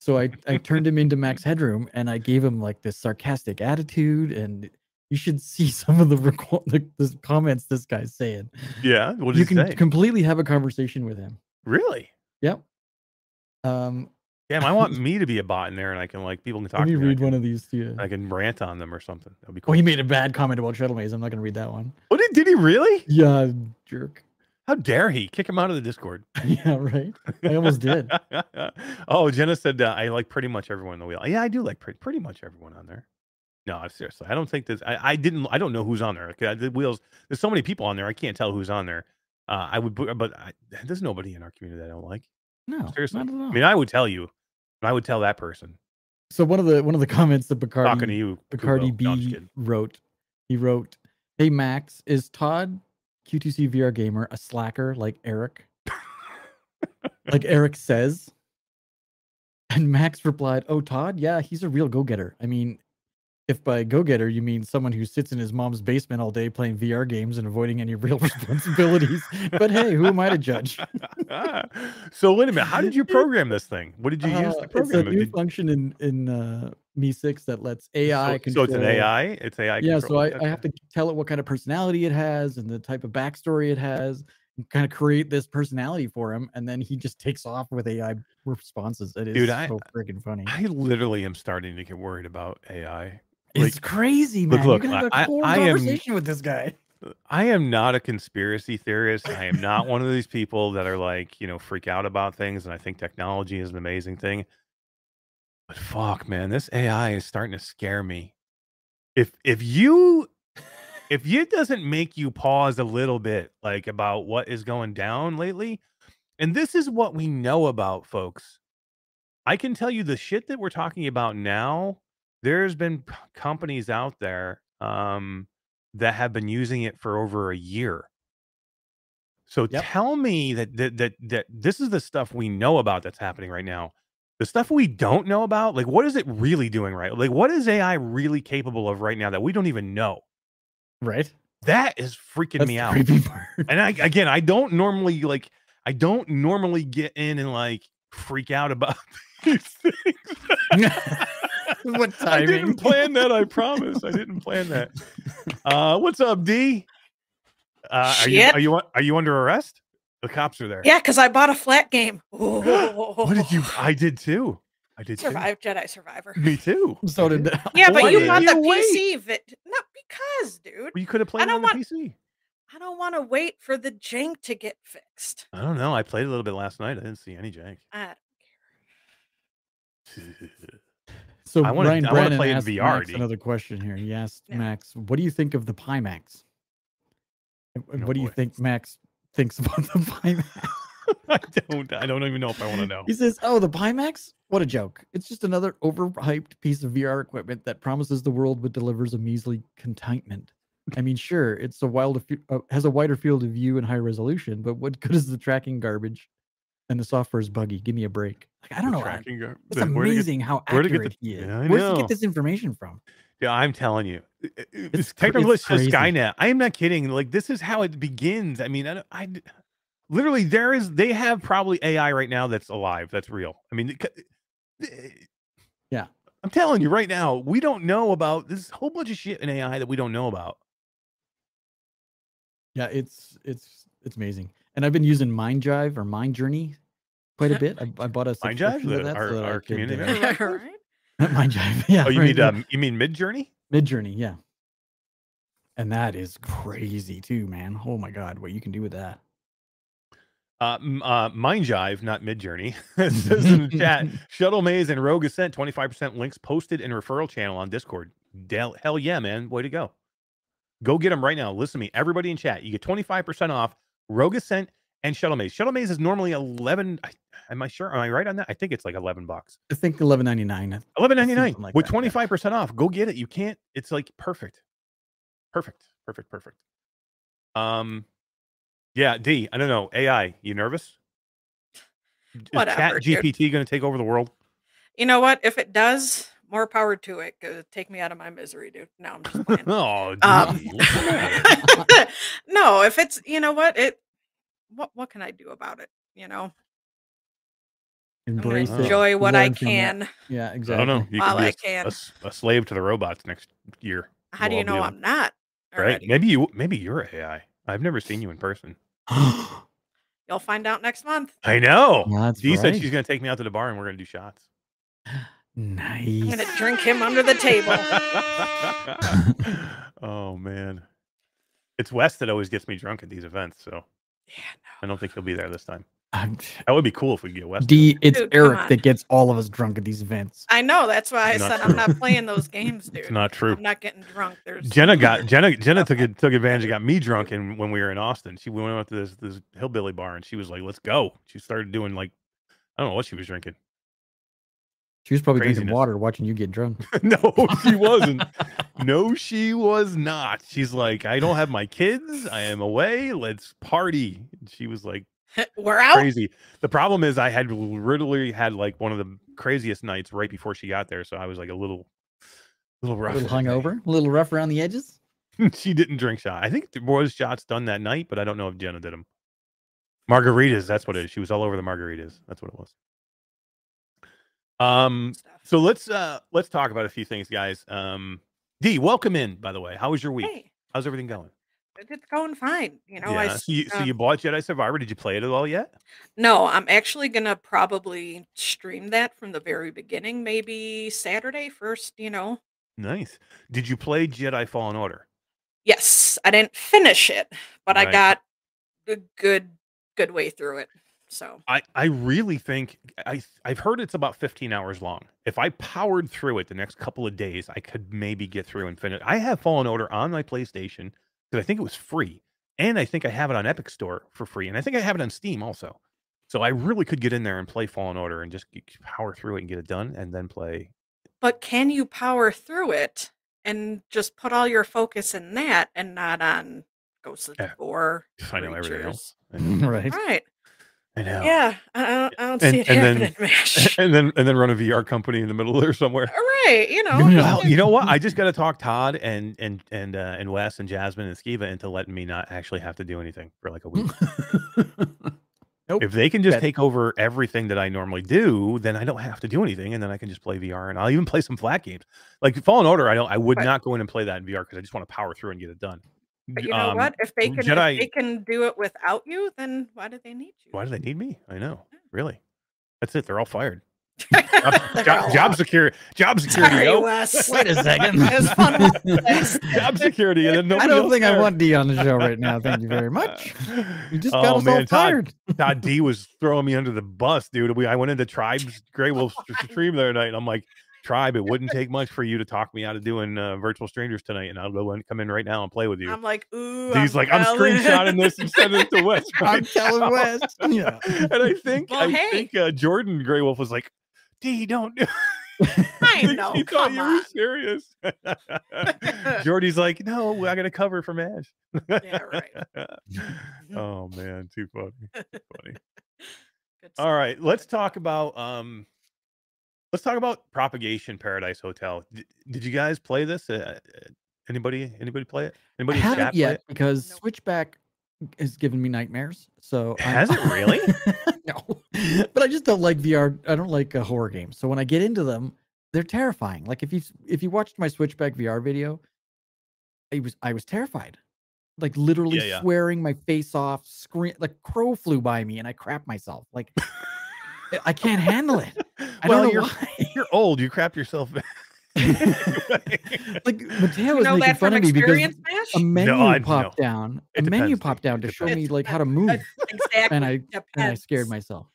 So I I turned him into Max Headroom and I gave him like this sarcastic attitude and you should see some of the reco- the, the comments this guy's saying. Yeah. What did you can say? completely have a conversation with him. really? Yep. Um, Damn, I want me to be a bot in there, and I can like people can talk. let me to me. I read can, one of these to you. I can rant on them or something. That'd be cool. Oh, he made a bad comment about Shuttle Maze. I'm not going to read that one. What did, did he really? Yeah, jerk. How dare he? Kick him out of the Discord. Yeah, right. I almost did. oh, Jenna said uh, I like pretty much everyone on the wheel. Yeah, I do like pretty, pretty much everyone on there. No, I'm seriously. I don't think this. I, I didn't. I don't know who's on there. Okay, the wheels. There's so many people on there. I can't tell who's on there. Uh, I would, but I, there's nobody in our community that I don't like. No, Seriously. not at all. I mean, I would tell you. I would tell that person so one of the one of the comments that talking to Bacardi you. Bacardi Kubo. No, B kidding. wrote, he wrote, "Hey Max, is Todd Q2C VR gamer a slacker like Eric? like Eric says?" And Max replied, "Oh Todd, yeah, he's a real go-getter. I mean, if by go-getter you mean someone who sits in his mom's basement all day playing VR games and avoiding any real responsibilities, but hey, who am I to judge?" so wait a minute. How did you program this thing? What did you use Uh, to it's a program it? new Did- function in in uh, MEE6 that lets AI so, control. so it's an AI. It's AI. Yeah, so. I, I have to tell it what kind of personality it has and the type of backstory it has, and kind of create this personality for him, and then he just takes off with AI responses. It is Dude, I- so freaking funny. I literally am starting to get worried about AI. It's like, crazy, man. look, you can have I- I am- conversation with this guy. I am not a conspiracy theorist. I am not one of these people that are like, you know, freak out about things and I think technology is an amazing thing. But fuck, man, this AI is starting to scare me. If if you if it doesn't make you pause a little bit like about what is going down lately, and this is what we know about folks. I can tell you the shit that we're talking about now, there's been p- companies out there um that have been using it for over a year. So Yep. tell me that, that that that this is the stuff we know about that's happening right now. The stuff we don't know about, like what is it really doing right? Like what is AI really capable of right now that we don't even know? Right? That is freaking That's me out. And I again, I don't normally like I don't normally get in and like freak out about these things. what I didn't plan that. I promise. I didn't plan that. Uh, what's up, D? Uh, are you are you are you under arrest? The cops are there. Yeah, because I bought a flat game. What did you? I did too. I did survive Jedi Survivor? Me too. So I did Yeah, Why but you didn't bought you the wait? PC. Vi- not because, dude. Well, you could have played I don't on the want- PC. I don't want to wait for the jank to get fixed. I don't know. I played a little bit last night. I didn't see any jank. I So I wanna- Ryan I wanna Brennan play in asked VR, Max another question here. He asked Yeah. Max, "What do you think of the Pimax? And- and Oh, what do you think Max thinks about the Pimax?" I don't. I don't even know if I want to know. He says, "Oh, the Pimax? What a joke! It's just another overhyped piece of VR equipment that promises the world but delivers a measly contentment. I mean, sure, it's a wild uh, has a wider field of view and high resolution, but what good is the tracking garbage? And the software is buggy. Give me a break. Like I don't The know. I- tracking gar- It's then where get- amazing how where get accurate the- he is. Yeah, I Where's he get this information from? Yeah, I'm telling you, i- i- It's it's cra- technical. it's It's crazy. Skynet. I am not kidding. Like this is how it begins. I mean, I, I literally there is. They have probably AI right now that's alive. That's real. I mean, Yeah. I'm telling you right now, we don't know about this whole bunch of shit in AI that we don't know about. Yeah, it's it's it's amazing. And I've been using Mind Jive or Mind Journey quite a bit. I, I bought a Mind Jive, subscription to the- that our- so that I our could, community uh, member? right? Mind Jive. Yeah. Oh, you right, mean um, you mean Mid Journey? Mid Journey, yeah. And that is crazy too, man. Oh my god, what you can do with that. Uh, uh, Mind Jive, not Mid Journey. says in the chat, Shuttle Maze and Rogue Ascent, 25% links posted in referral channel on Discord. Del- hell yeah, man. Way to go. Go get them right now. Listen to me. Everybody in chat, you get 25% off Rogue Ascent and Shuttle Maze. Shuttle Maze is normally 11. I, am I sure? Am I right on that? I think it's like 11 bucks. I think eleven ninety nine. 11.99 like with that, 25% off. Go get it. You can't. It's like perfect. Perfect. Perfect. Perfect. Um, yeah, D. I don't know. AI. You nervous? Is Whatever, Chat dude. GPT going to take over the world? You know what? If it does, more power to it. Take me out of my misery, dude. No, I'm just playing. oh, Um, D, what's the matter? no, if it's you know what it, what what can I do about it? You know, I'm gonna Embrace it. enjoy what I learn from it. can. Yeah, exactly. I exactly. don't know. You While could be I a s- can. A, s- a slave to the robots next year. How We'll do you all be know I'm not? Right? already? Maybe you. Maybe you're AI. I've never seen you in person. You'll find out next month. I know. That's Dee said right. she's going to take me out to the bar and we're going to do shots. nice. I'm gonna drink him under the table. oh man, it's Wes that always gets me drunk at these events, so Yeah, I don't think he'll be there this time. I'm- That would be cool if we could get Wes. D, it's Dude, Eric that gets all of us drunk at these events. I know. That's why I Not said true. I'm not playing those games, dude. It's not true. I'm not getting drunk. There's Jenna got Jenna Jenna took it took advantage and got me drunk and when we were in Austin. She went out to this this hillbilly bar and she was like, "Let's go." She started doing like I don't know what she was drinking. She was probably drinking water watching you get drunk. no, she wasn't. No, she was not. She's like, "I don't have my kids. I am away. Let's party." And she was like, we're out. crazy. The problem is I had literally had like one of the craziest nights right before she got there, so I was like a little, little rough. A rough. little that day. hungover, a little rough around the edges. she didn't drink shot. I think there was shots done that night, but I don't know if Jenna did them. Margaritas, that's what it is. She was all over the margaritas. That's what it was. Um, so let's uh let's talk about a few things, guys. Um, D, welcome in. By the way, how was your week? Hey, How's everything going? it's going fine. You know, I yeah. s- So you, so uh, you bought Jedi Survivor? Did you play it at all yet? No, I'm actually gonna probably stream that from the very beginning, maybe Saturday first, you know. Nice. Did you play Jedi Fallen Order? Yes, I didn't finish it, but I got a good good way through it. So I, I really think I I've heard it's about 15 hours long. If I powered through it the next couple of days, I could maybe get through and finish. I have Fallen Order on my PlayStation because I think it was free, and I think I have it on Epic Store for free, and I think I have it on Steam also. So I really could get in there and play Fallen Order and just power through it and get it done, and then play. but can you power through it and just put all your focus in that and not on Ghosts of Yeah. War? I know everything else. I creatures? know. right. Right. I know. Yeah. I I don't, I don't And- see it and then- happening, Mash. and then and then run a VR company in the middle there somewhere. right. You know. Well, you know what? I just got to talk Todd and and and uh, and Wes and Jasmine and Skiva into letting me not actually have to do anything for like a week. Nope. If they can just That- take over everything that I normally do, then I don't have to do anything, and then I can just play VR, and I'll even play some flat games like Fallen Order. I don't. I would But- not go in and play that in VR because I just want to power through and get it done. But you know Um, what? If they can, Jedi- if they can do it without you, then why do they need you? Why do they need me? I know. Really. That's it. They're all fired. Job, job, job security. Job security. Sorry, yo. Wes. Wait a second. It was fun. Wes. job security, and then I don't else think I want D on the show right now. Thank you very much. You just got Oh, us man, all Todd- tired. Todd D was throwing me under the bus, dude. We I went into Tribe's Grey Wolf stream the other night, and I'm like, Tribe, it wouldn't take much for you to talk me out of doing uh, virtual strangers tonight, and I'll go and come in right now and play with you. I'm like, ooh. He's like, I'm telling- screenshotting this and sending it to Wes. I'm right telling now." Wes. Yeah. and I think Well, I hey. think uh, Jordan Grey Wolf was like, D, don't do. I know. He thought you were serious. Jordy's like, no, I got to cover from Ash. Yeah, right. oh man, too funny. funny. Good All right, let's talk about um let's talk about Propagation Paradise Hotel. D- did you guys play this? Uh, uh, anybody anybody play it? Anybody in chat haven't play yet it? because Nope. Switchback has given me nightmares. So I'm- Has it really? no, but I just don't like VR. I don't like uh, horror games. So when I get into them, they're terrifying. Like if you if you watched my Switchback VR video, I was I was terrified, like literally Yeah, yeah. swearing my face off. Scream like crow flew by me and I crapped myself. Like I- I can't handle it. I well, don't know you're why. you're old. You crapped yourself. like Mateo You was making fun of me because experience, Mash? a menu I- popped no. down. It a menu popped down to show me like how to move, exactly. and I and I scared myself.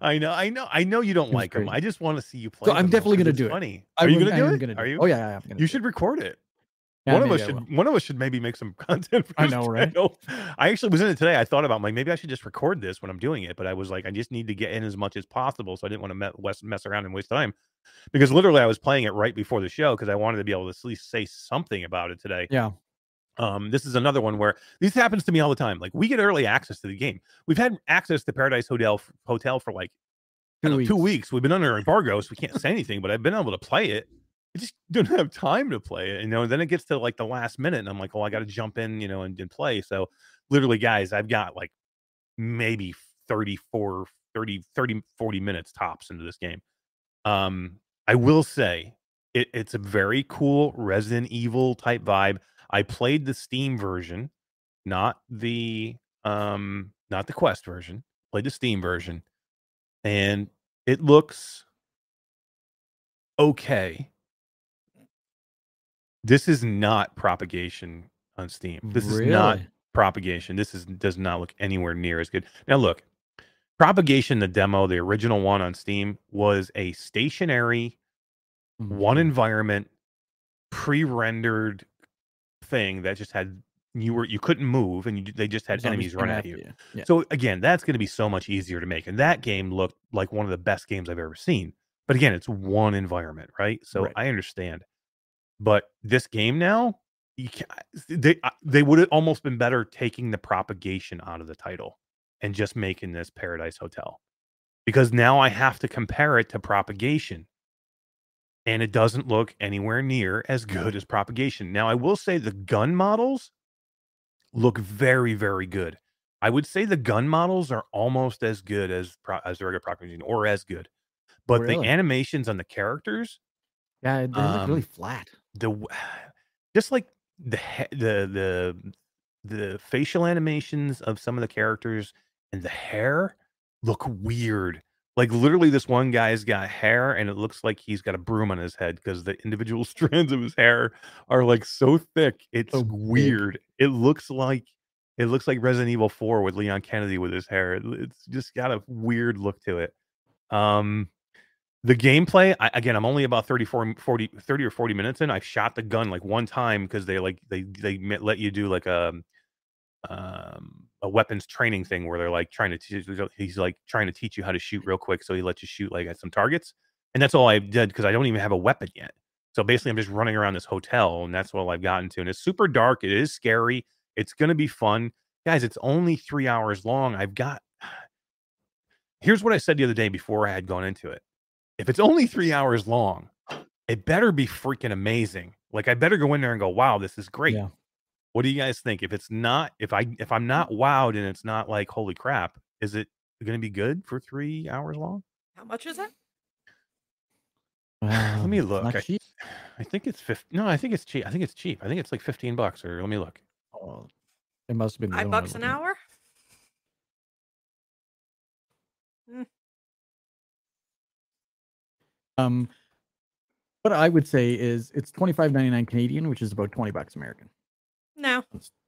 I know, I know, I know you don't It was like them. crazy. I just want to see you play. I'm them, though, definitely 'cause gonna it's do it. Funny. I Are you will- gonna do it? gonna do Are it. you? Oh yeah, yeah, I'm gonna. You do should record it. Yeah, one of us I should will. one of us should maybe make some content for I know, right? channel. I actually was in it today. I thought about like maybe I should just record this when I'm doing it, but I was like, I just need to get in as much as possible, so I didn't want to mess, mess, around and waste time. Because literally, I was playing it right before the show because I wanted to be able to at least say something about it today. Yeah. Um, this is another one where this happens to me all the time. Like we get early access to the game. We've had access to Paradise Hotel Hotel for like Two know, two weeks. weeks. We've been under embargo, so we can't say anything. But I've been able to play it. I just don't have time to play it. You know, then it gets to like the last minute, and I'm like, oh, I got to jump in, you know, and, and play. So literally, guys, I've got like maybe 34, 30, 30, 40 minutes tops into this game. Um, I will say it, it's a very cool Resident Evil type vibe. I played the Steam version, not the um, not the Quest version. Played the Steam version, and it looks okay. This is not propagation on Steam. This is not propagation. This is does not look anywhere near as good. Now look, propagation, the demo, the original one on Steam was a stationary one Mhm. environment pre-rendered thing that just had you were you couldn't move and you, they just had Zombies enemies run at after you. Yeah. So again, that's going to be so much easier to make. And that game looked like one of the best games I've ever seen. But again, it's one environment, right? So Right. I understand. But this game now, you they they would have almost been better taking the propagation out of the title and just making this Paradise Hotel. Because now I have to compare it to propagation. And it doesn't look anywhere near as good as propagation. Now I will say the gun models look very, very good. I would say the gun models are almost as good as as the regular propagation, or as good. But Really? the animations on the characters, Yeah, they look really Um, flat. The just like the the the the facial animations of some of the characters and the hair look weird. Like literally, this one guy's got hair, and it looks like he's got a broom on his head because the individual strands of his hair are like so thick. It's So weird. It looks like it looks like Resident Evil 4 with Leon Kennedy with his hair. It's just got a weird look to it. Um, the gameplay, I, again, I'm only about 34, 40, 30 or 40 minutes in. I've shot the gun like one time because they like they they let you do like a um a weapons training thing where they're like trying to teach he's like trying to teach you how to shoot real quick so he lets you shoot like at some targets and that's all i did because i don't even have a weapon yet. So basically i'm just running around this hotel and that's all i've gotten to and it's super dark it is scary it's going to be fun. Guys it's only three hours long i've got here's what i said the other day before i had gone into it if it's only three hours long it better be freaking amazing like i better go in there and go wow this is great Yeah. what do you guys think if it's not if i if i'm not wowed and it's not like holy crap is it going to be good for three hours long? How much is it? Let me Um, look. I. I think it's 50. No, I think it's cheap. I think it's cheap. I think it's like 15 bucks or let me look. Oh, it must have been Five other one I bucks an hour. at. hour? Um, what I would say is it's twenty five ninety nine Canadian, which is about twenty bucks American No.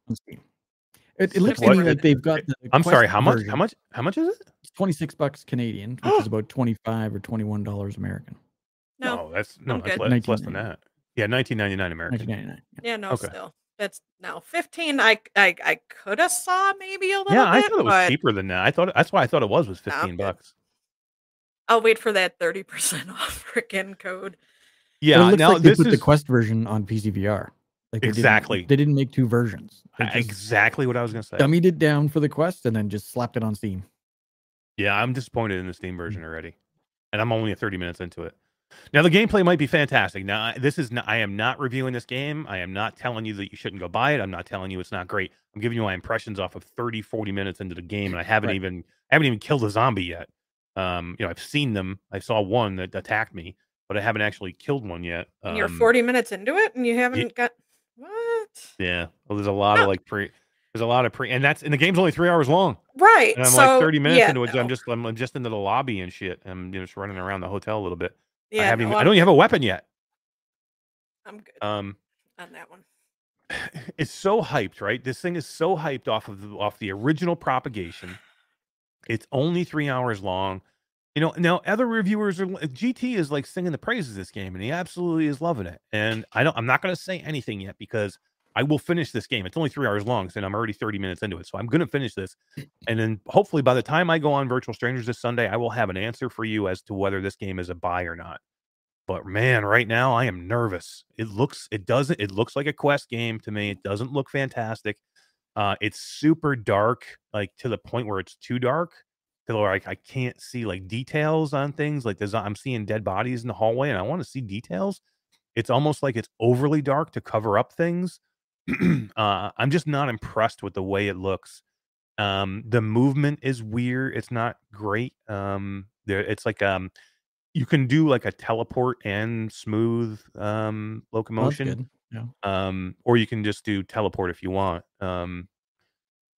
on Steam. It, it looks to me like they've got. The I'm sorry. How much? version. How much? How much is it? It's twenty six bucks Canadian, which is about twenty five or twenty one dollars American. No. that's no, I'm that's, less, it's less than that. Yeah, 19.99 American. Nineteen ninety nine. Yeah, no, Okay. still. That's no. 15 I I I could have saw maybe a little Yeah, I thought it was but cheaper than that. I thought that's why I thought it was was 15 good. bucks. I'll wait for that 30% off freaking code. Yeah, it looks now like they this put is the Quest version on PC VR. Like they didn't- Exactly. they didn't make two versions. They just exactly what I was going to say. dummied it down for the Quest and then just slapped it on Steam. Yeah, I'm disappointed in the. Steam version already, and I'm only 30 minutes into it. Now the gameplay might be fantastic. Now this is not, I am not reviewing this game. I am not telling you that you shouldn't go buy it. I'm not telling you it's not great. I'm giving you my impressions off of 30, 40 minutes into the game, and I haven't Right. even I haven't even killed a zombie yet. Um, you know, I've seen them. I saw one that attacked me, but I haven't actually killed one yet. And you're Um, 40 minutes into it and you haven't got what? Yeah. Well, there's a lot No. of like pre. There's a lot of pre, and that's and the game's only three hours long. Right. And I'm so, like 30 minutes yeah, into it. so I'm just I'm just into the lobby and shit. I'm you know, just running around the hotel a little bit. yeah, I haven't no, even, I don't even have a weapon yet. I'm good Um, on that one. it's so hyped, right? This thing is so hyped off of the, off the original propagation. It's only three hours long. You know, now other reviewers are GT is like singing the praises of this game, and he absolutely is loving it. And I don't, I'm not going to say anything yet because I will finish this game. It's only three hours long, and I'm already 30 minutes into it, so I'm going to finish this. And then hopefully by the time I go on Virtual Strangers this Sunday, I will have an answer for you as to whether this game is a buy or not. But man, right now I am nervous. It looks, it doesn't, it looks like a quest game to me. It doesn't look fantastic. Uh, it's super dark, like to the point where it's too dark. To where like I can't see like details on things. Like there's, I'm seeing dead bodies in the hallway, and I want to see details. It's almost like it's overly dark to cover up things. uh, I'm just not impressed with the way it looks. Um, the movement is weird. It's not great. Um, there, it's like um, you can do like a teleport and smooth um that's locomotion. Yeah. um or you can just do teleport if you want um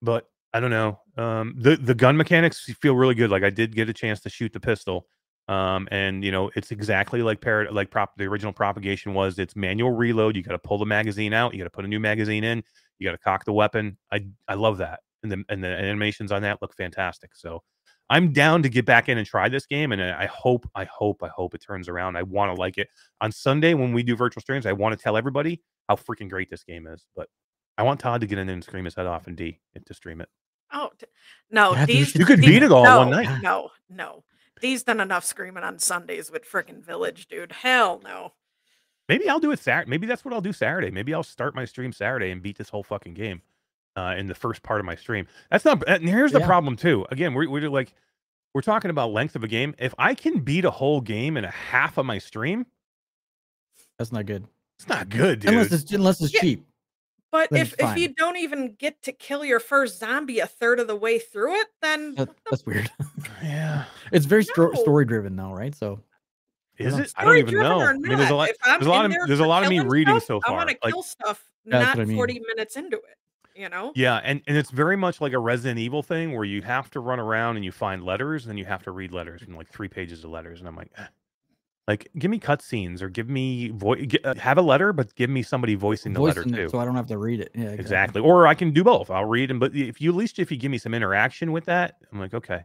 but i don't know um the the gun mechanics feel really good like i did get a chance to shoot the pistol um and you know it's exactly like parrot like prop the original propagation was it's manual reload you got to pull the magazine out you got to put a new magazine in you got to cock the weapon i i love that and the and the animations on that look fantastic so i'm down to get back in and try this game and i I hope i hope i hope it turns around i want to like it on sunday when we do virtual streams i want to tell everybody how freaking great this game is but i want todd to get in and scream his head off and d to stream it Oh d- no, Yeah, dude, you these You could these- beat it all no, one night. No, no. These done enough screaming on Sundays with freaking Village, dude. Hell no. Maybe I'll do it Saturday. Maybe that's what I'll do Saturday. Maybe I'll start my stream Saturday and beat this whole fucking game uh, in the first part of my stream. That's not. And here's the Yeah. problem too. Again, we're we're like we're talking about length of a game. If I can beat a whole game in a half of my stream, That's not good. it's not good, dude. Unless it's unless it's Yeah. cheap. But Then if it's if you don't even get to kill your first zombie a third of the way through it, then That, that's weird. yeah, it's very sto- story driven though, right? So is know. it? I don't even know. I mean, there's a lot. There's a lot of there there's a lot of me reading stuff, so far. I far. want to Like kill stuff, not I mean. 40 minutes into it. You know? Yeah, and, and it's very much like a Resident Evil thing where you have to run around and you find letters and then you have to read letters and like three pages of letters. And I'm like, eh. like give me cutscenes or give me voice, have a letter, but give me somebody voicing the letter voicing too. so I don't have to read it. Yeah, exactly. Or I can do both. I'll read and but if you at least if you give me some interaction with that, I'm like, okay.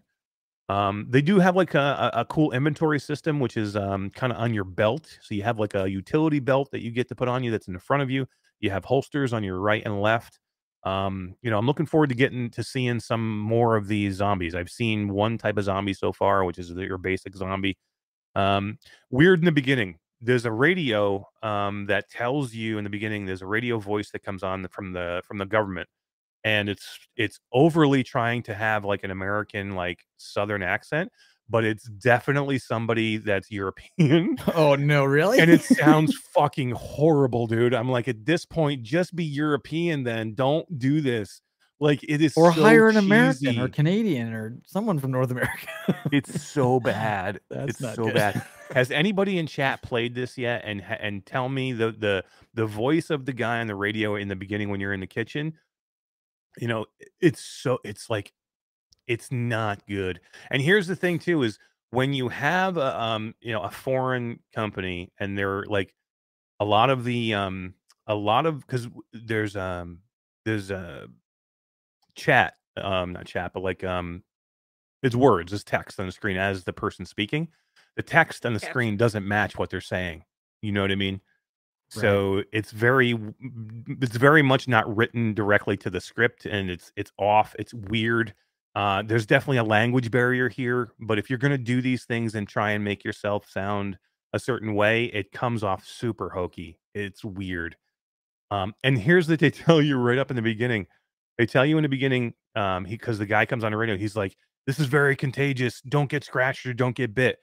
Um, they do have like a, a, a cool inventory system, which is um kind of on your belt. So you have like a utility belt that you get to put on you that's in the front of you. You have holsters on your right and left. Um, you know, I'm looking forward to getting to seeing some more of these zombies. I've seen one type of zombie so far, which is your basic zombie. Um, weird in the beginning. There's a radio um, that tells you in the beginning. There's a radio voice that comes on from the from the government, and it's it's overly trying to have like an American like Southern accent, but it's definitely somebody that's European Oh no, really? and it sounds fucking horrible, dude. I'm like, at this point, just be European then. Don't do this. Like it is or so hire an American or. Canadian or someone from North America. It's so bad. That's it's not so good. bad. Has anybody in chat played this yet? And and tell me the the the voice of the guy on the radio in the beginning when you're in the kitchen. You know, it's so it's like it's not good. And here's the thing too is when you have a um you know a foreign company and they're like a lot of the um a lot of because there's um there's a chat um not chat but like um it's words it's text on the screen as the person speaking the text on the screen doesn't match what they're saying you know what i mean Right. so it's very it's very much not written directly to the script and it's it's off it's weird uh there's definitely a language barrier here but if you're going to do these things and try and make yourself sound a certain way it comes off super hokey. It's weird. Um and here's what they tell you right up in the beginning. They tell you in the beginning um because the guy comes on the radio he's like this is very contagious. Don't get scratched or don't get bit.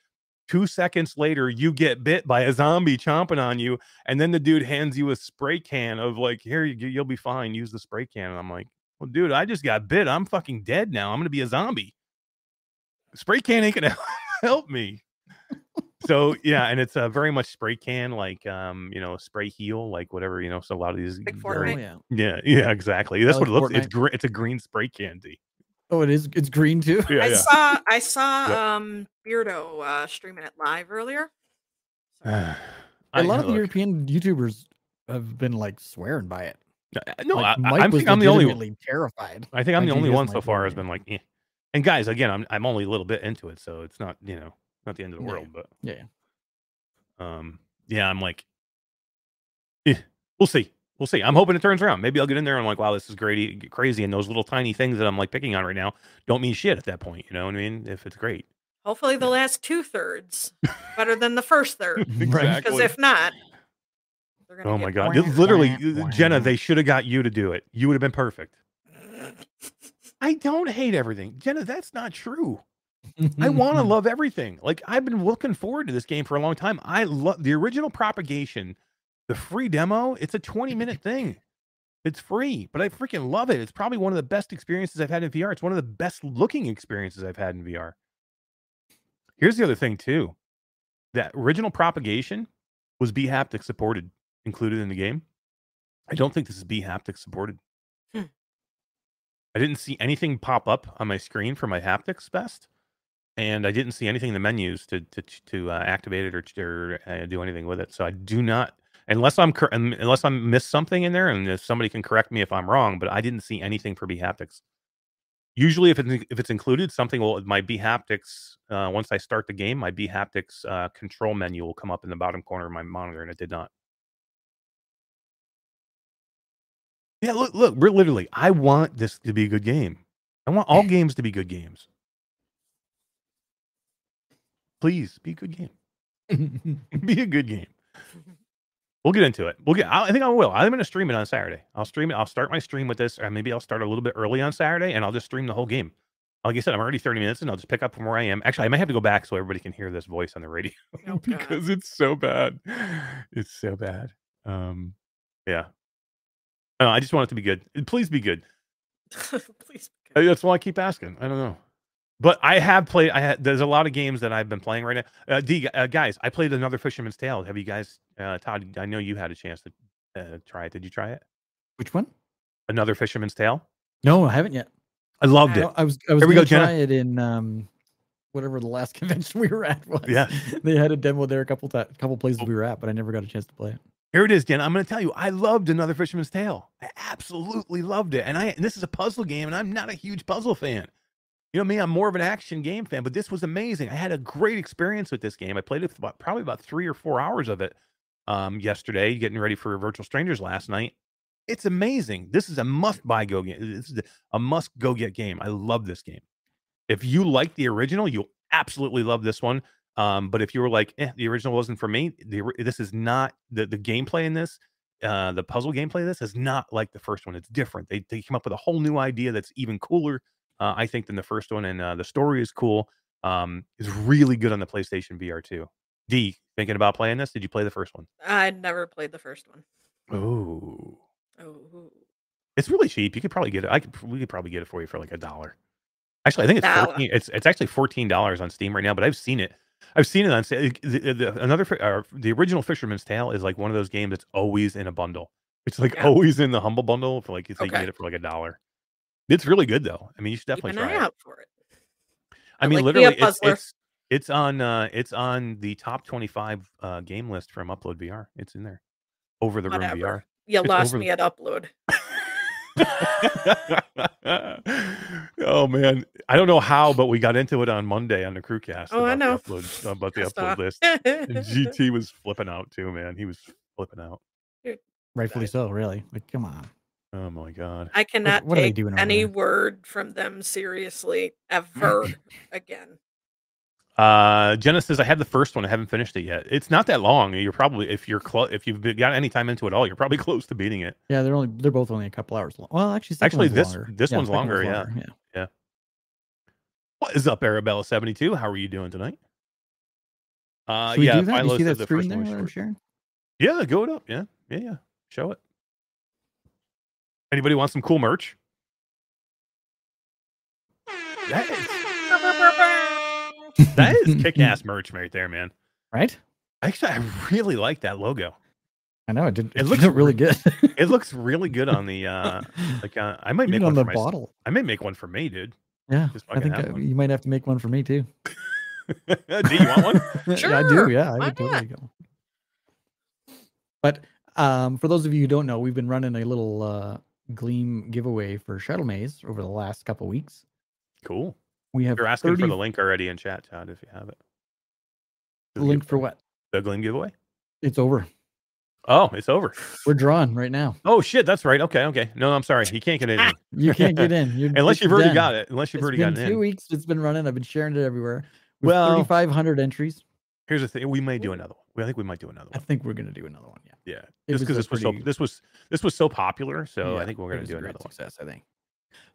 Two seconds later you get bit by a zombie chomping on you and then the dude hands you a spray can of like here you, you'll be fine. Use the spray can. And i'm like well dude i just got bit i'm fucking dead now i'm gonna be a zombie spray can ain't gonna help me so yeah and it's a very much spray can like um you know spray heal like whatever you know so a lot of these Like very- yeah. yeah yeah exactly that's like what it looks it's Fortnite. green it's a green spray can D. Oh, it is. It's green too. yeah I yeah saw I saw Yep. um Beardo uh streaming it live earlier. A I- lot of the look, European YouTubers have been like swearing by it. Uh, no Like, I, I'm, I'm the only legitimately terrified. I think I'm by the only one so far has been like, eh. and guys, again, I'm I'm only a little bit into it, so it's not you know not the end of the Yeah, world, but Yeah. um, yeah, I'm like, eh, we'll see, we'll see. I'm hoping it turns around. Maybe I'll get in there and I'm like, wow, this is great, crazy, and those little tiny things that I'm like picking on right now don't mean shit at that point. You know what I mean? If it's great, Hopefully the last two thirds better than the first third. Because Exactly. if not, they're gonna oh my god, wah, literally, wah, Jenna, wah. they should have got you to do it. You would have been perfect. I don't hate everything, Jenna. That's not true. I want to love everything. Like I've been looking forward to this game for a long time. I love the original propagation, the free demo. It's a 20 minute thing. It's free, but I freaking love it. It's probably one of the best experiences I've had in VR. It's one of the best looking experiences I've had in VR. Here's the other thing too. That original propagation was bHaptic supported, included in the game. I don't think this is bHaptic supported. Hmm. I didn't see anything pop up on my screen for my haptics best and I didn't see anything in the menus to to to uh, activate it or, or uh, do anything with it. So I do not, unless I'm unless I missed something in there, and if somebody can correct me if I'm wrong, but I didn't see anything for bHaptics. Usually, if it's if it's included, something will my bHaptics uh, once I start the game, my bHaptics uh, control menu will come up in the bottom corner of my monitor, and it did not. Yeah, look, look, we're literally. I want this to be a good game. I want all games to be good games. Please be a good game. be a good game. We'll get into it. We'll get. I I think I will. I'm going to stream it on Saturday. I'll stream it. I'll start my stream with this, or maybe I'll start a little bit early on Saturday, and I'll just stream the whole game. Like I said, I'm already 30 minutes, and I'll just pick up from where I am. Actually, I might have to go back so everybody can hear this voice on the radio Oh, because it's so bad. It's so bad. Um, yeah. I, know, I just want it to be good. Please be good. Please. Uh, That's why I keep asking. I don't know. But I have played. I had. There's a lot of games that I've been playing right now. Uh, D uh, guys, I played another Fisherman's Tale. Have you guys, uh, Todd? I know you had a chance to uh, try it. Did you try it? Which one? Another Fisherman's Tale. No, I haven't yet. I loved it. I was I was Here we gonna go, Jenna. try it in um whatever the last convention we were at was. Yeah. they had a demo there a couple ti couple places we were at, but I never got a chance to play it. Here it is, Dan. I'm going to tell you, I loved another Fisherman's Tale. I absolutely loved it. And I and this is a puzzle game, and I'm not a huge puzzle fan. You know me, I'm more of an action game fan, but this was amazing. I had a great experience with this game. I played it about, probably about three or four hours of it um, yesterday, getting ready for Virtual Strangers last night. It's amazing. This is a must buy go game. This is a must go get game. I love this game. If you like the original, you'll absolutely love this one. Um, but if you were like, eh, the original wasn't for me, the, this is not the, the gameplay in this, uh, the puzzle gameplay of this is not like the first one. It's different. They, they came up with a whole new idea that's even cooler, uh, I think, than the first one. And uh, the story is cool. Um, is really good on the PlayStation VR too. D, thinking about playing this? Did you play the first one? I never played the first one. Oh, Oh. It's really cheap. You could probably get it. I could. We could probably get it for you for like a dollar. Actually, I think it's fourteen. It's it's actually fourteen dollars on Steam right now. But I've seen it. I've seen it on sale. The, the, the- another uh, the original Fisherman's Tale is like one of those games that's always in a bundle. It's like Yeah. always in the humble bundle for like you think you get it for like a dollar. It's really good though. I mean, you should Keep definitely an try eye it. out for it. I I mean, like literally, it's, it's it's on uh it's on the top twenty five uh, game list from Upload VR. It's in there over the room VR. You It's lost me at upload. oh man, I don't know how, but we got into it on Monday on the crewcast. Oh, I know. The upload, about the I upload saw. list. And GT was flipping out too, man. He was flipping out. Rightfully so, really. Like, come on. Oh my god. I cannot what are they take any there? word from them seriously ever again. Uh, Jenna says I have the first one. I haven't finished it yet. It's not that long. You're probably if you're close if you've got any time into it all, you're probably close to beating it. Yeah, they're only they're both only a couple hours long. Well, actually, Actually, one's this- longer. this one's second longer, yeah. yeah. yeah. What is up, Arabella seventy two? How are you doing tonight? Uh, Should yeah, do? You Philo see said that the screen first one was that I'm sharing? Yeah, go it up. Yeah, yeah, yeah. Show it. Anybody want some cool merch? That is, that is kick-ass merch right there, man. Right? Actually, I really like that logo. I know it did. It It looks looks really good. It looks really good on the uh like uh, I might make Even one on for the my, bottle. I may make one for me, dude. Yeah, I think have uh, you might have to make one for me too. do you want one? yeah, I do. Yeah, I would totally not? go. But um, for those of you who don't know, we've been running a little uh, Gleam giveaway for Shuttle Maze over the last couple weeks. Cool. We have You're asking 30 for the link already in chat, Todd, if you have it. The link for what? The Gleam giveaway? It's over. Oh, it's over. We're drawn right now. Oh shit, that's right. Okay, okay. No, I'm sorry. He can't get in. Ah! You can't get in You're, Unless you've already done. got it. Unless you've It's already gotten two in. weeks. It's been running. I've been sharing it everywhere. With Well- 3,500 entries. Here's the thing. We may do another one. We I think we might do another one. I think we're gonna do another one. Yeah. Yeah. It Just because this was so this was this was so popular. So I think we're gonna do another one. success, I think.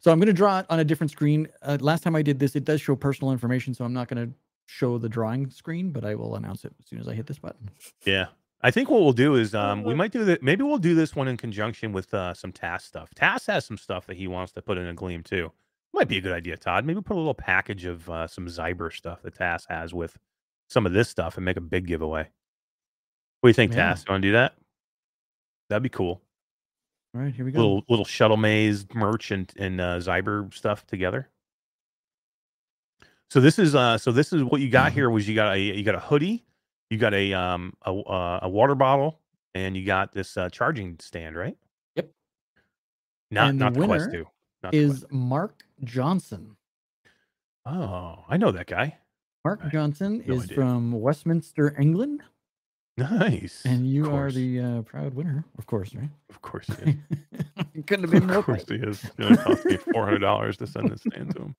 So I'm going to draw it on a different screen. Uh, last time I did this, it does show personal information, so I'm not going to show the drawing screen, but I will announce it as soon as I hit this button. Yeah. I think what we'll do is um we Uh, might do that maybe we'll do this one in conjunction with uh some task stuff. Task has some stuff that he wants to put in a gleam too. Might be a good idea, Todd. Maybe put a little package of uh, some Zyber stuff that Task has with some of this stuff and make a big giveaway. What do you think, Yeah. Task? You want to do that? That'd be cool. All right, here we go. Little little shuttle maze merch and and uh, Zyber stuff together. So this is uh so this is what you got here was you got a you got a hoodie, you got a um a uh, a water bottle, and you got this uh, charging stand, right? Yep. Not And not the Quest winner two. Not Is Quest. Mark Johnson. oh I know that guy. Mark Johnson No is idea. from Westminster, England, Nice. and you are the uh, proud winner, of course, right? Of course he is. It Couldn't have been more of course he is. It's gonna cost me four hundred dollars to send this stand to him.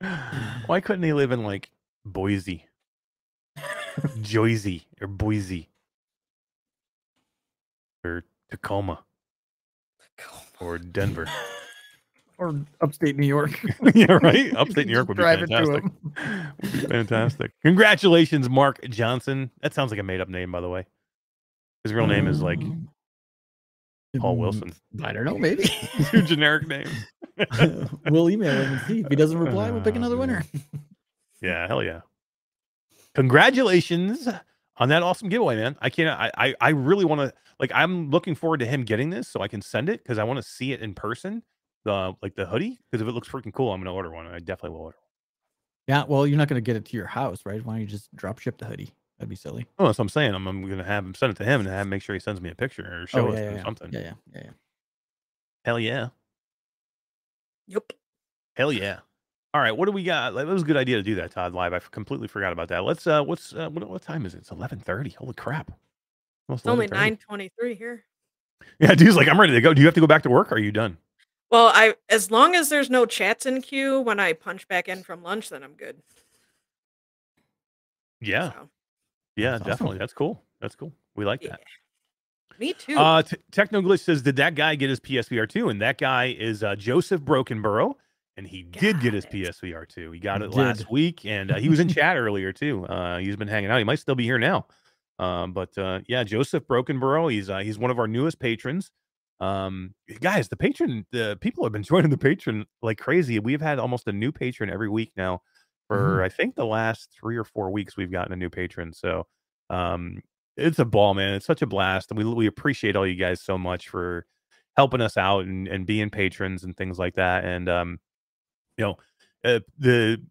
Why couldn't he live in like Boise, Joyzy, or Boise, or Tacoma, or Denver? Or upstate New York. yeah, right. Upstate New York would be Drive it fantastic. Would be fantastic. Congratulations, Mark Johnson. That sounds like a made-up name, by the way. His real name is like Um, Paul mm, Wilson. I don't know, maybe. Two generic name. we'll email him and see. If he doesn't reply, we'll pick another winner. Yeah, hell yeah. Congratulations on that awesome giveaway, man. I can't I I, I really want to like I'm looking forward to him getting this so I can send it because I want to see it in person. The like the hoodie. Because if it looks freaking cool, I'm gonna order one. I definitely will order One. Yeah, well, you're not going to get it to your house, right? Why don't you just drop ship the hoodie? That'd be silly. Oh, that's what I'm saying. I'm, I'm gonna have him send it to him and have him make sure he sends me a picture or show oh, us yeah, or yeah, yeah. something. Yeah, yeah, yeah, yeah. Hell yeah. Yep. Hell yeah. All right, what do we got? That was a good idea to do that, Todd. Live. I completely forgot about that. Let's. uh What's uh, what, what time is it? It's eleven thirty. Holy crap! Almost It's only 11:30. nine twenty three here. Yeah, dude's like, I'm ready to go. Do you have to go back to work? Or are you done? Well, I as long as there's no chats in queue when I punch back in from lunch, then I'm good. Yeah, So, yeah, That's awesome. definitely. That's cool. That's cool. We like yeah. that. Me too. Uh, T- Technoglitch says, did that guy get his PSVR two? And that guy is uh, Joseph Brokenborough, and he did get his Got it. PSVR two. He got He it last week, and uh, he was in chat earlier too. Uh, he's been hanging out. He might still be here now. Um, but uh, yeah, Joseph Brokenborough. He's uh, he's one of our newest patrons. Um, guys, the patron, the people have been joining the patron like crazy. We've had almost a new patron every week now for I think the last three or four weeks. We've gotten a new patron, so um, it's a ball, man. It's such a blast, and we we appreciate all you guys so much for helping us out and, and being patrons and things like that. And um, you know, uh, the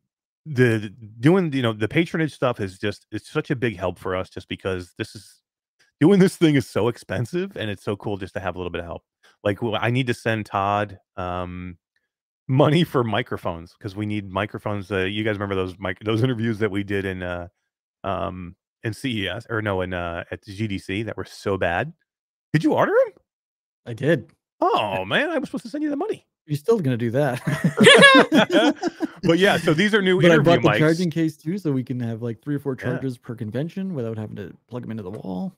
the doing you know the patronage stuff is just it's such a big help for us just because this is doing this thing is so expensive and it's so cool just to have a little bit of help like well, i need to send todd um money for microphones because we need microphones uh, you guys remember those mic those interviews that we did in uh um in ces or no in uh at the gdc that were so bad did you order them I did. oh man i was supposed to send you the money You're still gonna do that. but yeah so these are new but I bought the mics charging case too, so we can have like three or four Yeah. chargers per convention without having to plug them into the wall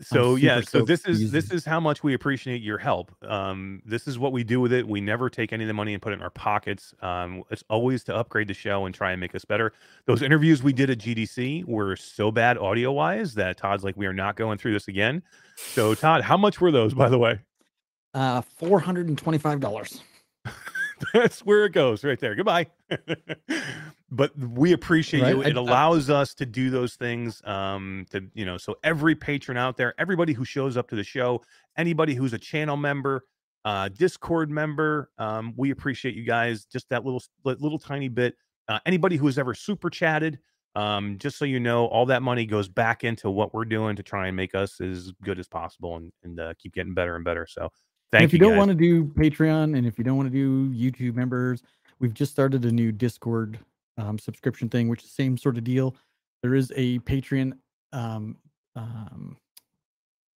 so yeah so this is easy. this is how much we appreciate your help um this is what we do with it we never take any of the money and put it in our pockets um it's always to upgrade the show and try and make us better. Those interviews we did at gdc were so bad audio wise that todd's like we are not going through this again. So todd how much were those by the way? Uh $425 that's where it goes right there. Goodbye. But we appreciate Right, you. It I- allows us to do those things um to you know so every patron out there everybody who shows up to the show anybody who's a channel member uh discord member um we appreciate you guys. Just that little little tiny bit. Uh, anybody who has ever super chatted um just so you know all that money goes back into what we're doing to try and make us as good as possible and, and uh, keep getting better and better. So thank And if you, don't want to do Patreon and if you don't want to do YouTube members, we've just started a new Discord um, subscription thing, which is the same sort of deal. There is a Patreon um, um,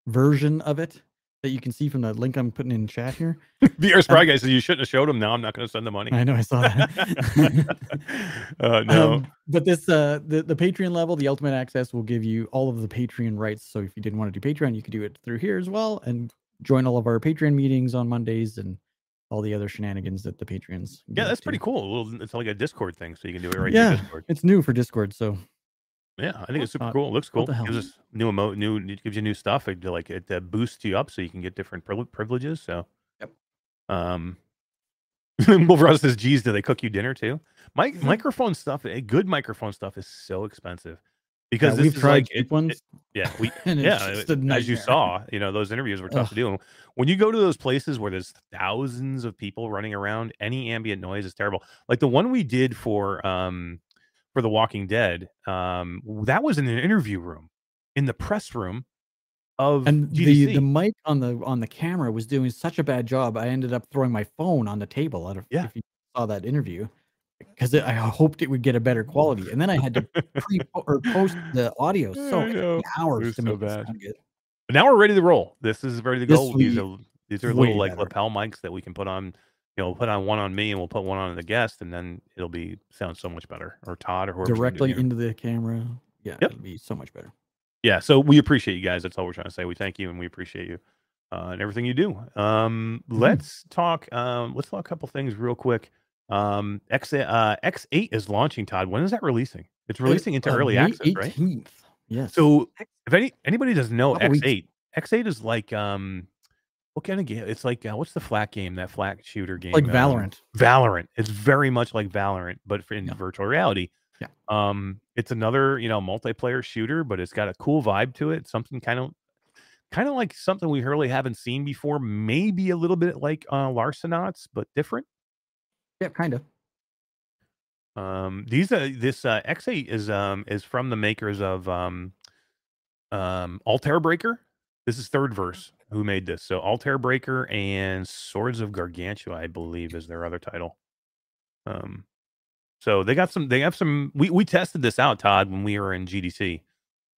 version of it that you can see from the link I'm putting in chat here. VR Spry guy says you shouldn't have showed him. Now I'm not going to send the money. I know I saw that. uh, no, Um, but this uh the, the Patreon level, the ultimate access will give you all of the Patreon rights. So if you didn't want to do Patreon, you could do it through here as well and join all of our Patreon meetings on Mondays and all the other shenanigans that the Patreons. yeah, that's up pretty cool. Little- It's like a Discord thing, so you can do it right Yeah. Discord. It's new for Discord, so Yeah, I think it's super Uh, cool. It looks cool. what the hell? Gives us new emo, new it gives you new stuff. It like it uh, boosts you up, so you can get different privile- privileges. So, Yep. Um, Wolverine says, "Geez, do they cook you dinner too?" Mic- Mm-hmm. microphone stuff, eh, good microphone stuff is so expensive because yeah, we've tried like cheap it- it- ones. yeah, we yeah, as you saw, you know, those interviews were tough to do. When you go to those places where there's thousands of people running around, any ambient noise is terrible. Like the one we did for um for The Walking Dead, um that was in an interview room in the press room of and GDC. the the mic on the on the camera was doing such a bad job. I ended up throwing my phone on the table. I don't Yeah. if you saw that interview because I hoped it would get a better quality, and then I had to pre or post the audio so I know. many hours to so make it sound good. But now we're ready to roll. This is ready to This go. These are these are little like better. lapel mics that we can put on. You know, put on one on me, and we'll put one on the guest, and then it'll be sound so much better. Or Todd, or whoever directly into the camera. Yeah, Yep. it'll be so much better. yeah so we appreciate you guys that's all we're trying to say we thank you and we appreciate you uh, and everything you do um Mhm. let's talk um let's talk a couple things real quick um x uh x8 is launching todd when is that releasing it's releasing into Uh, early May access right 18th. Yes. so if any anybody doesn't know Couple x8 x8 is like um what kind of game it's like uh, what's the flat game that flat shooter game like um, Valorant. Valorant. It's very much like Valorant, but for in Yeah. virtual reality. Yeah. Um, it's another you know multiplayer shooter, but it's got a cool vibe to it. Something kind of, kind of like something we really haven't seen before. Maybe a little bit like uh, Larcenauts, but different. Yeah, kind of. Um, these uh, this uh, X8 is um is from the makers of um um Altair Breaker. This is Thirdverse who made this. So Altair Breaker and Swords of Gargantua, I believe, is their other title. Um, so they got some. They have some. We we tested this out, Todd, when we were in GDC.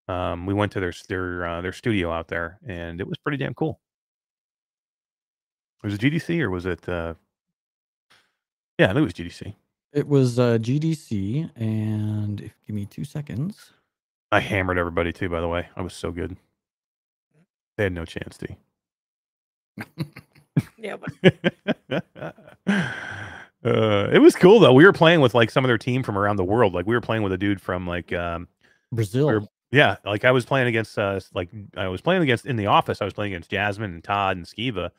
Um, we went to their their uh, their studio out there, and it was pretty damn cool. Was it GDC or was it? Uh, yeah, I think it was GDC. It was uh, GDC, and if give me two seconds. I hammered everybody too. By the way, I was so good. They had no chance to. Yeah, but uh, it was cool though. We were playing with like some of their team from around the world. Like we were playing with a dude from like um Brazil. We're- yeah, like I was playing against uh like I was playing against in the office. I was playing against Jasmine and Todd and Skiva,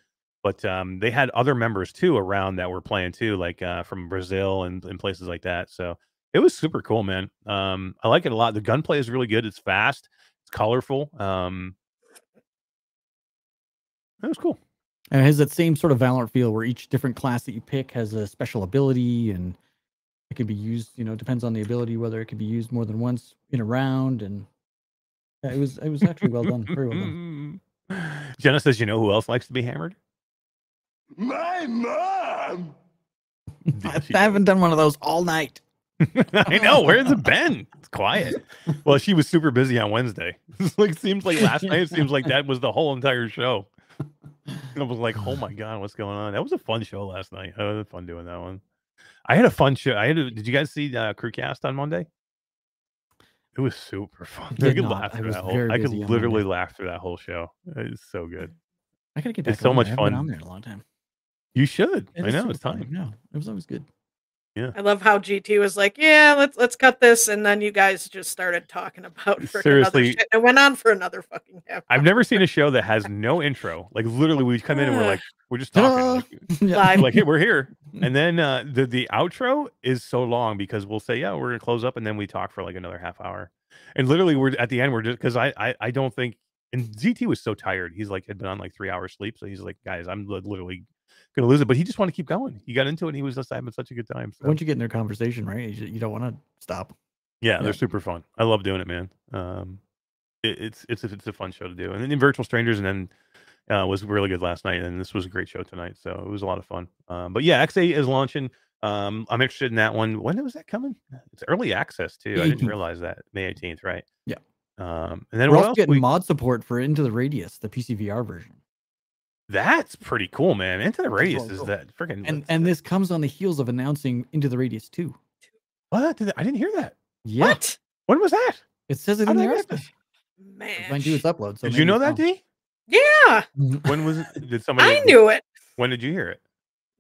but um, they had other members too around that were playing too, like uh, from Brazil and, and places like that. So it was super cool, man. Um, I like it a lot. The gunplay is really good. It's fast. It's colorful. Um, it was cool. And it has that same sort of Valorant feel where each different class that you pick has a special ability and it can be used, you know, depends on the ability, whether it can be used more than once in a round. And yeah, it was it was actually well done. Very well done. Jenna says, "You know who else likes to be hammered?" My mom! I haven't done one of those all night. I know. Where's it been? It's quiet. Well, she was super busy on Wednesday. It's like seems like last night. It seems like that was the whole entire show. And I was like, oh my god, what's going on? That was a fun show last night. I had fun doing that one. I had a fun show. I had. A, did you guys see uh, Crewcast on Monday? It was super fun. I could not. laugh I through that whole. I could literally laugh through that whole show. It's so good. I gotta get back. It's so much there. I haven't been fun. on there in a long time. You should. It I know super it's time. No, it was always good. Yeah. I love how GT was like, "Yeah, let's let's cut this," and then you guys just started talking about frickin' other Seriously. shit. It went on for another fucking half. I've hour. never seen a show that has no intro. Like literally, we come in and we're like, we're just talking. Like, like hey we're here and then uh the the outro is so long because we'll say yeah we're gonna close up and then we talk for like another half hour and literally we're at the end we're just because I, I i don't think and GT was so tired he's like had been on like three hours sleep so he's like guys i'm li- literally gonna lose it but he just wanted to keep going he got into it and he was just having such a good time so Once you get in their conversation, right, you, you don't want to stop. yeah, Yeah. they're super fun. I love doing it, man. Um, it, it's it's a, it's a fun show to do. And then Virtual Strangers, and then uh, was really good last night, and this was a great show tonight. So it was a lot of fun. Um, but yeah, X8 is launching. Um, I'm interested in that one. When was that coming? It's early access too. I didn't realize that May 18th, right? Yeah. Um, and then We're what also getting We, mod support for Into the Radius, the PCVR version. That's pretty cool, man. Into the Radius really is cool. that freaking And and this comes on the heels of announcing Into the Radius 2. what? Did I didn't hear that. Yeah. What? When was that? It says it How in the I article. Man, Mine do its upload. So Did you know that, on. D? yeah, mm-hmm. When was it? Did somebody? I knew it When did you hear it?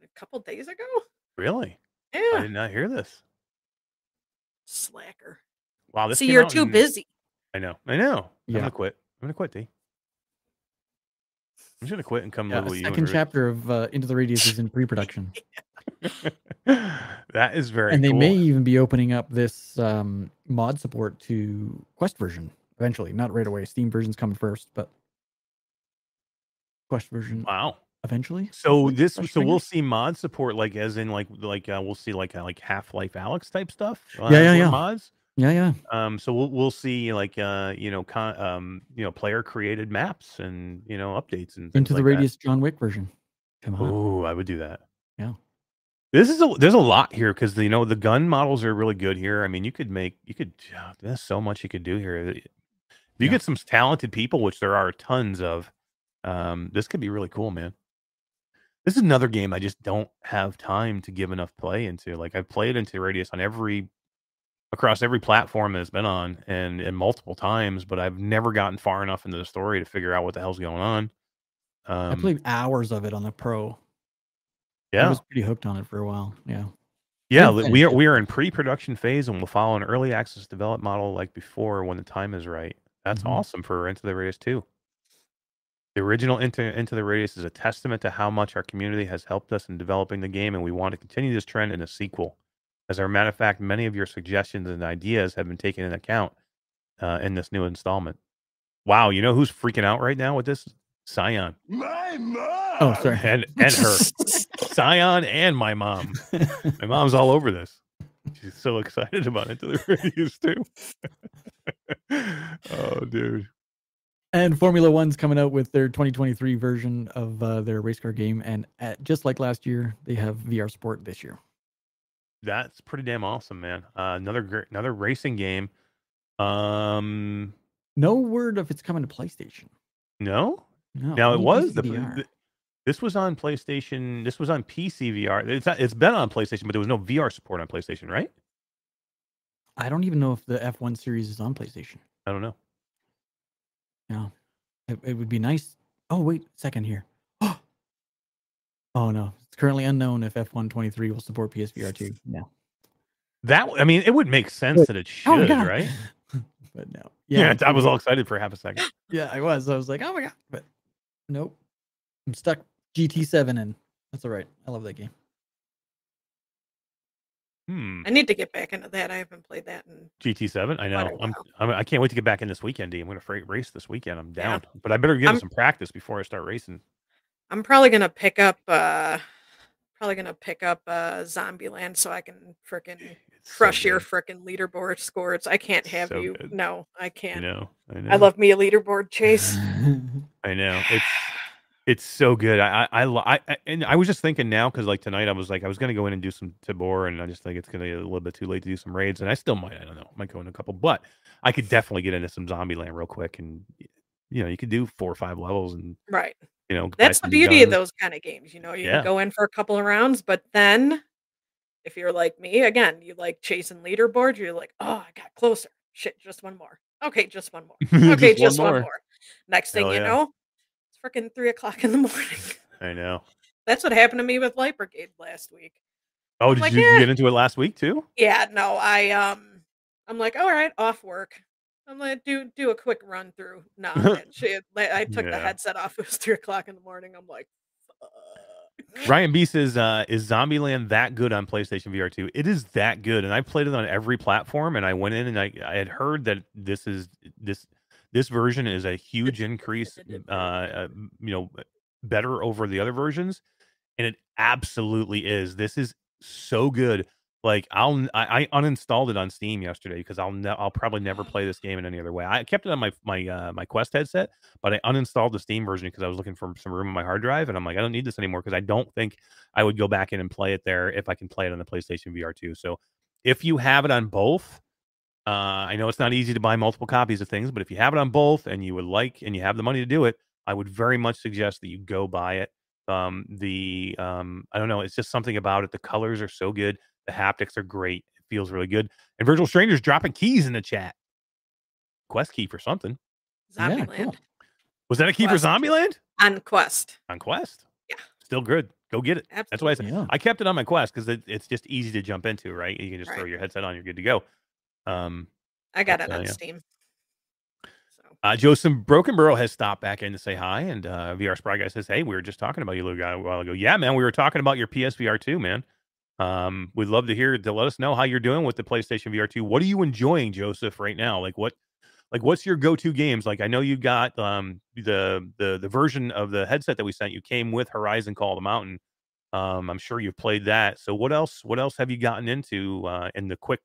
a couple days ago. Really? Yeah. I did not hear this. slacker. Wow, this See, you're too in- busy. I know. I know. I'm gonna quit. I'm gonna quit, D. I'm just gonna quit and come Yeah, live with you. second chapter of uh, Into the Radius is in pre-production, that is very and they cool. may even be opening up this um, mod support to Quest version eventually. Not right away. Steam version's coming first, but Quest version Wow. eventually. So this, so mark? we'll see mod support, like as in like like uh, we'll see like uh, like Half Life Alyx type stuff. uh, Yeah, yeah, yeah. Mods. Yeah, yeah. Um, so we'll we'll see like uh you know con- um you know player created maps and you know updates and Into the like that. Radius John Wick version. Come on. Oh, I would do that. Yeah. This is a there's a lot here because you know the gun models are really good here. I mean, you could make you could yeah, there's so much you could do here. If you Yeah. get some talented people, which there are tons of, um, this could be really cool, man. This is another game I just don't have time to give enough play into. Like I've played into Radius on every across every platform that it's been on and and multiple times, but I've never gotten far enough into the story to figure out what the hell's going on. Um, I played hours of it on the Pro. Yeah. I was pretty hooked on it for a while. Yeah. Yeah, Didn't li- finish we are we are in pre-production phase and we'll follow an early access develop model like before when the time is right. That's Mhm. awesome for Into the Radius 2. The original Into Into the Radius is a testament to how much our community has helped us in developing the game, and we want to continue this trend in a sequel. As a matter of fact, many of your suggestions and ideas have been taken into account uh, in this new installment. Wow, you know who's freaking out right now with this? Scion My mom! Oh, sorry. and and her. Scion and my mom. My mom's all over this. She's so excited about it to the radius too. oh, dude. And Formula One's coming out with their 2023 version of uh, their race car game, and at, just like last year, they have VR support this year. That's pretty damn awesome, man. Uh, another great, another racing game. Um, No word if it's coming to PlayStation. no. No, now it was the, the- This was on PlayStation. This was on PC VR. It's not, it's been on PlayStation, but there was no VR support on PlayStation, right? I don't even know if the F1 series is on PlayStation. I don't know. No, it, it would be nice. Oh wait, second here. oh no, it's currently unknown if F1 23 will support PSVR 2. No. That I mean, it would make sense that it Oh should, God. right? but no. Yeah, I was all excited for half a second. Yeah, I was. I was like, oh my god, but nope. I'm stuck GT7 in. That's all right. I love that game. Hmm. I need to get back into that. I haven't played that in GT7. I know. I'm. I'm. I can't wait to get back in this weekend. D. I'm going to freight race this weekend. I'm Yeah. down, but I better get I'm- some practice before I start racing. I'm probably gonna pick up uh probably gonna pick up uh Zombieland so I can frickin' It's so crush your good. frickin' leaderboard scores. I can't have So you. good. No, I I can't. know. I know. I love me a leaderboard chase. I know. It's it's so good. I I, I, I I- and I was just thinking now because like tonight I was like I was gonna go in and do some Tabor and I just think it's gonna be a little bit too late to do some raids and I still might I don't know might go in a couple but I could definitely get into some Zombieland real quick and you know you could do four or five levels and Right. You know That's the beauty of those kind of games. You know, you Yeah. can go in for a couple of rounds, but then if you're like me, again, you like chasing leaderboard, you're like, oh, I got closer. Shit, just one more. Okay, just one more. Okay, Just just, one more. more. Next thing Hell you yeah. know, it's freaking three o'clock in the morning. I know. That's what happened to me with Light Brigade last week. Oh, I'm did like, you "Eh." get into it last week too? Yeah, no, I um I'm like, all right, off work. I'm like, do do a quick run through. Nah, that shit. I took the Yeah. headset off. It was three o'clock in the morning. I'm like, fuck. Ryan B says, uh, "Is Zombieland that good on PlayStation VR 2? It is that good, and I played it on every platform. And I went in and I, I had heard that this is this this version is a huge increase, uh, uh, you know, better over the other versions, and it absolutely is. This is so good. Like I'll I uninstalled it on Steam yesterday because I'll ne- I'll probably never play this game in any other way. I kept it on my my uh, my Quest headset, but I uninstalled the Steam version because I was looking for some room on my hard drive, and I'm like, I don't need this anymore because I don't think I would go back in and play it there if I can play it on the PlayStation VR 2. So if you have it on both, uh, I know it's not easy to buy multiple copies of things, but if you have it on both and you would like and you have the money to do it, I would very much suggest that you go buy it. Um, the um, I don't know, it's just something about it. The colors are so good, the haptics are great. It feels really good. And Virtual Strangers dropping keys in the chat. Quest key for something. Yeah, Zombieland cool. Was that a key Quest. for Zombieland? on Quest. On Quest? Yeah. Still good. Go get it. That's why I said Yeah. I kept it on my Quest because it, it's just easy to jump into, right? You can just throw your headset on, you're good to go. Um, I got it uh, on yeah. Steam. So Uh, Joseph Brokenborough has stopped back in to say hi, and uh, VR Spry guy says, "Hey, we were just talking about you little guy a while ago. Yeah, man, we were talking about your PSVR too, man. Um, we'd love to hear to let us know how you're doing with the PlayStation VR two. What are you enjoying, Joseph, right now? Like what, like what's your go to games? Like I know you got um the the the version of the headset that we sent you came with Horizon Call the Mountain. Um, I'm sure you've played that. So what else? What else have you gotten into uh, in the quick?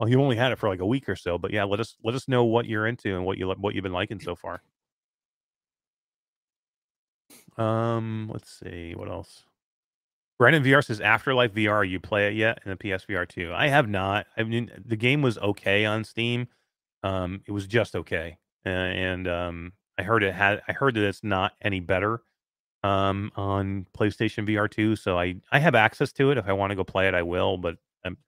Well, you only had it for like a week or so, but yeah, let us let us know what you're into and what you what you've been liking so far. Um, let's see what else. Brandon VR says Afterlife VR. You play it yet in the PSVR two? I have not. I mean, the game was okay on Steam. Um, it was just okay, uh, and um, I heard it had. I heard that it's not any better um on PlayStation VR two. So I I have access to it. If I want to go play it, I will. But um,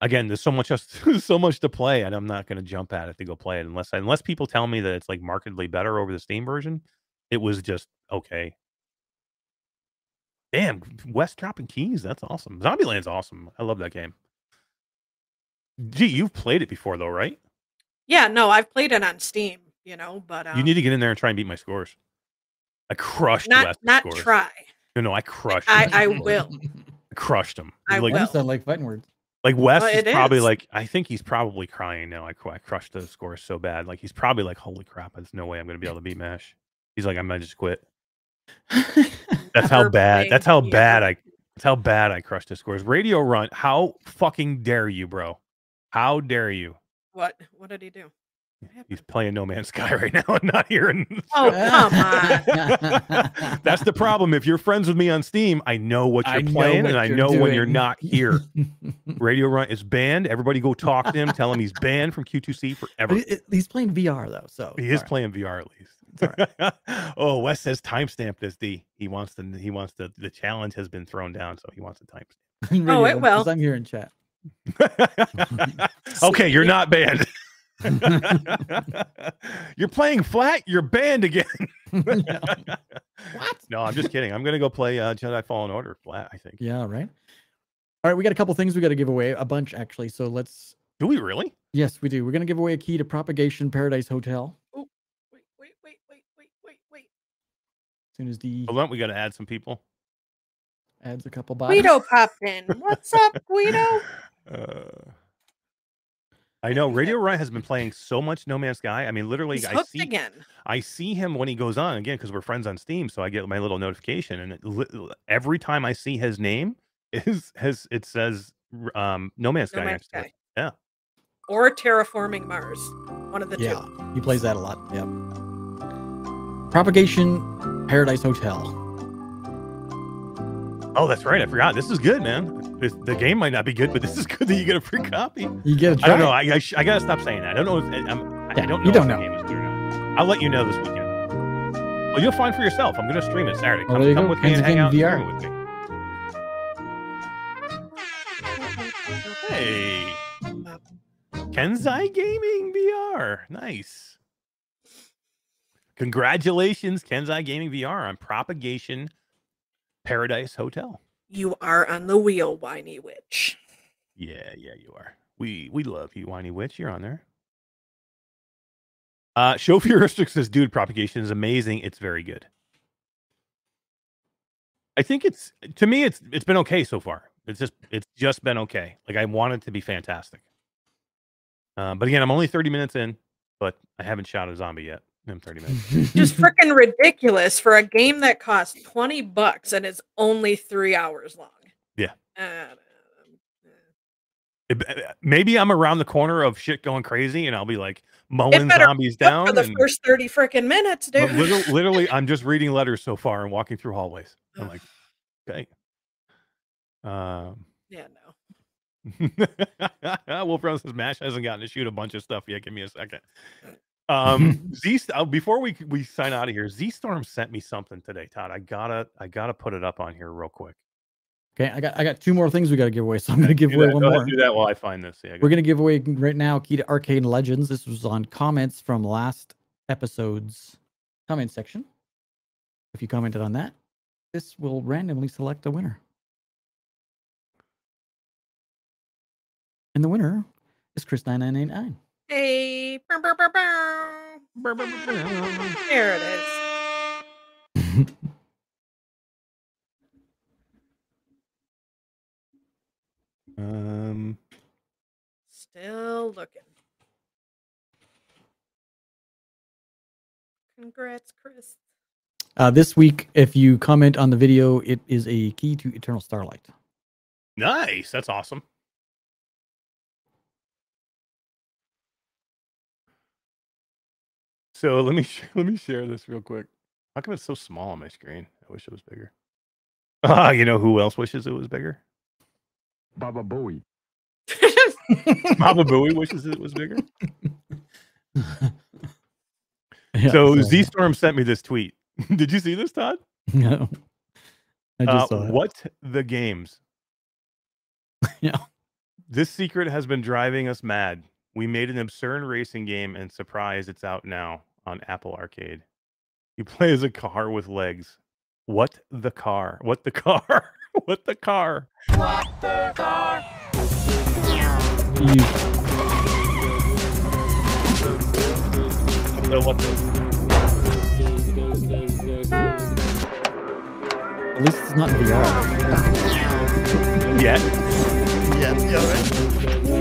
again, there's so much so much to play, and I'm not going to jump at it to go play it unless unless people tell me that it's like markedly better over the Steam version. It was just okay. Damn, West dropping keys. That's awesome. Zombieland's awesome. I love that game. Gee, you've played it before though, right? yeah, no, I've played it on Steam. You know, but um, you need to get in there and try and beat my scores. I crushed not West's not scores. try. No, no, I crushed. I West's I will. I crushed them. I like, Why will. does that like fighting words? Like West Well, is probably is. like I think he's probably crying now. I, cr- I crushed the score so bad. Like he's probably like, holy crap! There's no way I'm going to be able to beat Mash. He's like, I might just quit. That's how bad. That's how playing bad. I. That's how bad I crushed his scores. Radio Run. How fucking dare you, bro? How dare you? What what did he do? He's playing No Man's Sky right now and not here. Oh, come on. That's the problem. If you're friends with me on Steam, I know what you're I playing, what and I you're know when you're not here. Radio Run is banned. Everybody go talk to him. Tell him he's banned from Q2C forever. But he's playing VR though, so He is all right. playing VR at least. It's oh, Wes says timestamp this D. He wants to. He wants to. The challenge has been thrown down, so he wants a timestamp. Oh, it will. I'm here in chat. okay, you're not banned. you're playing flat. You're banned again. what? No, I'm just kidding. I'm gonna go play uh, Jedi Fallen Order flat. I think. Yeah, right. All right, we got a couple things we got to give away, a bunch actually. So let's. Do we really? Yes, we do. We're gonna give away a key to Propagation Paradise Hotel. Wait, wait, wait, wait, wait, wait, wait. Soon as the Hold on, we got to add some people. adds a couple bodies. Guido popped in. What's up, Guido? Uh, I know Radio Ryan has been playing so much No Man's Sky. I mean, literally, He's I hooked see again. I see him when he goes on again because we're friends on Steam, so I get my little notification, and it, li- every time I see his name, is has it says um, No Man's No Sky Man's next to it. Sky. Yeah. Or terraforming Mars. One of the Yeah, two. he plays that a lot. Yep. Propagation Paradise Hotel. Oh, that's right. I forgot. This is good, man. This, the game might not be good, but this is good that you get a free copy. You get a I try. don't know. I I, sh- I gotta stop saying that. I don't know if I'm, I Yeah, don't know you don't if know. the game is good or not. I'll let you know this weekend. Well, you'll find for yourself. I'm gonna stream it Saturday. Come, you come with me and hang out VR. with me. Hey, Kenzai Gaming VR. Nice. Congratulations, Kenzai Gaming VR on Propagation Paradise Hotel. You are on the wheel, whiny witch. Yeah, yeah, you are. We we love you, whiny witch. You're on there. Uh, Show Furistic says, "Dude, propagation is amazing. It's very good." I think it's to me, it's it's been okay so far. It's just it's just been okay. Like I want it to be fantastic. Uh, but again, I'm only 30 minutes in, but I haven't shot a zombie yet. I'm 30 minutes. Just freaking ridiculous for a game that costs 20 bucks and is only three hours long. Yeah. Uh, It- uh, Maybe I'm around the corner of shit going crazy, and I'll be like mowing zombies down. for the and- first 30 freaking minutes, dude. literally, literally, I'm just reading letters so far and walking through hallways. I'm like, okay. Um, yeah, no. Wolf Brown says Mash hasn't gotten to shoot a bunch of stuff yet. Give me a second. Um, Z uh, before we we sign out of here, Z Storm sent me something today, Todd. I gotta I gotta put it up on here real quick. Okay, I got I got two more things we got to give away, so I'm going to give away that, one go more. do that while I find this. Yeah, We're going to give away right now key to Arcade Legends. This was on comments from last episode's comment section. If you commented on that, this will randomly select a winner. And the winner is Chris9989. Hey, bow, bow, bow, there it is. um, Still looking. Congrats, Chris. Uh, this week, if you comment on the video, it is a key to Eternal Starlight. nice. That's awesome. So let me sh- let me share this real quick. How come it's so small on my screen? I wish it was bigger. Ah, you know who else wishes it was bigger? Baba Booey. Baba Booey wishes it was bigger. Yeah, so Z Storm sent me this tweet. Did you see this, Todd? No. I Uh, just saw it. what the games? Yeah. This secret has been driving us mad. We made an absurd racing game, and surprise, it's out now on Apple Arcade. You play as a car with legs. What the car? What the car? what the car? You- So what the- car? At least it's not in VR. Yet? Yet, yeah, right?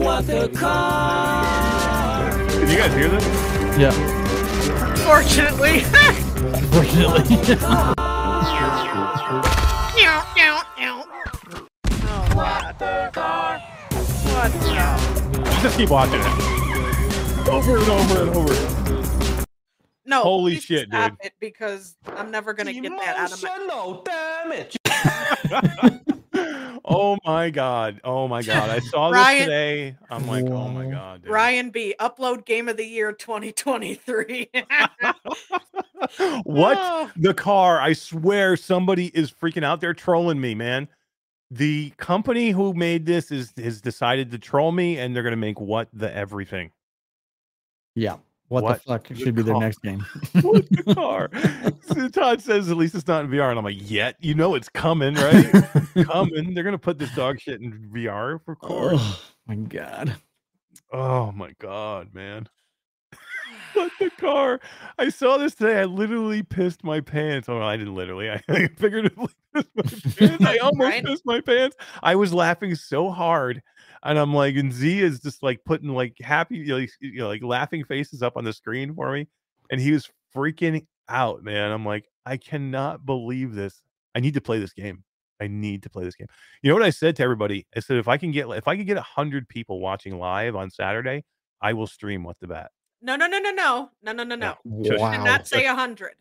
What the car? Did you guys hear this? Yeah. Fortunately. Unfortunately. Meow, meow, meow. What the car? What the? Just keep watching it. Over and over and over. No. Holy shit, stop dude. it because I'm never gonna get that out of my. Emotional damage. oh my god. Oh my god. I saw this today. I'm like, oh my god. dude. Ryan B. Upload Game of the Year 2023. what Oh, the car? I swear somebody is freaking out there trolling me, man. The company who made this is has decided to troll me and they're gonna make what the everything. yeah. What, What the fuck the should be their next game? What the car? So Todd says at least it's not in VR, and I'm like, yet you know it's coming, right? coming. They're gonna put this dog shit in VR, of course. Oh my god. Oh my god, man. But the car, I saw this today. I literally pissed my pants. Oh, I didn't literally. I figuratively pissed my pants. I almost Right. pissed my pants. I was laughing so hard, and I'm like, and Z is just like putting like happy, you know, like, you know, like laughing faces up on the screen for me, and he was freaking out, man. I'm like, I cannot believe this. I need to play this game. I need to play this game. You know what I said to everybody? I said if I can get if I can get hundred people watching live on Saturday, I will stream what the bat. No, no, no, no, no, no, no, no, no. Shush. You Wow. did not say a hundred.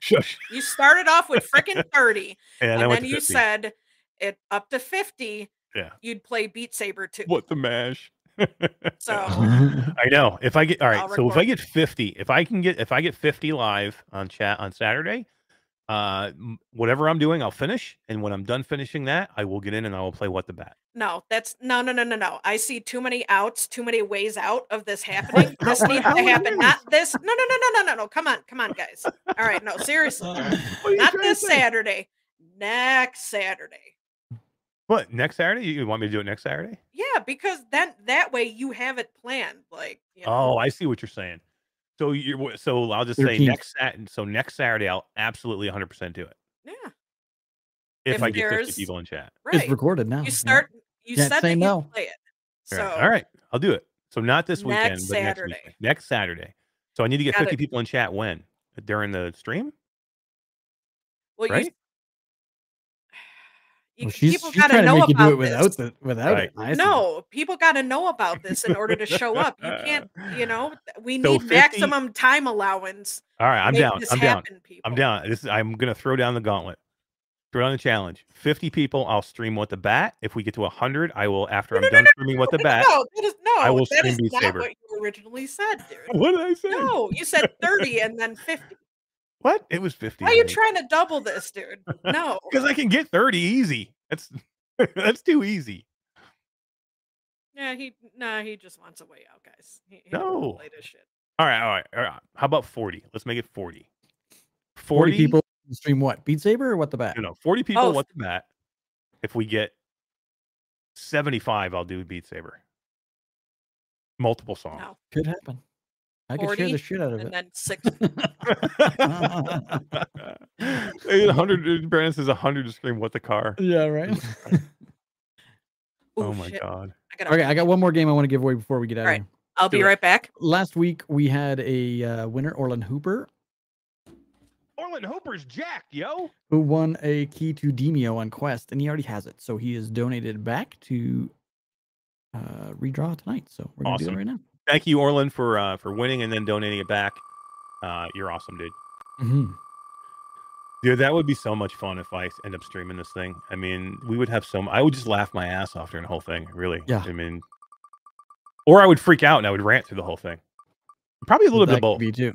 You started off with freaking thirty, And, and then you 50. said it up to fifty. Yeah. You'd play Beat Saber too. what the mash. So I know. If I get all right, so if I get 50, if I can get if I get 50 live on chat on Saturday, uh whatever I'm doing, I'll finish. And when I'm done finishing that, I will get in and I will play what the bat. no, that's no, no, no, no, no. I see too many outs, too many ways out of this happening. This needs to happen. Not this. No, no, no, no, no, no, no. Come on, come on, guys. All right, no, seriously. What are you Not this? Saturday. Next Saturday. What next Saturday? You want me to do it next Saturday? Yeah, because then that way you have it planned. Like, you know, Oh, I see what you're saying. So you're so I'll just say next so next Saturday I'll absolutely 100% do it. yeah, If, If I get 50 people in chat. right. It's recorded now. you yeah. start. You Can't said say that no. play it. So right. All right, I'll do it. So not this weekend, Next but next Saturday. weekend. Next Saturday. So I need to get Got 50 it. people in chat when? During the stream? well, Right? you Well, she's people she's gotta trying to know make you about do it without this. the without Right. it. I see. No, people got to know about this in order to show up. You can't, you know, we So need 50 maximum time allowance. All right, I'm down. I'm down. happen, people. I'm down. This is, I'm gonna throw down the gauntlet. Throw down the challenge. 50 people, I'll stream what the bat. If we get to 100, I will after I'm No, no, done no, streaming what the No, bat. no, that is no. I will that stream is Beat not Saber. what you originally said, dude. What did I say? No, you said thirty and then fifty. What? It was 50. Why are you trying to double this, dude? No. Because I can get 30 easy. That's that's too easy. Yeah, he nah, he just wants a way out, guys. He, he No. play this shit. All right, all right, all right. How about 40? Let's make it 40. 40 people stream what? Beat Saber or what the bat? You know, 40 people Both. what the bat. If we get 75, I'll do Beat Saber. Multiple songs. No. Could happen. I could share 40, the shit out of And it. then six. 100 Brandon says 100 to scream what the car. yeah, right. oh Ooh, my shit. god. I gotta, okay, I got one more game I want to give away before we get out Alright. of here. I'll do be it. right back. Last week we had a uh, winner, Orland Hooper, Orland Hooper's Jack, yo. who won a key to Demeo on Quest, and he already has it. So he is donated back to uh, redraw tonight. So we're gonna do Awesome. it right now. Thank you, Orland, for uh, for winning and then donating it back. Uh, you're awesome, dude. Mhm. Dude, that would be so much fun if I end up streaming this thing. I mean, we would have so. m- I would just laugh my ass off during the whole thing. Really. Yeah. I mean, or I would freak out and I would rant through the whole thing. Probably a little bit That of both. too.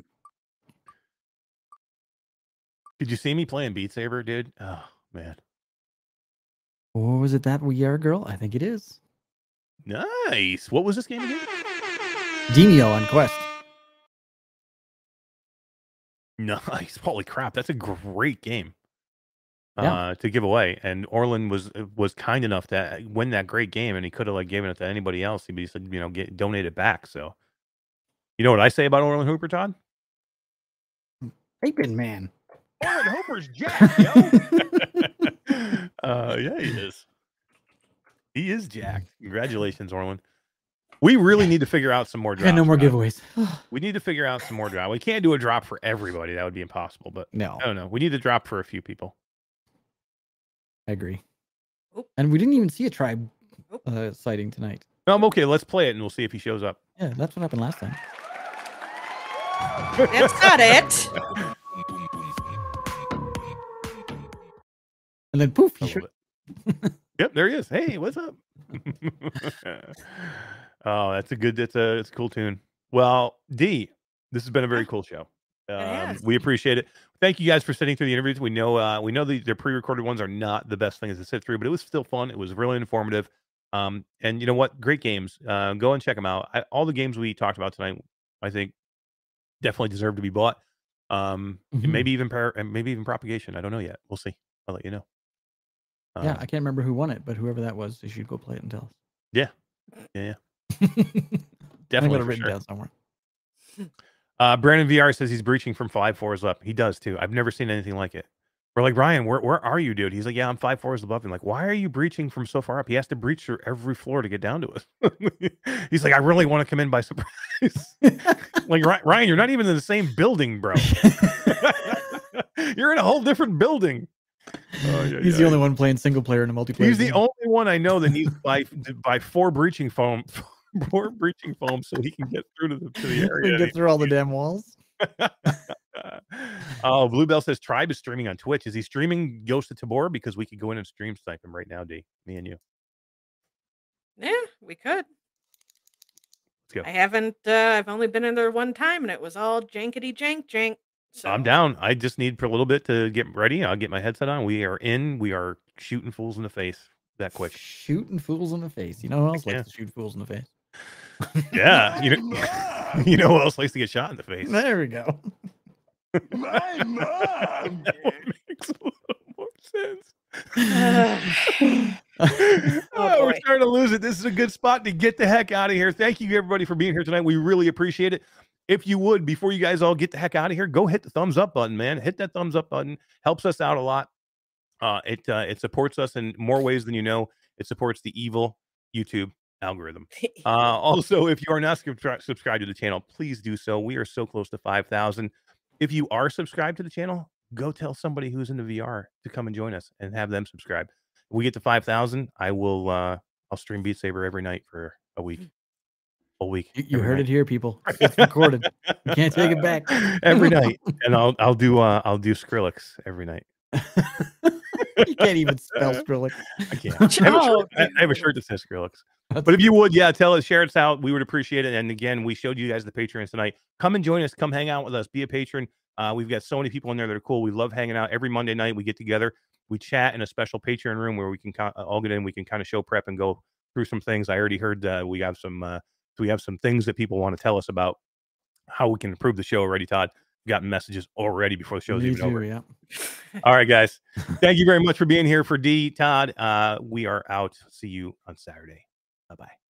Did you see me playing Beat Saber, dude? Oh man, Or was it that We Are Girl? I think it is. nice. What was this game again? Demeo on Quest. Nice. Holy crap, that's a great game. Yeah. Uh, to give away, and Orland was uh, was kind enough to win that great game, and he could have like given it to anybody else. He'd be said, you know, get donate it back. So, you know what I say about Orland Hooper, Todd? Apron Man. Orland Hooper's jacked, yo. uh, yeah, he is. He is jacked. Congratulations, Orland. We really need to figure out some more I drops. got no more Todd. giveaways. We need to figure out some more drop. We can't do a drop for everybody. That would be impossible. But no, I don't know. We need to drop for a few people. I agree. Oop. And we didn't even see a tribe Oop. uh, sighting tonight i'm okay, let's play it and we'll see if he shows up. Yeah, that's what happened last time. That's not it. And then poof, I he showed- yep, there he is. Hey, what's up? oh, that's a good. That's a. It's a cool tune. Well, D, this has been a very cool show. Um, we appreciate it. Thank you guys for sitting through the interviews. We know uh, we know the, the pre-recorded ones are not the best things to sit through, but it was still fun. It was really informative. Um, and you know what? Great games. Uh, go and check them out. I, all the games we talked about tonight, I think, definitely deserve to be bought. Um, Mhm. maybe even par- maybe even propagation. I don't know yet. We'll see. I'll let you know. yeah, Um, I can't remember who won it, but whoever that was, they should go play it and tell us. yeah, yeah, us. I definitely got it written sure. down somewhere. Uh, Brandon VR says he's breaching from five fours up. He does too. I've never seen anything like it. We're like Ryan, where where are you, dude? He's like, yeah, I'm five floors above. I'm like, why are you breaching from so far up? He has to breach through every floor to get down to us. He's like, I really want to come in by surprise. like Ryan, you're not even in the same building, bro. you're in a whole different building. Oh, yeah, He's yeah. the only one playing single player in a multiplayer. He's the only one I know that needs by buy to buy four breaching foam, four breaching foam, so he can get through to the to the We area. get through all the damn walls. oh, Bluebell says Tribe is streaming on Twitch. Is he streaming Ghost of Tabor? Because we could go in and stream snipe him right now, D. Me and you. Yeah, we could. Let's go. I haven't. Uh, I've only been in there one time, and it was all jankety jank jank. So I'm down. I just need for a little bit to get ready. I'll get my headset on. We are in. We are shooting fools in the face that quick. Shooting fools in the face. You know who else Yeah. likes to shoot fools in the face? Yeah, you know, you know who else likes to get shot in the face? There we go. My mom. That one makes a little more sense. Oh, Oh, we're starting to lose it. This is a good spot to get the heck out of here. Thank you, everybody, for being here tonight. We really appreciate it. If you would, before you guys all get the heck out of here, go hit the thumbs up button, man. Hit that thumbs up button. Helps us out a lot. Uh, it uh, it supports us in more ways than you know. It supports the evil YouTube algorithm. Uh, also, if you are not subscri- subscribed to the channel, please do so. We are so close to 5,000. If you are subscribed to the channel, go tell somebody who's in the VR to come and join us and have them subscribe. If we get to 5,000, I will, uh, I'll stream Beat Saber every night for a week. A week. You, you heard night. it here, people. It's recorded. You can't take it back. every night. And I'll, I'll do, uh, I'll do Skrillex every night. you can't even spell Skrillex. I can't. I have, a shirt, I I have a shirt that says Skrillex. That's But if you would, yeah, tell us, share us out. We would appreciate it. And again, we showed you guys the Patreons tonight. Come and join us. Come hang out with us. Be a patron. Uh, we've got so many people in there that are cool. We love hanging out. Every Monday night, we get together. We chat in a special Patreon room where we can co- all get in. We can kind of show prep and go through some things. I already heard uh, we have some uh, we have some things that people want to tell us about how we can improve the show already. Todd got messages already before the show's Me even over. yeah. All right, guys. Thank you very much for being here for D. Todd. Uh, we are out. See you on Saturday. Bye bye.